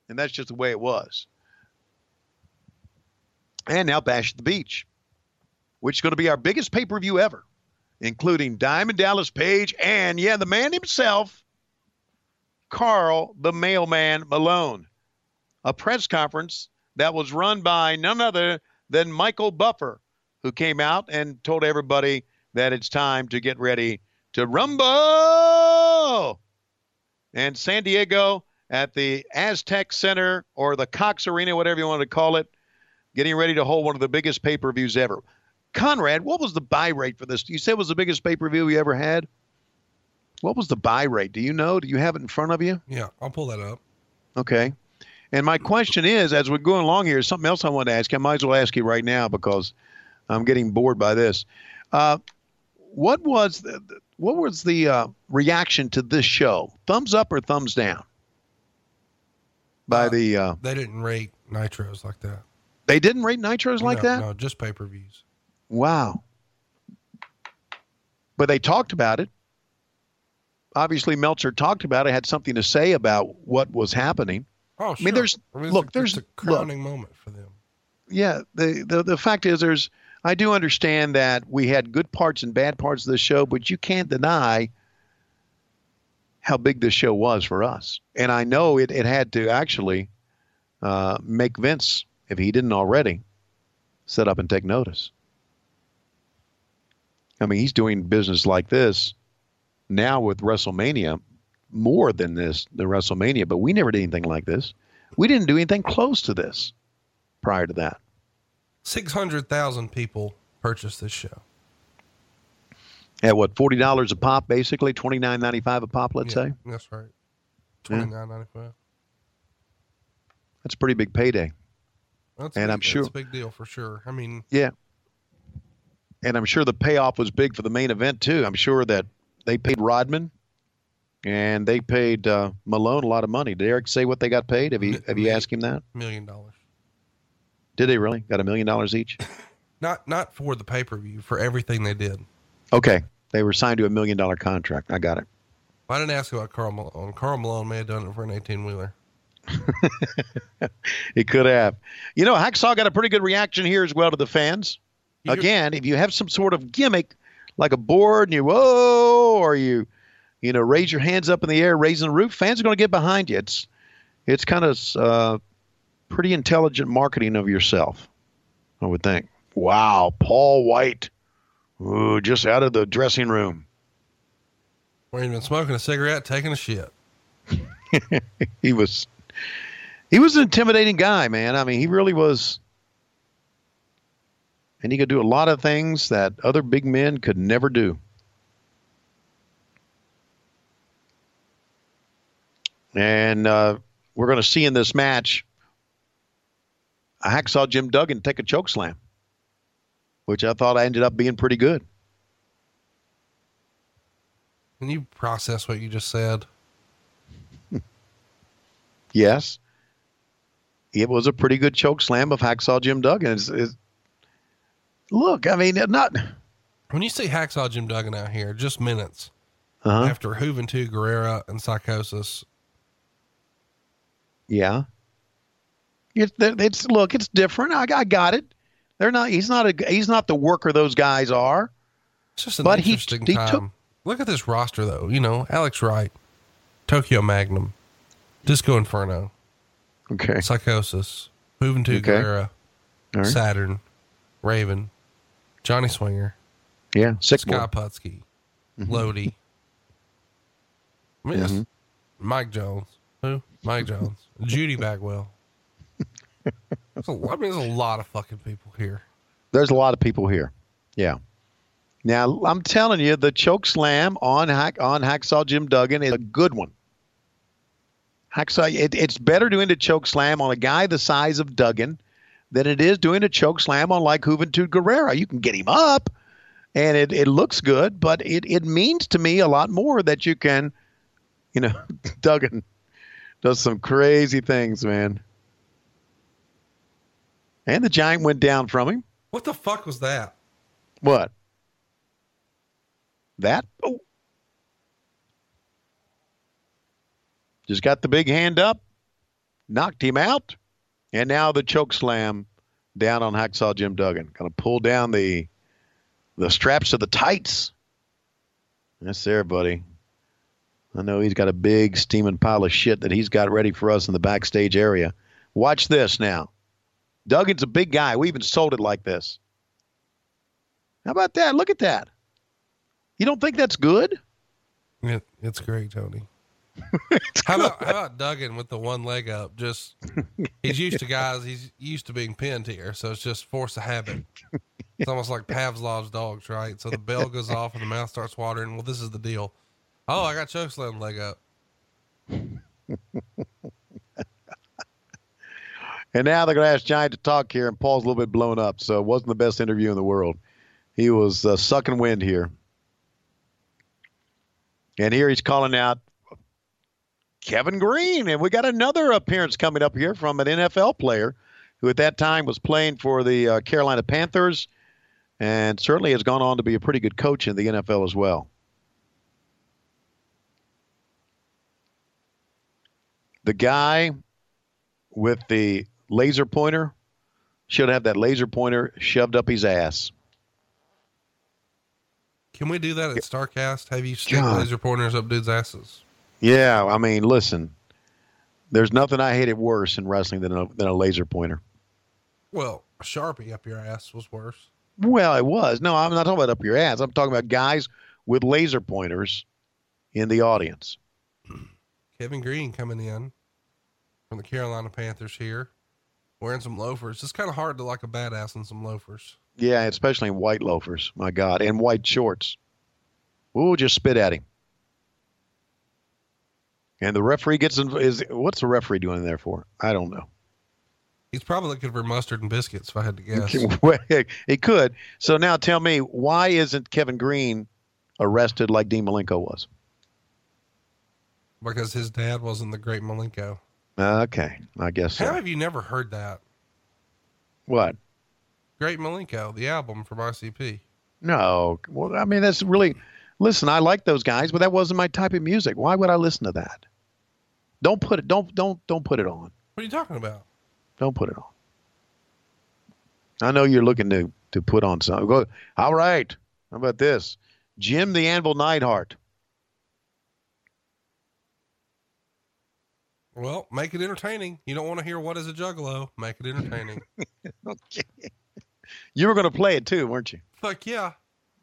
And that's just the way it was. And now Bash at the Beach, which is going to be our biggest pay per view ever, including Diamond Dallas Page and, yeah, the man himself, Karl the Mailman Malone. A press conference that was run by none other than Michael Buffer, who came out and told everybody that it's time to get ready to rumble. And San Diego at the Aztec Center or the Cox Arena, whatever you want to call it, getting ready to hold one of the biggest pay per views ever. Conrad, what was the buy rate for this? You said it was the biggest pay per view we ever had. What was the buy rate? Do you know? Do you have it in front of you? Yeah, I'll pull that up. Okay. And my question is, as we're going along here, something else I want to ask. I might as well ask you right now because I'm getting bored by this. Uh, what was the, what was the uh, reaction to this show? Thumbs up or thumbs down? By the uh, They didn't rate nitros like that. they didn't rate nitros like no, that. No, just pay per views. Wow. But they talked about it. Obviously, Meltzer talked about it, had something to say about what was happening. Oh, I mean, there's I mean, look, a, there's a crowning moment for them. yeah. The, the the fact is, there's I do understand that we had good parts and bad parts of the show, but you can't deny how big this show was for us. And I know it, it had to actually uh, make Vince, if he didn't already, set up and take notice. I mean, he's doing business like this now with WrestleMania more than this than WrestleMania, but we never did anything like this. We didn't do anything close to this prior to that. 600,000 people purchased this show. At what forty dollars a pop, basically twenty nine ninety five a pop. Let's Yeah, say That's right. Yeah. Twenty nine ninety five. that's a pretty big payday. That's And big- I'm sure- that's a big deal for sure. I mean, Yeah, and I'm sure the payoff was big for the main event too. I'm sure that they paid Rodman and they paid uh, Malone a lot of money. Did Eric say what they got paid? Have you have you asked him that? million dollars. Did they really got a million dollars each? Not not for the pay per view, for everything they did. Okay, they were signed to a million dollar contract. I got it. I didn't ask about Karl Malone. Karl Malone may have done it for an eighteen wheeler. He could have. You know, Hacksaw got a pretty good reaction here as well to the fans. Again, if you have some sort of gimmick like a board and you whoa or you you know raise your hands up in the air, raising the roof, fans are going to get behind you. It's it's kind of uh, pretty intelligent marketing of yourself, I would think. Wow, Paul White, Ooh, just out of the dressing room. Or even smoking a cigarette, taking a shit. he was he was an intimidating guy, man. I mean, he really was. And he could do a lot of things that other big men could never do. And uh, we're going to see in this match a hacksaw Jim Duggan take a choke slam, which I thought ended up being pretty good. Can you process what you just said? Yes. It was a pretty good choke slam of Hacksaw Jim Duggan. It's, it's, look, I mean, not. When you see Hacksaw Jim Duggan out here, just minutes Uh-huh. after Juventud Guerrera and Psychosis, Yeah. It's, it's look, it's different. I, I got it. They're not. He's not a. He's not the worker those guys are. it's just an But he- interesting he time. took- Look at this roster, though. You know, Alex Wright, Tokyo Magnum, Disco Inferno, Okay. Psychosis, Juventud Okay. Guerrera, All right. Saturn, Raven, Johnny Swinger, Yeah. Sick Scott boy. Putski, Lodi. I mean, it's Mhm. Mike Jones. Who? Mike Jones. Judy Bagwell. There's mean, there's a lot of fucking people here. There's a lot of people here. Yeah. Now I'm telling you, the choke slam on hack on hacksaw Jim Duggan is a good one. Hacksaw, it, it's better doing a choke slam on a guy the size of Duggan than it is doing a choke slam on like Juventud Guerrera. You can get him up, and it, it looks good, but it, it means to me a lot more that you can, you know, Duggan does some crazy things, man. And the giant went down from him. What the fuck was that? What? That? Oh. Just got the big hand up, knocked him out, and now the choke slam down on Hacksaw Jim Duggan. Gonna pull down the the straps of the tights. That's there, buddy. I know he's got a big steaming pile of shit that he's got ready for us in the backstage area. Watch this now. Duggan's a big guy. We even sold it like this. How about that? Look at that. You don't think that's good? It, it's great, Tony. how about how about Duggan with the one leg up? Just he's used to guys. He's used to being pinned here, so it's just force of habit. It's almost like Pavlov's dogs, right? So the bell goes off and the mouth starts watering. Well, this is the deal. Oh, I got chokeslam leg up. And now they're going to ask Giant to talk here, and Paul's a little bit blown up, so it wasn't the best interview in the world. He was uh, sucking wind here. And here he's calling out Kevin Greene. And we got another appearance coming up here from an NFL player who at that time was playing for the uh, Carolina Panthers and certainly has gone on to be a pretty good coach in the NFL as well. The guy with the laser pointer should have that laser pointer shoved up his ass. Can we do that at Starrcast? Have you stick God. laser pointers up dudes' asses? Yeah, I mean, listen, there's nothing I hated worse in wrestling than a, than a laser pointer. Well, a sharpie up your ass was worse. Well, it was. No, I'm not talking about up your ass. I'm talking about guys with laser pointers in the audience. Kevin Green coming in from the Carolina Panthers here, wearing some loafers. It's kind of hard to like a badass in some loafers. Yeah, especially in white loafers. My God, and white shorts. Ooh, just spit at him. And the referee gets in, is what's the referee doing there for? I don't know. He's probably looking for mustard and biscuits, if I had to guess. he could. So now tell me, why isn't Kevin Greene arrested like Dean Malenko was? Because his dad wasn't the great Malenko. Uh, okay, I guess so. How have you never heard that? What? Great Malenko, the album from ICP. No. Well, I mean, that's really. Listen, I like those guys, but that wasn't my type of music. Why would I listen to that? Don't put it. Don't don't don't put it on. What are you talking about? Don't put it on. I know you're looking to to put on something. Go. All right. How about this? Jim the Anvil Neidhart. Well, make it entertaining. You don't want to hear what is a juggalo. Make it entertaining. okay. You were going to play it too, weren't you? Fuck yeah.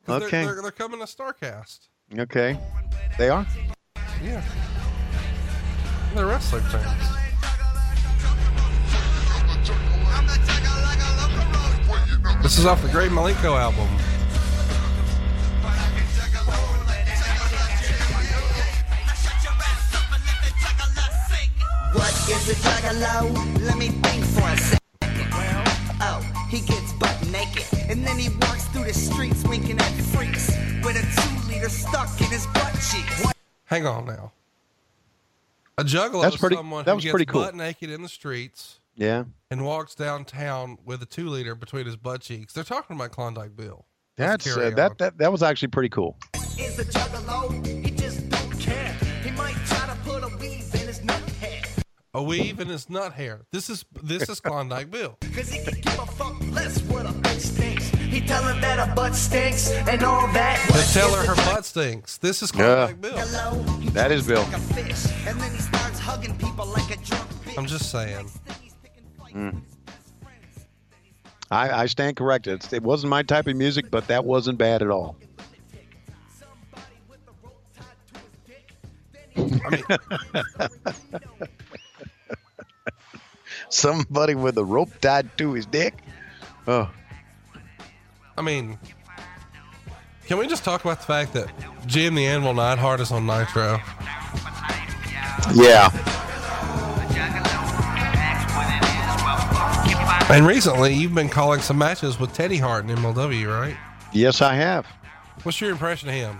Okay. They're, they're, they're coming to Starrcast. Okay. They are. Yeah. They're wrestling fans. This is off the Great Milenko album. What is a juggalo? Let me think for a second. Oh, he gets butt naked, and then he walks through the streets winking at freaks with a two liter stuck in his butt cheeks. Hang on now. A juggalo That's is pretty- someone that who was gets pretty cool. butt naked in the streets Yeah. and walks downtown with a two liter between his butt cheeks. They're talking about Klondike Bill. That's carry uh, that, that that was actually pretty cool. Is a juggalo? A weave in his nut hair. This is this is Klondike Bill. Cause he could give a fuck less what a bitch thinks. He tell her that her butt stinks and all that. To tell her her butt stinks. This is Klondike Bill. That is Bill. Fish, and then he starts hugging people like a drunk bitch. I'm just saying. Mm. I, I stand corrected. It's, it wasn't my type of music, but that wasn't bad at all. Somebody with a rope tied to his dick. Oh, I mean, can we just talk about the fact that Jim the Anvil Neidhart is on Nitro? yeah. And recently, you've been calling some matches with Teddy Hart in MLW, right? Yes, I have. What's your impression of him?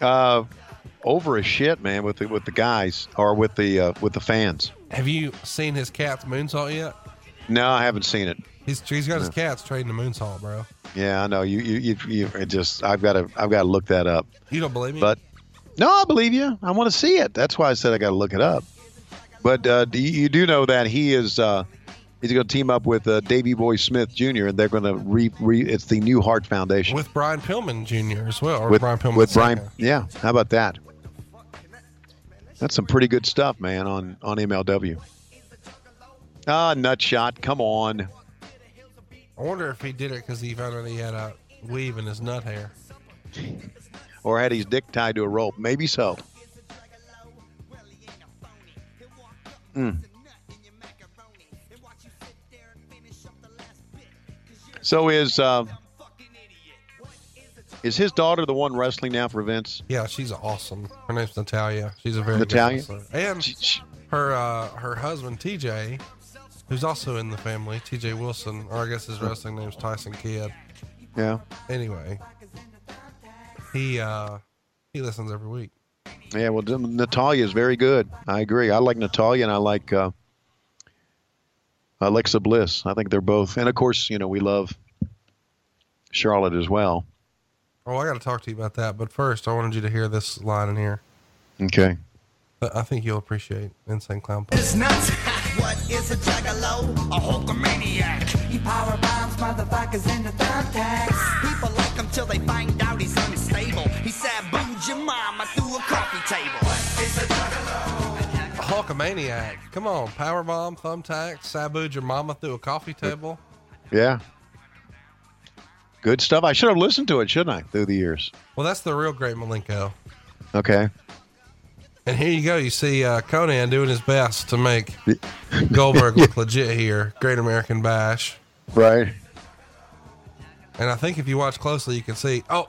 Uh, over a shit, man, with the with the guys or with the uh, with the fans. Have you seen his cat's moonsault yet? No, I haven't seen it. He's he's got his cats trading the moonsault, bro. Yeah, I know. You you you, you it just I've got to I've got to look that up. You don't believe me? But no, I believe you. I want to see it. That's why I said I got to look it up. But uh, do you, you do know that he is uh, he's going to team up with uh, Davey Boy Smith Jr. and they're going to re, re it's the New Hart Foundation with Brian Pillman Jr. as well, or with Brian Pillman with Brian. Yeah, how about that? That's some pretty good stuff, man. On on MLW. Ah, nutshot. Come on. I wonder if he did it because he found out he had a weave in his nut hair. Or had his dick tied to a rope. Maybe so. Mm. So is uh, is his daughter the one wrestling now for Vince? Yeah, she's awesome. Her name's Natalya. She's a very Natalya? good wrestler. And her uh, her husband TJ, who's also in the family, TJ Wilson, or I guess his wrestling name's Tyson Kidd. Yeah. Anyway, he uh, he listens every week. Yeah, well, Natalya is very good. I agree. I like Natalya and I like uh, Alexa Bliss. I think they're both, and of course, you know, we love Charlotte as well. Oh, I got to talk to you about that. But first, I wanted you to hear this line in here. Okay. that I think you'll appreciate Insane Clown Posse. It's nuts. what is a juggalo? A hulkamaniac. He power bombs motherfuckers into thumbtacks. People like him till they find out he's unstable. He sabooed your mama through a coffee table. What is a juggalo? A Hulkamaniac. Come on, powerbomb, thumbtack, sabooed your mama through a coffee table. Yeah. Good stuff. I should have listened to it, shouldn't I, through the years? Well, that's the real great Malenko. Okay. And here you go. You see uh, Konnan doing his best to make Goldberg look legit here. Great American Bash. Right. And I think if you watch closely, you can see. Oh,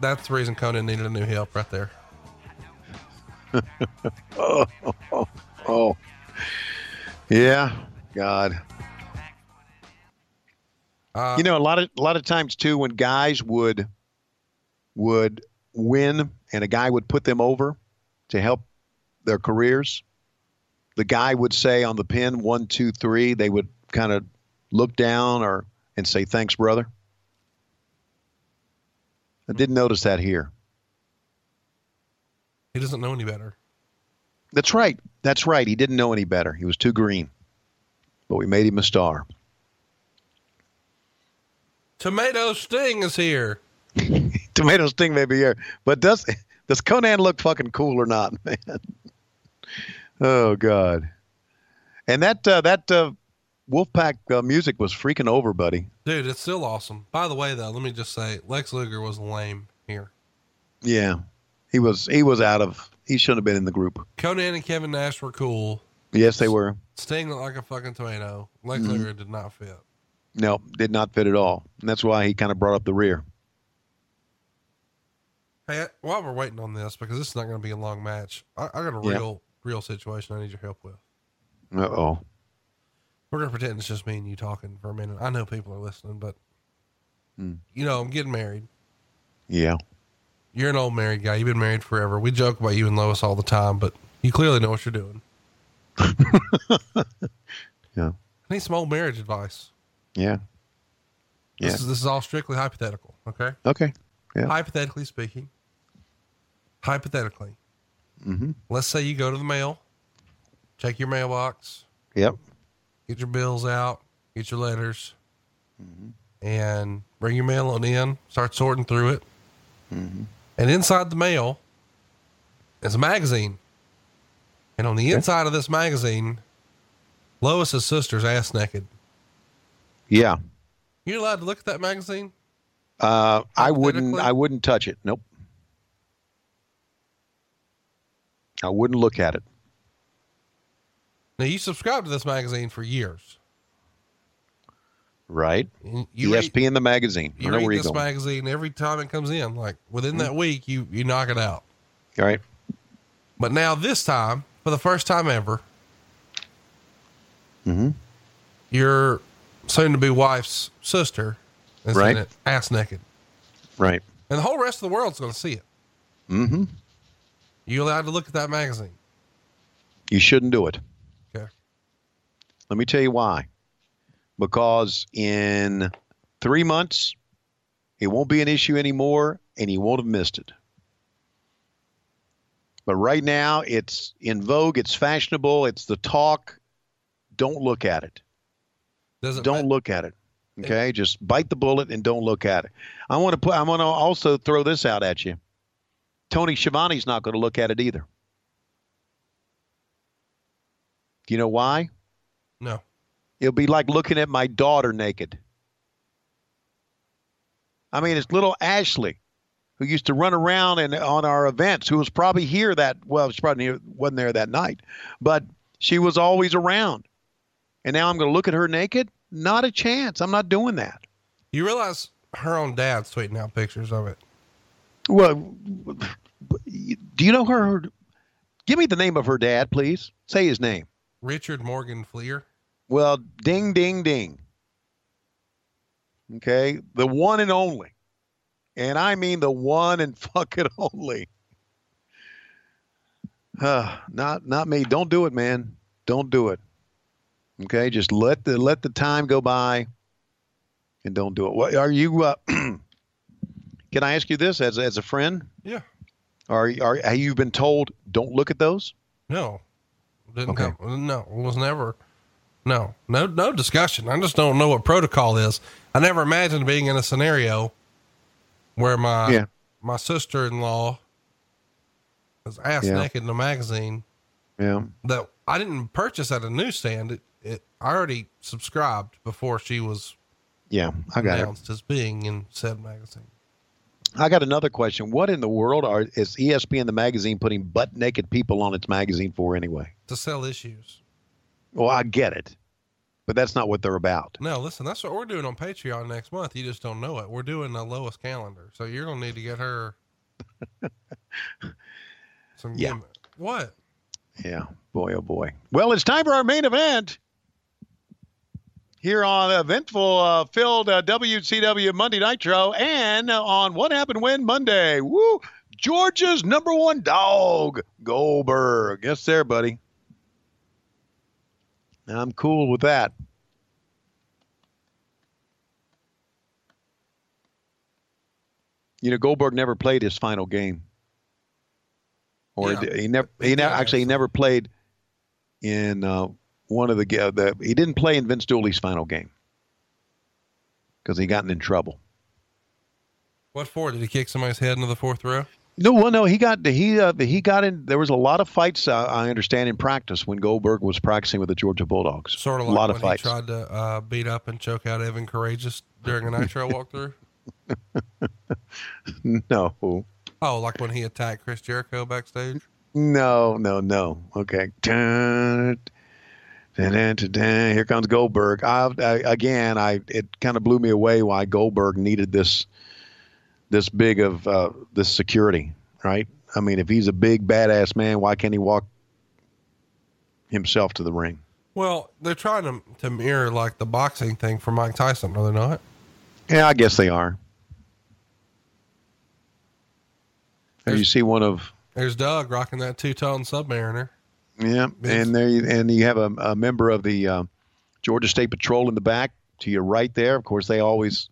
that's the reason Konnan needed a new help right there. oh, oh, oh. Yeah. God. Uh, you know, a lot of a lot of times too, when guys would would win and a guy would put them over to help their careers, the guy would say on the pin one, two, three. They would kind of look down or and say thanks, brother. I didn't notice that here. He doesn't know any better. That's right. That's right. He didn't know any better. He was too green. But we made him a star. Tomato Sting is here. Tomato Sting may be here. But does does Konnan look fucking cool or not, man? oh God. And that uh, that uh, Wolfpack uh, music was freaking over, buddy. Dude, it's still awesome. By the way, though, let me just say, Lex Luger was lame here. Yeah, he was he was out of. He shouldn't have been in the group. Konnan and Kevin Nash were cool. Yes, they were. Sting looked like a fucking tomato. Lex Mhm. Luger did not fit. No, did not fit at all. And that's why he kind of brought up the rear. Hey, while we're waiting on this, because this is not going to be a long match, I, I got a Yeah. real, real situation I need your help with. Uh oh. We're going to pretend it's just me and you talking for a minute. I know people are listening, but Hmm. you know, I'm getting married. Yeah. You're an old married guy. You've been married forever. We joke about you and Lois all the time, but you clearly know what you're doing. Yeah. I need some old marriage advice. Yeah. This Yeah. is this is all strictly hypothetical. Okay. Okay. Yeah. Hypothetically speaking. Hypothetically, Mm-hmm. let's say you go to the mail, check your mailbox, Yep. get your bills out, get your letters, Mm-hmm. and bring your mail on in. Start sorting through it, Mm-hmm. and inside the mail is a magazine, and on the inside of this magazine, Lois's sister's ass naked. Yeah. You're allowed to look at that magazine. Uh, I wouldn't. I wouldn't touch it. Nope. I wouldn't look at it. Now you subscribe to this magazine for years. Right. You- you read- ESPN the magazine. You read you're this going. magazine every time it comes in. Like within that week, you you knock it out. All right. But now this time, for the first time ever, Mm-hmm. Your soon-to-be wife's sister is Right. in it, ass naked, Right. and the whole rest of the world's going to see it. Mm-hmm. You allowed to look at that magazine? You shouldn't do it. Okay. Let me tell you why. Because in three months, it won't be an issue anymore, and you won't have missed it. But right now, it's in vogue. It's fashionable. It's the talk. Don't look at it. Does it don't look at it. Okay, just bite the bullet and don't look at it. I want to put. I want to also throw this out at you. Tony Schiavone's not going to look at it either. Do you know why? No. It'll be like looking at my daughter naked. I mean, it's little Ashley, who used to run around and on our events, who was probably here that well, she probably wasn't there that night, but she was always around. And now I'm going to look at her naked? Not a chance. I'm not doing that. You realize her own dad's tweeting out pictures of it. Well, do you know her? Give me the name of her dad, please. Say his name. Richard Morgan Fliehr. Well, ding, ding, ding. Okay, the one and only, and I mean the one and fucking only. Uh, not, not me. Don't do it, man. Don't do it. Okay, just let the let the time go by, and don't do it. What are you? Uh, can I ask you this as as a friend? Yeah. Are are have you been told don't look at those? No, didn't Okay. come. No, was never. No, no, no discussion. I just don't know what protocol is. I never imagined being in a scenario where my Yeah. my sister in law was ass Yeah. naked in a magazine Yeah. that I didn't purchase at a newsstand. It, it I already subscribed before she was Yeah, I got it. announced as being in said magazine. I got another question. What in the world are is ESPN the magazine putting butt naked people on its magazine for anyway? To sell issues. Well, I get it, but that's not what they're about. No, listen, that's what we're doing on Patreon next month. You just don't know it. We're doing the lowest calendar. So you're to need to get her some Yeah. gimmick. What? Yeah, boy, oh boy. Well, it's time for our main event here on eventful uh, filled uh, WCW Monday Nitro and on What Happened When Monday. Woo! Georgia's number one dog, Goldberg. Yes, there, buddy. I'm cool with that. You know, Goldberg never played his final game, or Yeah. he, never. He never actually he never played in uh, one of the, the. He didn't play in Vince Dooley's final game because he gotten in trouble. What for? Did he kick somebody's head into the fourth row? No, well, no, he got he uh, he got in. There was a lot of fights. Uh, I understand in practice when Goldberg was practicing with the Georgia Bulldogs. Sort of a lot when of fights. he tried to uh, beat up and choke out Evan Karagias during a Nitro walkthrough. no, Oh, like when he attacked Chris Jericho backstage? no, no, no. Okay. Dun, dun, dun, dun, dun. Here comes Goldberg. I, I, again, I it kind of blew me away why Goldberg needed this this big of uh, this security, right? I mean, if he's a big badass man, why can't he walk himself to the ring? Well, they're trying to, to mirror like the boxing thing for Mike Tyson, are they not? Yeah, I guess they are. And you see one of There's Doug rocking that two tone Submariner. Yeah, and there you, and you have a, a member of the uh, Georgia State Patrol in the back to your right there. Of course, they always,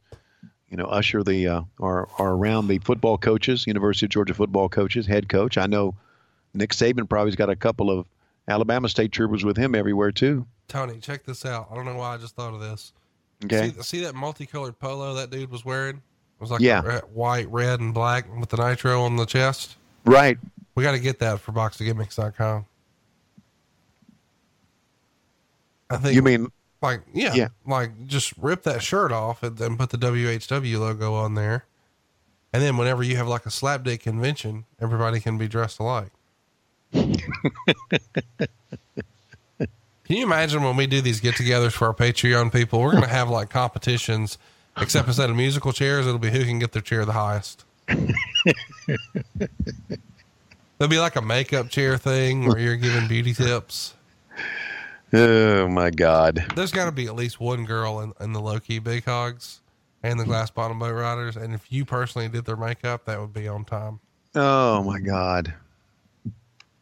you know, usher the uh, are are around the football coaches, University of Georgia football coaches, head coach. I know Nick Saban probably's got a couple of Alabama State troopers with him everywhere too. Tony, check this out. I don't know why I just thought of this. Okay. See, see that multicolored polo that dude was wearing? It was like Yeah. white, red, and black with the nitro on the chest. Right. We got to get that for boxofgimmicks.com. I think You mean like yeah, Yeah. like just rip that shirt off and then put the WHW logo on there. And then whenever you have like a slapdick convention, everybody can be dressed alike. Can you imagine when we do these get-togethers for our Patreon people? We're going to have like competitions, except instead of musical chairs, it'll be who can get their chair the highest. There'll be like a makeup chair thing where you're giving beauty tips. Oh my God. There's got to be at least one girl in, in the low key big hogs and the glass bottom boat riders. And if you personally did their makeup, that would be on time. Oh my God.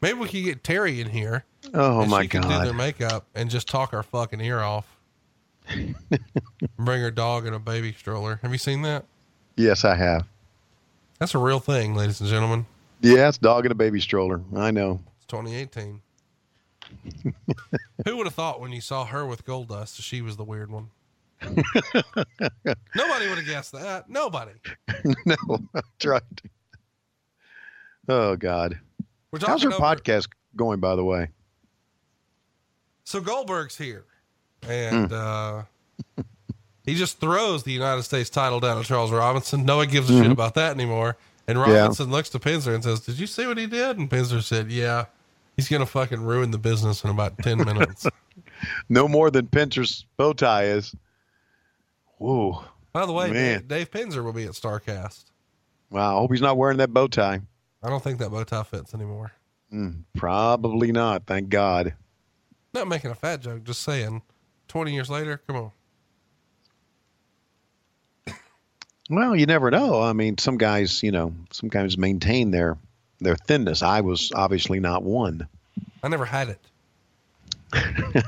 Maybe we could get Terry in here. Oh my she could do their makeup and just talk our fucking ear off. Bring her dog in a baby stroller. Have you seen that? Yes, I have. That's a real thing, ladies and gentlemen. Yeah, it's dog in a baby stroller. I know. It's 2018. Who would have thought when you saw her with Goldust, she was the weird one? Nobody would have guessed that. Nobody. no, that's right. Oh God. We're How's over- podcast going, by the way? So Goldberg's here, and uh, he just throws the United States title down to Charles Robinson. No one gives a shit Mhm. about that anymore. And Yeah. Robinson looks to Penzer and says, "Did you see what he did?" And Penzer said, "Yeah, he's gonna fucking ruin the business in about ten minutes." No more than Penzer's bow tie is. Whoa. By the way, Man. Dave, Penzer will be at Starrcast. Wow. I hope he's not wearing that bow tie. I don't think that bow tie fits anymore. Mm, probably not. Thank God. Not making a fat joke, just saying. Twenty years later, come on. Well, you never know. I mean, some guys, you know, some guys maintain their their thinness. I was obviously not one. I never had it.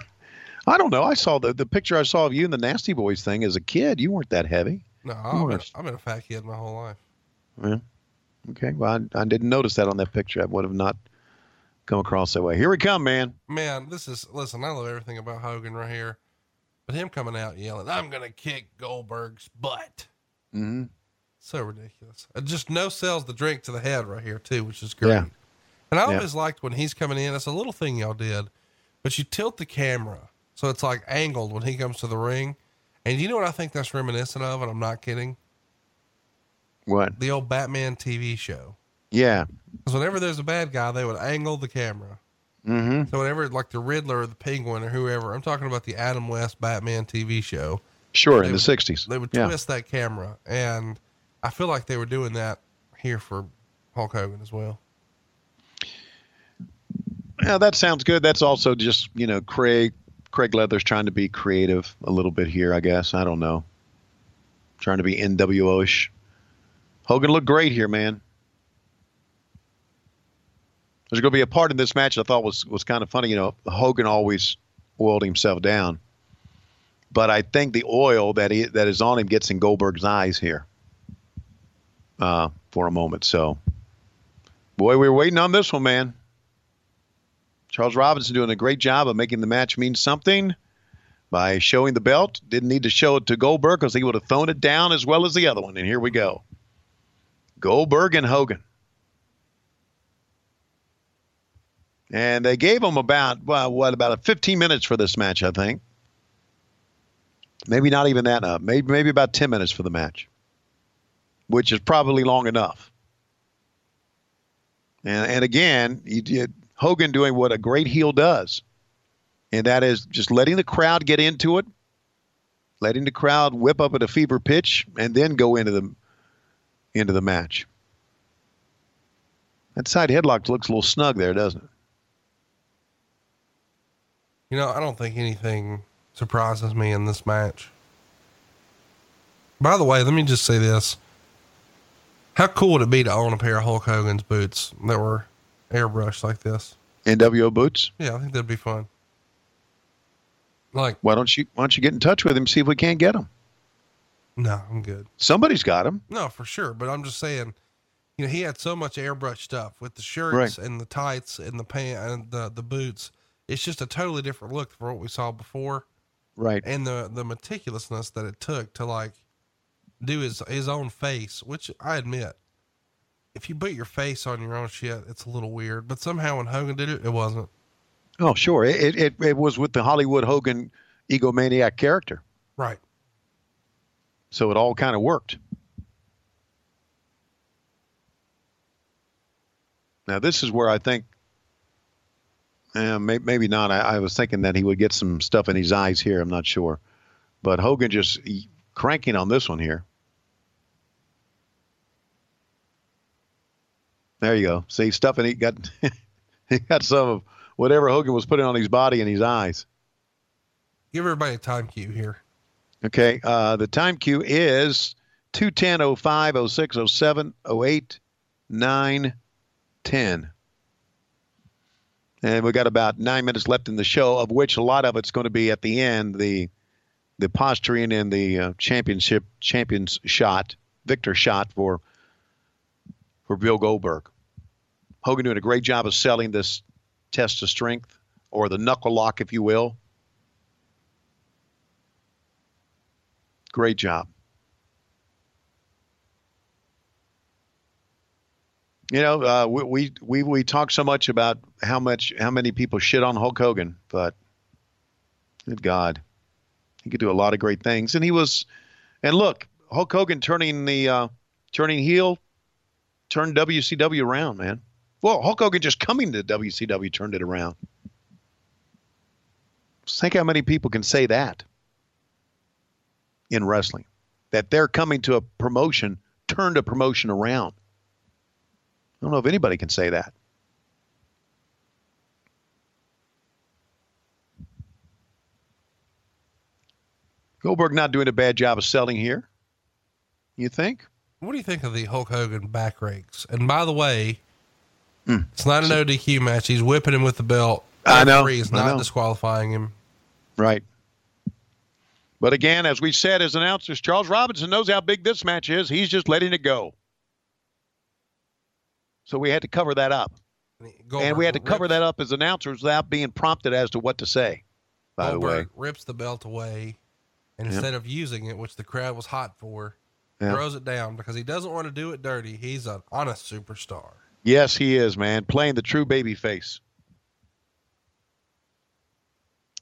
I don't know. I saw the the picture I saw of you in the Nasty Boys thing as a kid. You weren't that heavy. No, I've been. I've been a fat kid my whole life. Yeah. Okay. Well, I, I didn't notice that on that picture. I would have not come across that way. Here we come, man. Man, this is listen. I love everything about Hogan right here, but him coming out yelling, "I'm gonna kick Goldberg's butt." hmm So ridiculous. Uh, just no sells the drink to the head right here too, which is great. Yeah. And I Yeah. always liked when he's coming in. It's a little thing y'all did, but you tilt the camera so it's like angled when he comes to the ring, And you know what I think that's reminiscent of, and I'm not kidding? What? The old Batman TV show. Yeah. Because whenever there's a bad guy, they would angle the camera. Mm-hmm. So whenever like the Riddler or the Penguin or whoever, I'm talking about the Adam West Batman TV show. Sure, in the '60s. They would yeah. twist that camera, and I feel like they were doing that here for Hulk Hogan as well. Yeah, that sounds good. That's also just you know Craig Craig Leather's trying to be creative a little bit here. I guess I don't know. Trying to be NWO-ish. Hogan looked great here, man. There's going to be a part in this match I thought was was kind of funny. You know, Hogan always oiled himself down, but I think the oil that he that is on him gets in Goldberg's eyes here uh, for a moment. So, boy, we were waiting on this one, man. Charles Robinson doing a great job of making the match mean something by showing the belt. Didn't need to show it to Goldberg because he would have thrown it down as well as the other one. And here we go. Goldberg and Hogan. And they gave him about, well, what, about 15 minutes for this match, I think. Maybe not even that. Uh, maybe, maybe about 10 minutes for the match, which is probably long enough. And, and again, you did Hogan doing what a great heel does, and that is just letting the crowd get into it, letting the crowd whip up at a fever pitch, and then go into the into the match. That side headlock looks a little snug there, doesn't it? You know, I don't think anything surprises me in this match. By the way, let me just say this. How cool would it be to own a pair of Hulk Hogan's boots that were airbrushed like this? NWO boots. Yeah, I think that'd be fun. Like, Why don't you Why don't you get in touch with him see if we can't get them? no, I'm good. Somebody's got them. No, for sure. But I'm just saying, you know, he had so much airbrush stuff with the shirts Right. and the tights and the pants and uh, the the boots. It's just a totally different look from what we saw before. Right. And the the meticulousness that it took to like do his his own face, which I admit, if you put your face on your own shit, it's a little weird. But somehow when Hogan did it, it wasn't. Oh, sure. It it, it was with the Hollywood Hogan egomaniac character, Right. so it all kind of worked. Now this is where I think, uh, may, maybe not. I, I was thinking that he would get some stuff in his eyes here. I'm not sure, but Hogan just cranking on this one here. There you go. See, stuff and he got he got some of whatever Hogan was putting on his body and his eyes. Give everybody a time cue here. Okay. Uh, the time cue is 210 05 06 07 08 9 10. And we've got about nine minutes left in the show, of which a lot of it's going to be at the end the the posturing and the uh, championship champions shot, victor shot for for Bill Goldberg. Hogan doing a great job of selling this test of strength or the knuckle lock, if you will. Great job. You know, uh, we, we we we talk so much about how much how many people shit on Hulk Hogan, but good God, he could do a lot of great things. And he was, and look, Hulk Hogan turning the uh, turning heel, turned WCW around, man. Well, Hulk Hogan just coming to WCW turned it around. Just think how many people can say that in wrestling, that they're coming to a promotion turned a promotion around. I don't know if anybody can say that. Goldberg not doing a bad job of selling here. You think? What do you think of the Hulk Hogan back rakes? And by the way, Hmm. it's not an ODQ match. He's whipping him with the belt. I know, He's not know. disqualifying him. Right. But again, as we said as announcers, Charles Robinson knows how big this match is. He's just letting it go. So we had to cover that up. and we had to cover that up as announcers without being prompted as to what to say, by the way. Rips the belt away, and Yep. instead of using it, which the crowd was hot for, Yeah. throws it down because he doesn't want to do it dirty. He's an honest superstar. Yes, he is, man. Playing the true baby face.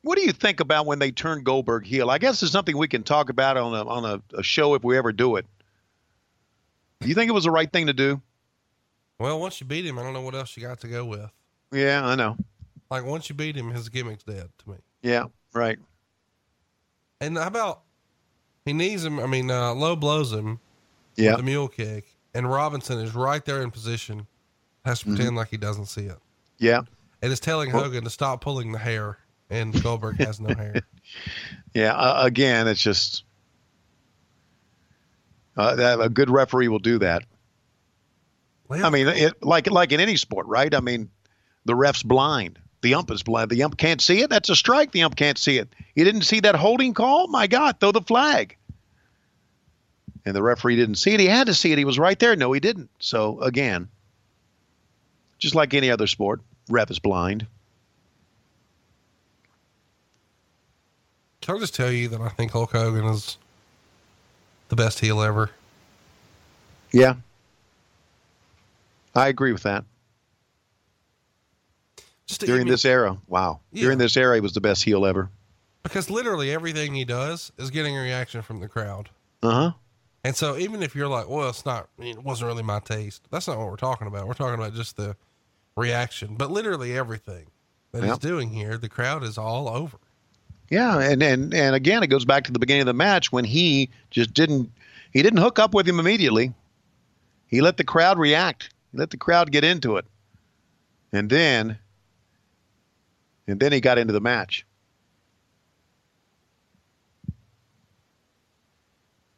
What do you think about when they turn Goldberg heel? I guess it's something we can talk about on a on a, a show if we ever do it. Do you think it was the right thing to do? Well, once you beat him, I don't know what else you got to go with. Yeah, I know. Like once you beat him, his gimmick's dead to me. Yeah, right. And how about he knees him? I mean, uh, low blows him. Yeah. The mule kick, and Robinson is right there in position. Has to pretend like he doesn't see it, Yeah, and is telling Well- Hogan to stop pulling the hair. And Goldberg has no hair. yeah. Uh, again, it's just uh, that a good referee will do that. I mean, it, like like in any sport, right? I mean, the ref's blind. The ump is blind. The ump can't see it. That's a strike. The ump can't see it. He didn't see that holding call. My God, throw the flag. And the referee didn't see it. He had to see it. He was right there. No, he didn't. So again, just like any other sport, ref is blind. Can I just tell you that I think Hulk Hogan is the best heel ever? Yeah, I agree with that. Just During this era, wow. During this era, he was the best heel ever. Because literally everything he does is getting a reaction from the crowd. Uh huh. And so even if you're like, well, it's not, it wasn't really my taste. That's not what we're talking about. We're talking about just the reaction, but literally everything that he's doing here, the crowd is all over. Yeah, and, and and again, it goes back to the beginning of the match when he just didn't he didn't hook up with him immediately. He let the crowd react. He let the crowd get into it, and then and then he got into the match.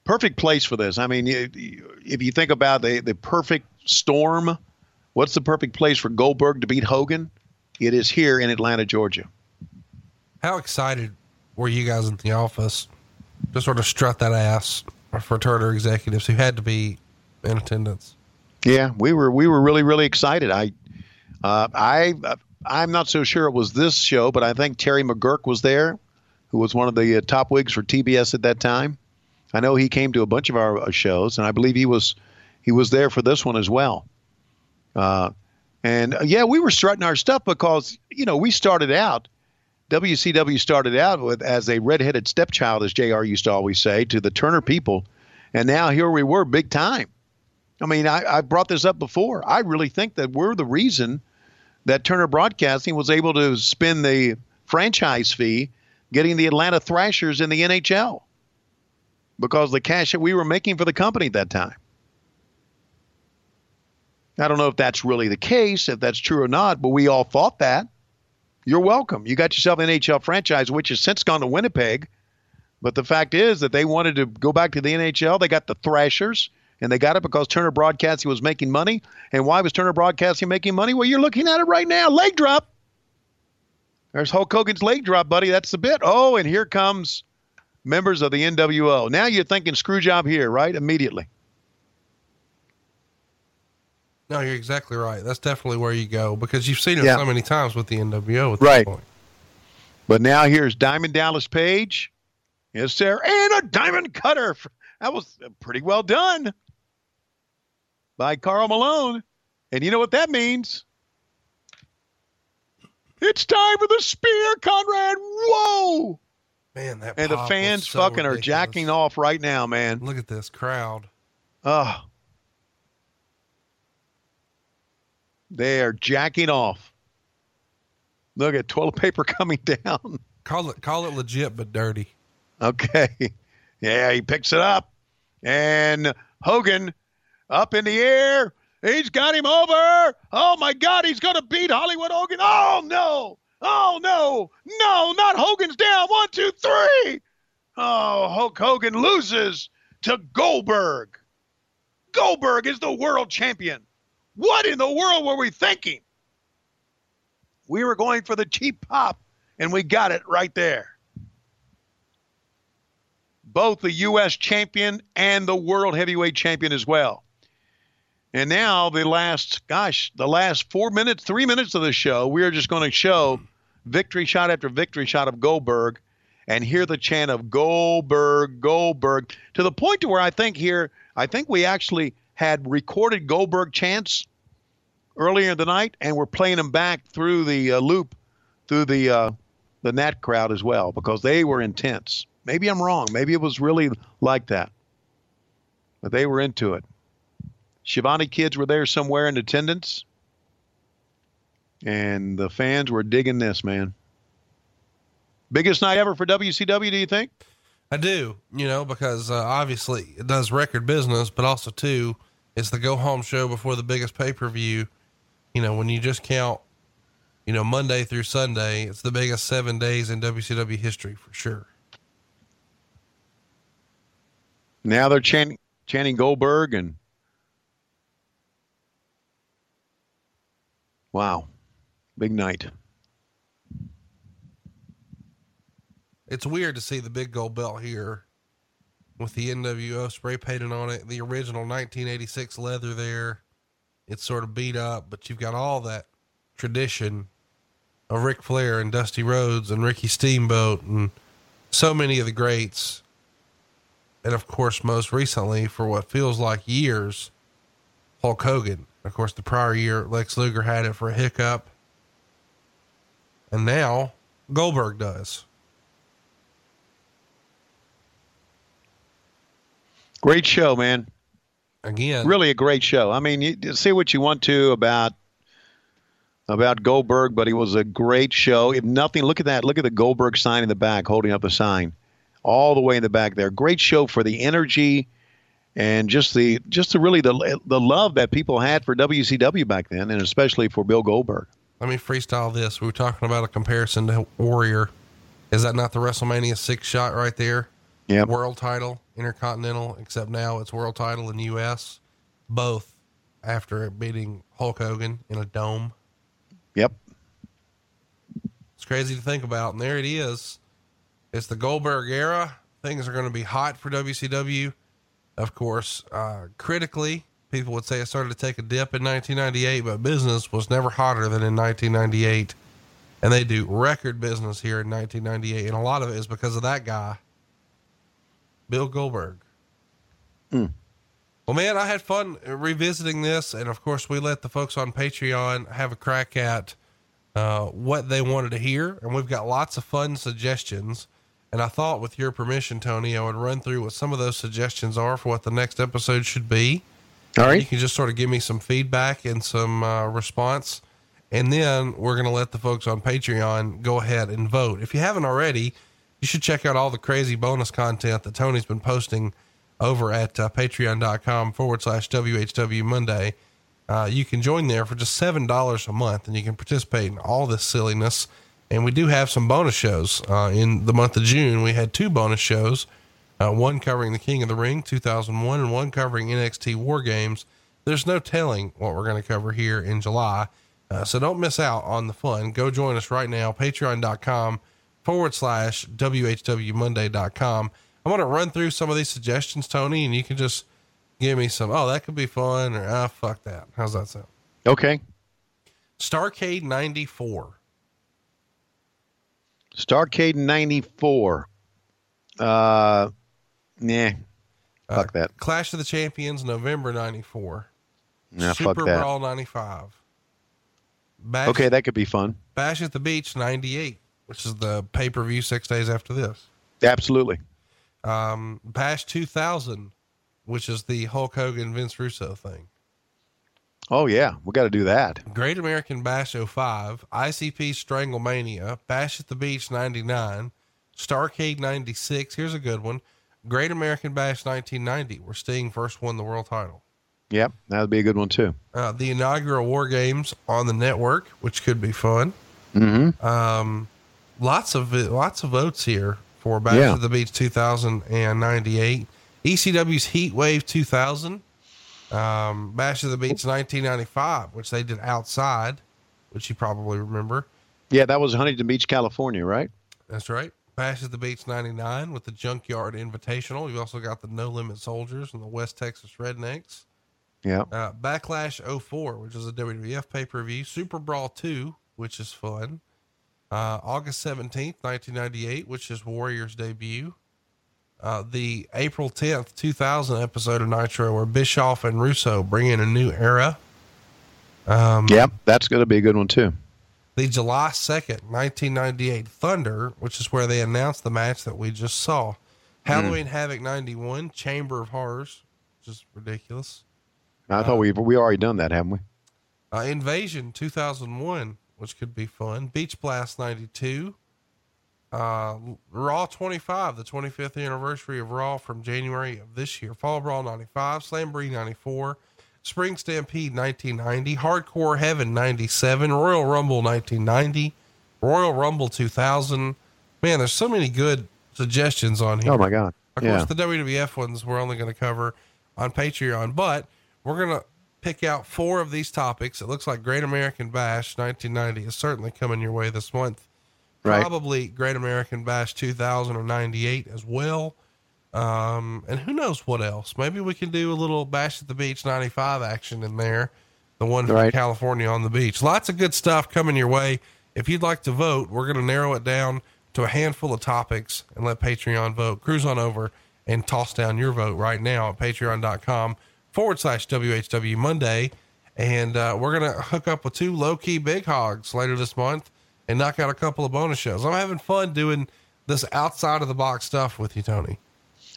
Perfect place for this. I mean, if you think about the the perfect storm, what's the perfect place for Goldberg to beat Hogan? It is here in Atlanta, Georgia. How excited were you guys in the office to sort of strut that ass for Turner executives who had to be in attendance? Yeah, we were we were really really excited. I uh, I I'm not so sure it was this show, but I think Terry McGuirk was there, who was one of the uh, top wigs for TBS at that time. I know he came to a bunch of our uh, shows, and I believe he was he was there for this one as well. Uh, and uh, yeah, we were strutting our stuff because you know we started out. WCW started out with as a redheaded stepchild, as Jr. used to always say, to the Turner people, and now here we were, big time. I mean, I, I brought this up before. I really think that we're the reason that Turner Broadcasting was able to spend the franchise fee getting the Atlanta Thrashers in the NHL because the cash that we were making for the company at that time. I don't know if that's really the case, if that's true or not, but we all thought that. You're welcome. You got yourself an NHL franchise, which has since gone to Winnipeg. But the fact is that they wanted to go back to the NHL. They got the Thrashers, and they got it because Turner Broadcasting was making money. And why was Turner Broadcasting making money? Well, you're looking at it right now. Leg drop. There's Hulk Hogan's leg drop, buddy. That's the bit. Oh, and here comes members of the NWO. Now you're thinking screw job here, right? Immediately. No, you're exactly right. That's definitely where you go because you've seen it Yeah. so many times with the NWO. At this Right. point. But now here's Diamond Dallas Page. Yes, sir. And a diamond cutter. That was pretty well done by Karl Malone. And you know what that means? It's time for the spear, Conrad. Whoa! Man, that And the fans so fucking are jacking off right now, man. Look at this crowd. Oh. They are jacking off. Look at toilet paper coming down. Call it call it legit but dirty. Okay. Yeah, he picks it up. And Hogan up in the air. He's got him over. Oh my God, he's going to beat Hollywood Hogan. Oh no. Oh no. No, not Hogan's down. One, two, three. Oh, Hulk Hogan loses to Goldberg. Goldberg is the world champion. What in the world were we thinking? We were going for the cheap pop, and we got it right there both the U.S. champion and the world heavyweight champion as well. And now the last, gosh, the last four minutes, three minutes of the show, we are just going to show victory shot after victory shot of Goldberg and hear the chant of Goldberg, Goldberg, to the point to where I think here, I think we actually had recorded Goldberg chants earlier in the night and we're playing them back through the uh, loop, through the uh, than that crowd as well because they were intense. Maybe I'm wrong. Maybe it was really like that, but they were into it. Schiavone kids were there somewhere in attendance, and the fans were digging this man. Biggest night ever for WCW, do you think? I do, you know, because uh, obviously it does record business, but also too, it's the go home show before the biggest pay per view. You know, when you just count, you know, Monday through Sunday, it's the biggest seven days in WCW history for sure. Now they're chanting, chanting Goldberg and wow, big night. It's weird to see the big gold belt here with the NWO spray painted on it, the original 1986 leather there. It's sort of beat up, but you've got all that tradition of Ric Flair and Dusty Rhodes and Ricky Steamboat and so many of the greats. And of course, most recently, for what feels like years, Hulk Hogan. Of course, the prior year, Lex Luger had it for a hiccup. And now Goldberg does. Great show, man. Again, really a great show. I mean, you say what you want to about about Goldberg, but it was a great show. If nothing, look at that. Look at the Goldberg sign in the back, holding up the sign, all the way in the back there. Great show for the energy and just the just the really the the love that people had for WCW back then, and especially for Bill Goldberg. Let me freestyle this. We were talking about a comparison to Warrior. Is that not the WrestleMania six shot right there? Yeah. World title, Intercontinental, except now it's world title in the U.S. Both after beating Hulk Hogan in a dome. Yep. It's crazy to think about. And there it is. It's the Goldberg era. Things are going to be hot for WCW. Of course, uh, critically, people would say it started to take a dip in 1998, but business was never hotter than in 1998. And they do record business here in 1998. And a lot of it is because of that guy, Bill Goldberg. Mm. Well, man, I had fun revisiting this. And of course, we let the folks on Patreon have a crack at uh, what they wanted to hear. And we've got lots of fun suggestions. And I thought, with your permission, Tony, I would run through what some of those suggestions are for what the next episode should be. All right. You can just sort of give me some feedback and some uh, response. And then we're going to let the folks on Patreon go ahead and vote. If you haven't already, you should check out all the crazy bonus content that Tony's been posting over at uh, patreon.com forward slash WHW Monday. Uh, you can join there for just $7 a month and you can participate in all this silliness. And we do have some bonus shows. Uh, in the month of June, we had two bonus shows uh, one covering the King of the Ring 2001 and one covering NXT War Games. There's no telling what we're going to cover here in July. Uh, so don't miss out on the fun. Go join us right now, patreon.com forward slash WHWMonday.com. I'm going to run through some of these suggestions, Tony, and you can just give me some, oh, that could be fun, or ah, fuck that. How's that sound? Okay. Starcade 94. Starcade 94. Uh, nah. Fuck that. Clash of the Champions, November 94. Nah, Super fuck that. Brawl 95. Bash, Okay, that could be fun. Bash at the Beach 98, which is the pay per view six days after this. Absolutely. Um, Bash 2000, which is the Hulk Hogan Vince Russo thing. Oh yeah, we got to do that. Great American Bash 05, ICP Stranglemania, Bash at the Beach 99, Starcade 96. Here's a good one. Great American Bash 1990, where Sting first won the world title. Yep, that would be a good one too. Uh, the inaugural War Games on the network, which could be fun. Mm-hmm. Um, lots of lots of votes here for Bash Yeah. at the Beach 2098. ECW's Heat Wave 2000. Um, Bash of the Beach 1995, which they did outside, which you probably remember. Yeah, that was Huntington Beach, California, right? That's right. Bash at the Beach 99 with the Junkyard Invitational. You've also got the No Limit Soldiers and the West Texas Rednecks. Yeah. Uh, Backlash 04, which is a WWF pay per view. Super Brawl 2, which is fun. Uh, August 17th, 1998, which is Warriors' debut. Uh, the April 10th, 2000 episode of Nitro, where Bischoff and Russo bring in a new era. Um, Yep, that's going to be a good one too. the July 2nd, 1998 Thunder, which is where they announced the match that we just saw. Halloween Havoc 91, Chamber of Horrors, which is ridiculous. I thought we we already done that, haven't we? Uh, Invasion 2001, which could be fun. Beach Blast 92. Uh, Raw 25, the 25th anniversary of Raw from January of this year. Fall Brawl 95, Slamboree 94, Spring Stampede 1990, Hardcore Heaven 97, Royal Rumble 1990, Royal Rumble 2000. Man, there's so many good suggestions on here. Oh my God! Of yeah. course, the WWF ones we're only going to cover on Patreon, but we're going to pick out four of these topics. It looks like Great American Bash 1990 is certainly coming your way this month. Right. Probably Great American Bash 2000 or 98 as well. Um, and who knows what else? Maybe we can do a little Bash at the Beach 95 action in there. The one from Right. California on the beach. Lots of good stuff coming your way. If you'd like to vote, we're going to narrow it down to a handful of topics and let Patreon vote. Cruise on over and toss down your vote right now at patreon.com forward slash WHW Monday. And uh, we're going to hook up with two low key big hogs later this month and knock out a couple of bonus shows. I'm having fun doing this outside of the box stuff with you, Tony.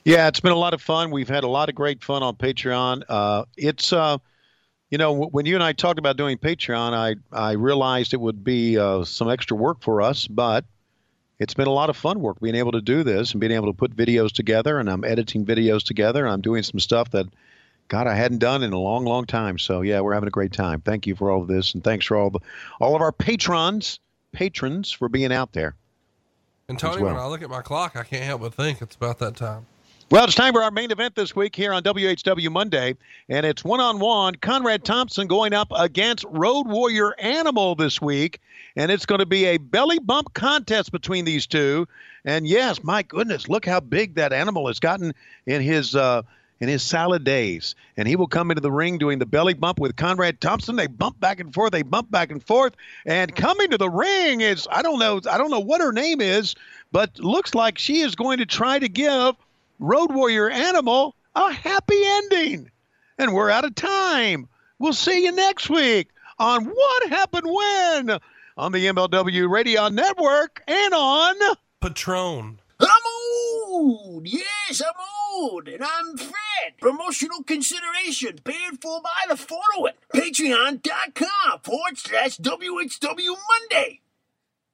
Yeah, it's been a lot of fun. We've had a lot of great fun on Patreon. Uh, it's, uh, you know, w- when you and I talked about doing Patreon, I I realized it would be uh, some extra work for us, but it's been a lot of fun work being able to do this and being able to put videos together. And I'm editing videos together. And I'm doing some stuff that, God, I hadn't done in a long, long time. So yeah, we're having a great time. Thank you for all of this, and thanks for all the all of our patrons patrons for being out there. And Tony, well. when I look at my clock, I can't help but think it's about that time. Well, it's time for our main event this week here on WHW Monday, and it's one on one. Conrad Thompson going up against Road Warrior Animal this week, and it's going to be a belly bump contest between these two. And yes, my goodness, look how big that animal has gotten in his uh, in his salad days. And he will come into the ring doing the belly bump with Conrad Thompson. They bump back and forth, they bump back and forth, and coming to the ring is I don't know I don't know what her name is, but looks like she is going to try to give Road Warrior Animal a happy ending. And we're out of time. We'll see you next week on What Happened When on the MLW Radio Network and on Patreon. I'm. Yes, I'm old. And I'm Fred. Promotional consideration paid for by the following. Patreon.com forward slash WHW Monday.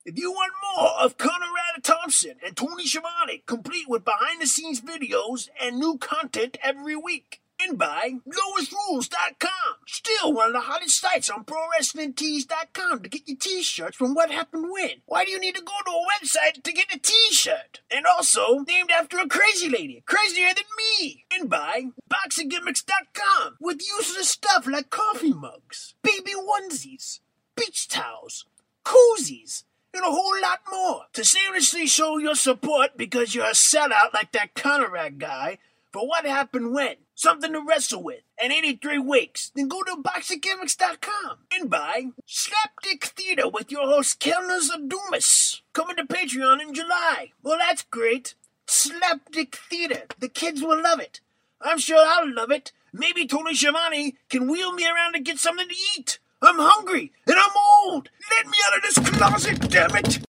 If you want more of Conrad Thompson and Tony Schiavone, complete with behind the scenes videos and new content every week. And by LoisRules.com. Still one of the hottest sites on ProWrestlingTees.com to get your t-shirts from What Happened When. Why do you need to go to a website to get a t-shirt? And also named after a crazy lady, crazier than me. And by BoxingGimmicks.com with useless stuff like coffee mugs, baby onesies, beach towels, koozies, and a whole lot more. To seriously show your support because you're a sellout like that Conrad guy for what happened when. Something to wrestle with. And 83 weeks. Then go to boxinggimmicks.com and buy Slapdick Theater with your host Kellner's Adumas. Coming to Patreon in July. Well, that's great. Slapdick Theater. The kids will love it. I'm sure I'll love it. Maybe Tony Schiavone can wheel me around to get something to eat. I'm hungry and I'm old. Let me out of this closet, damn it.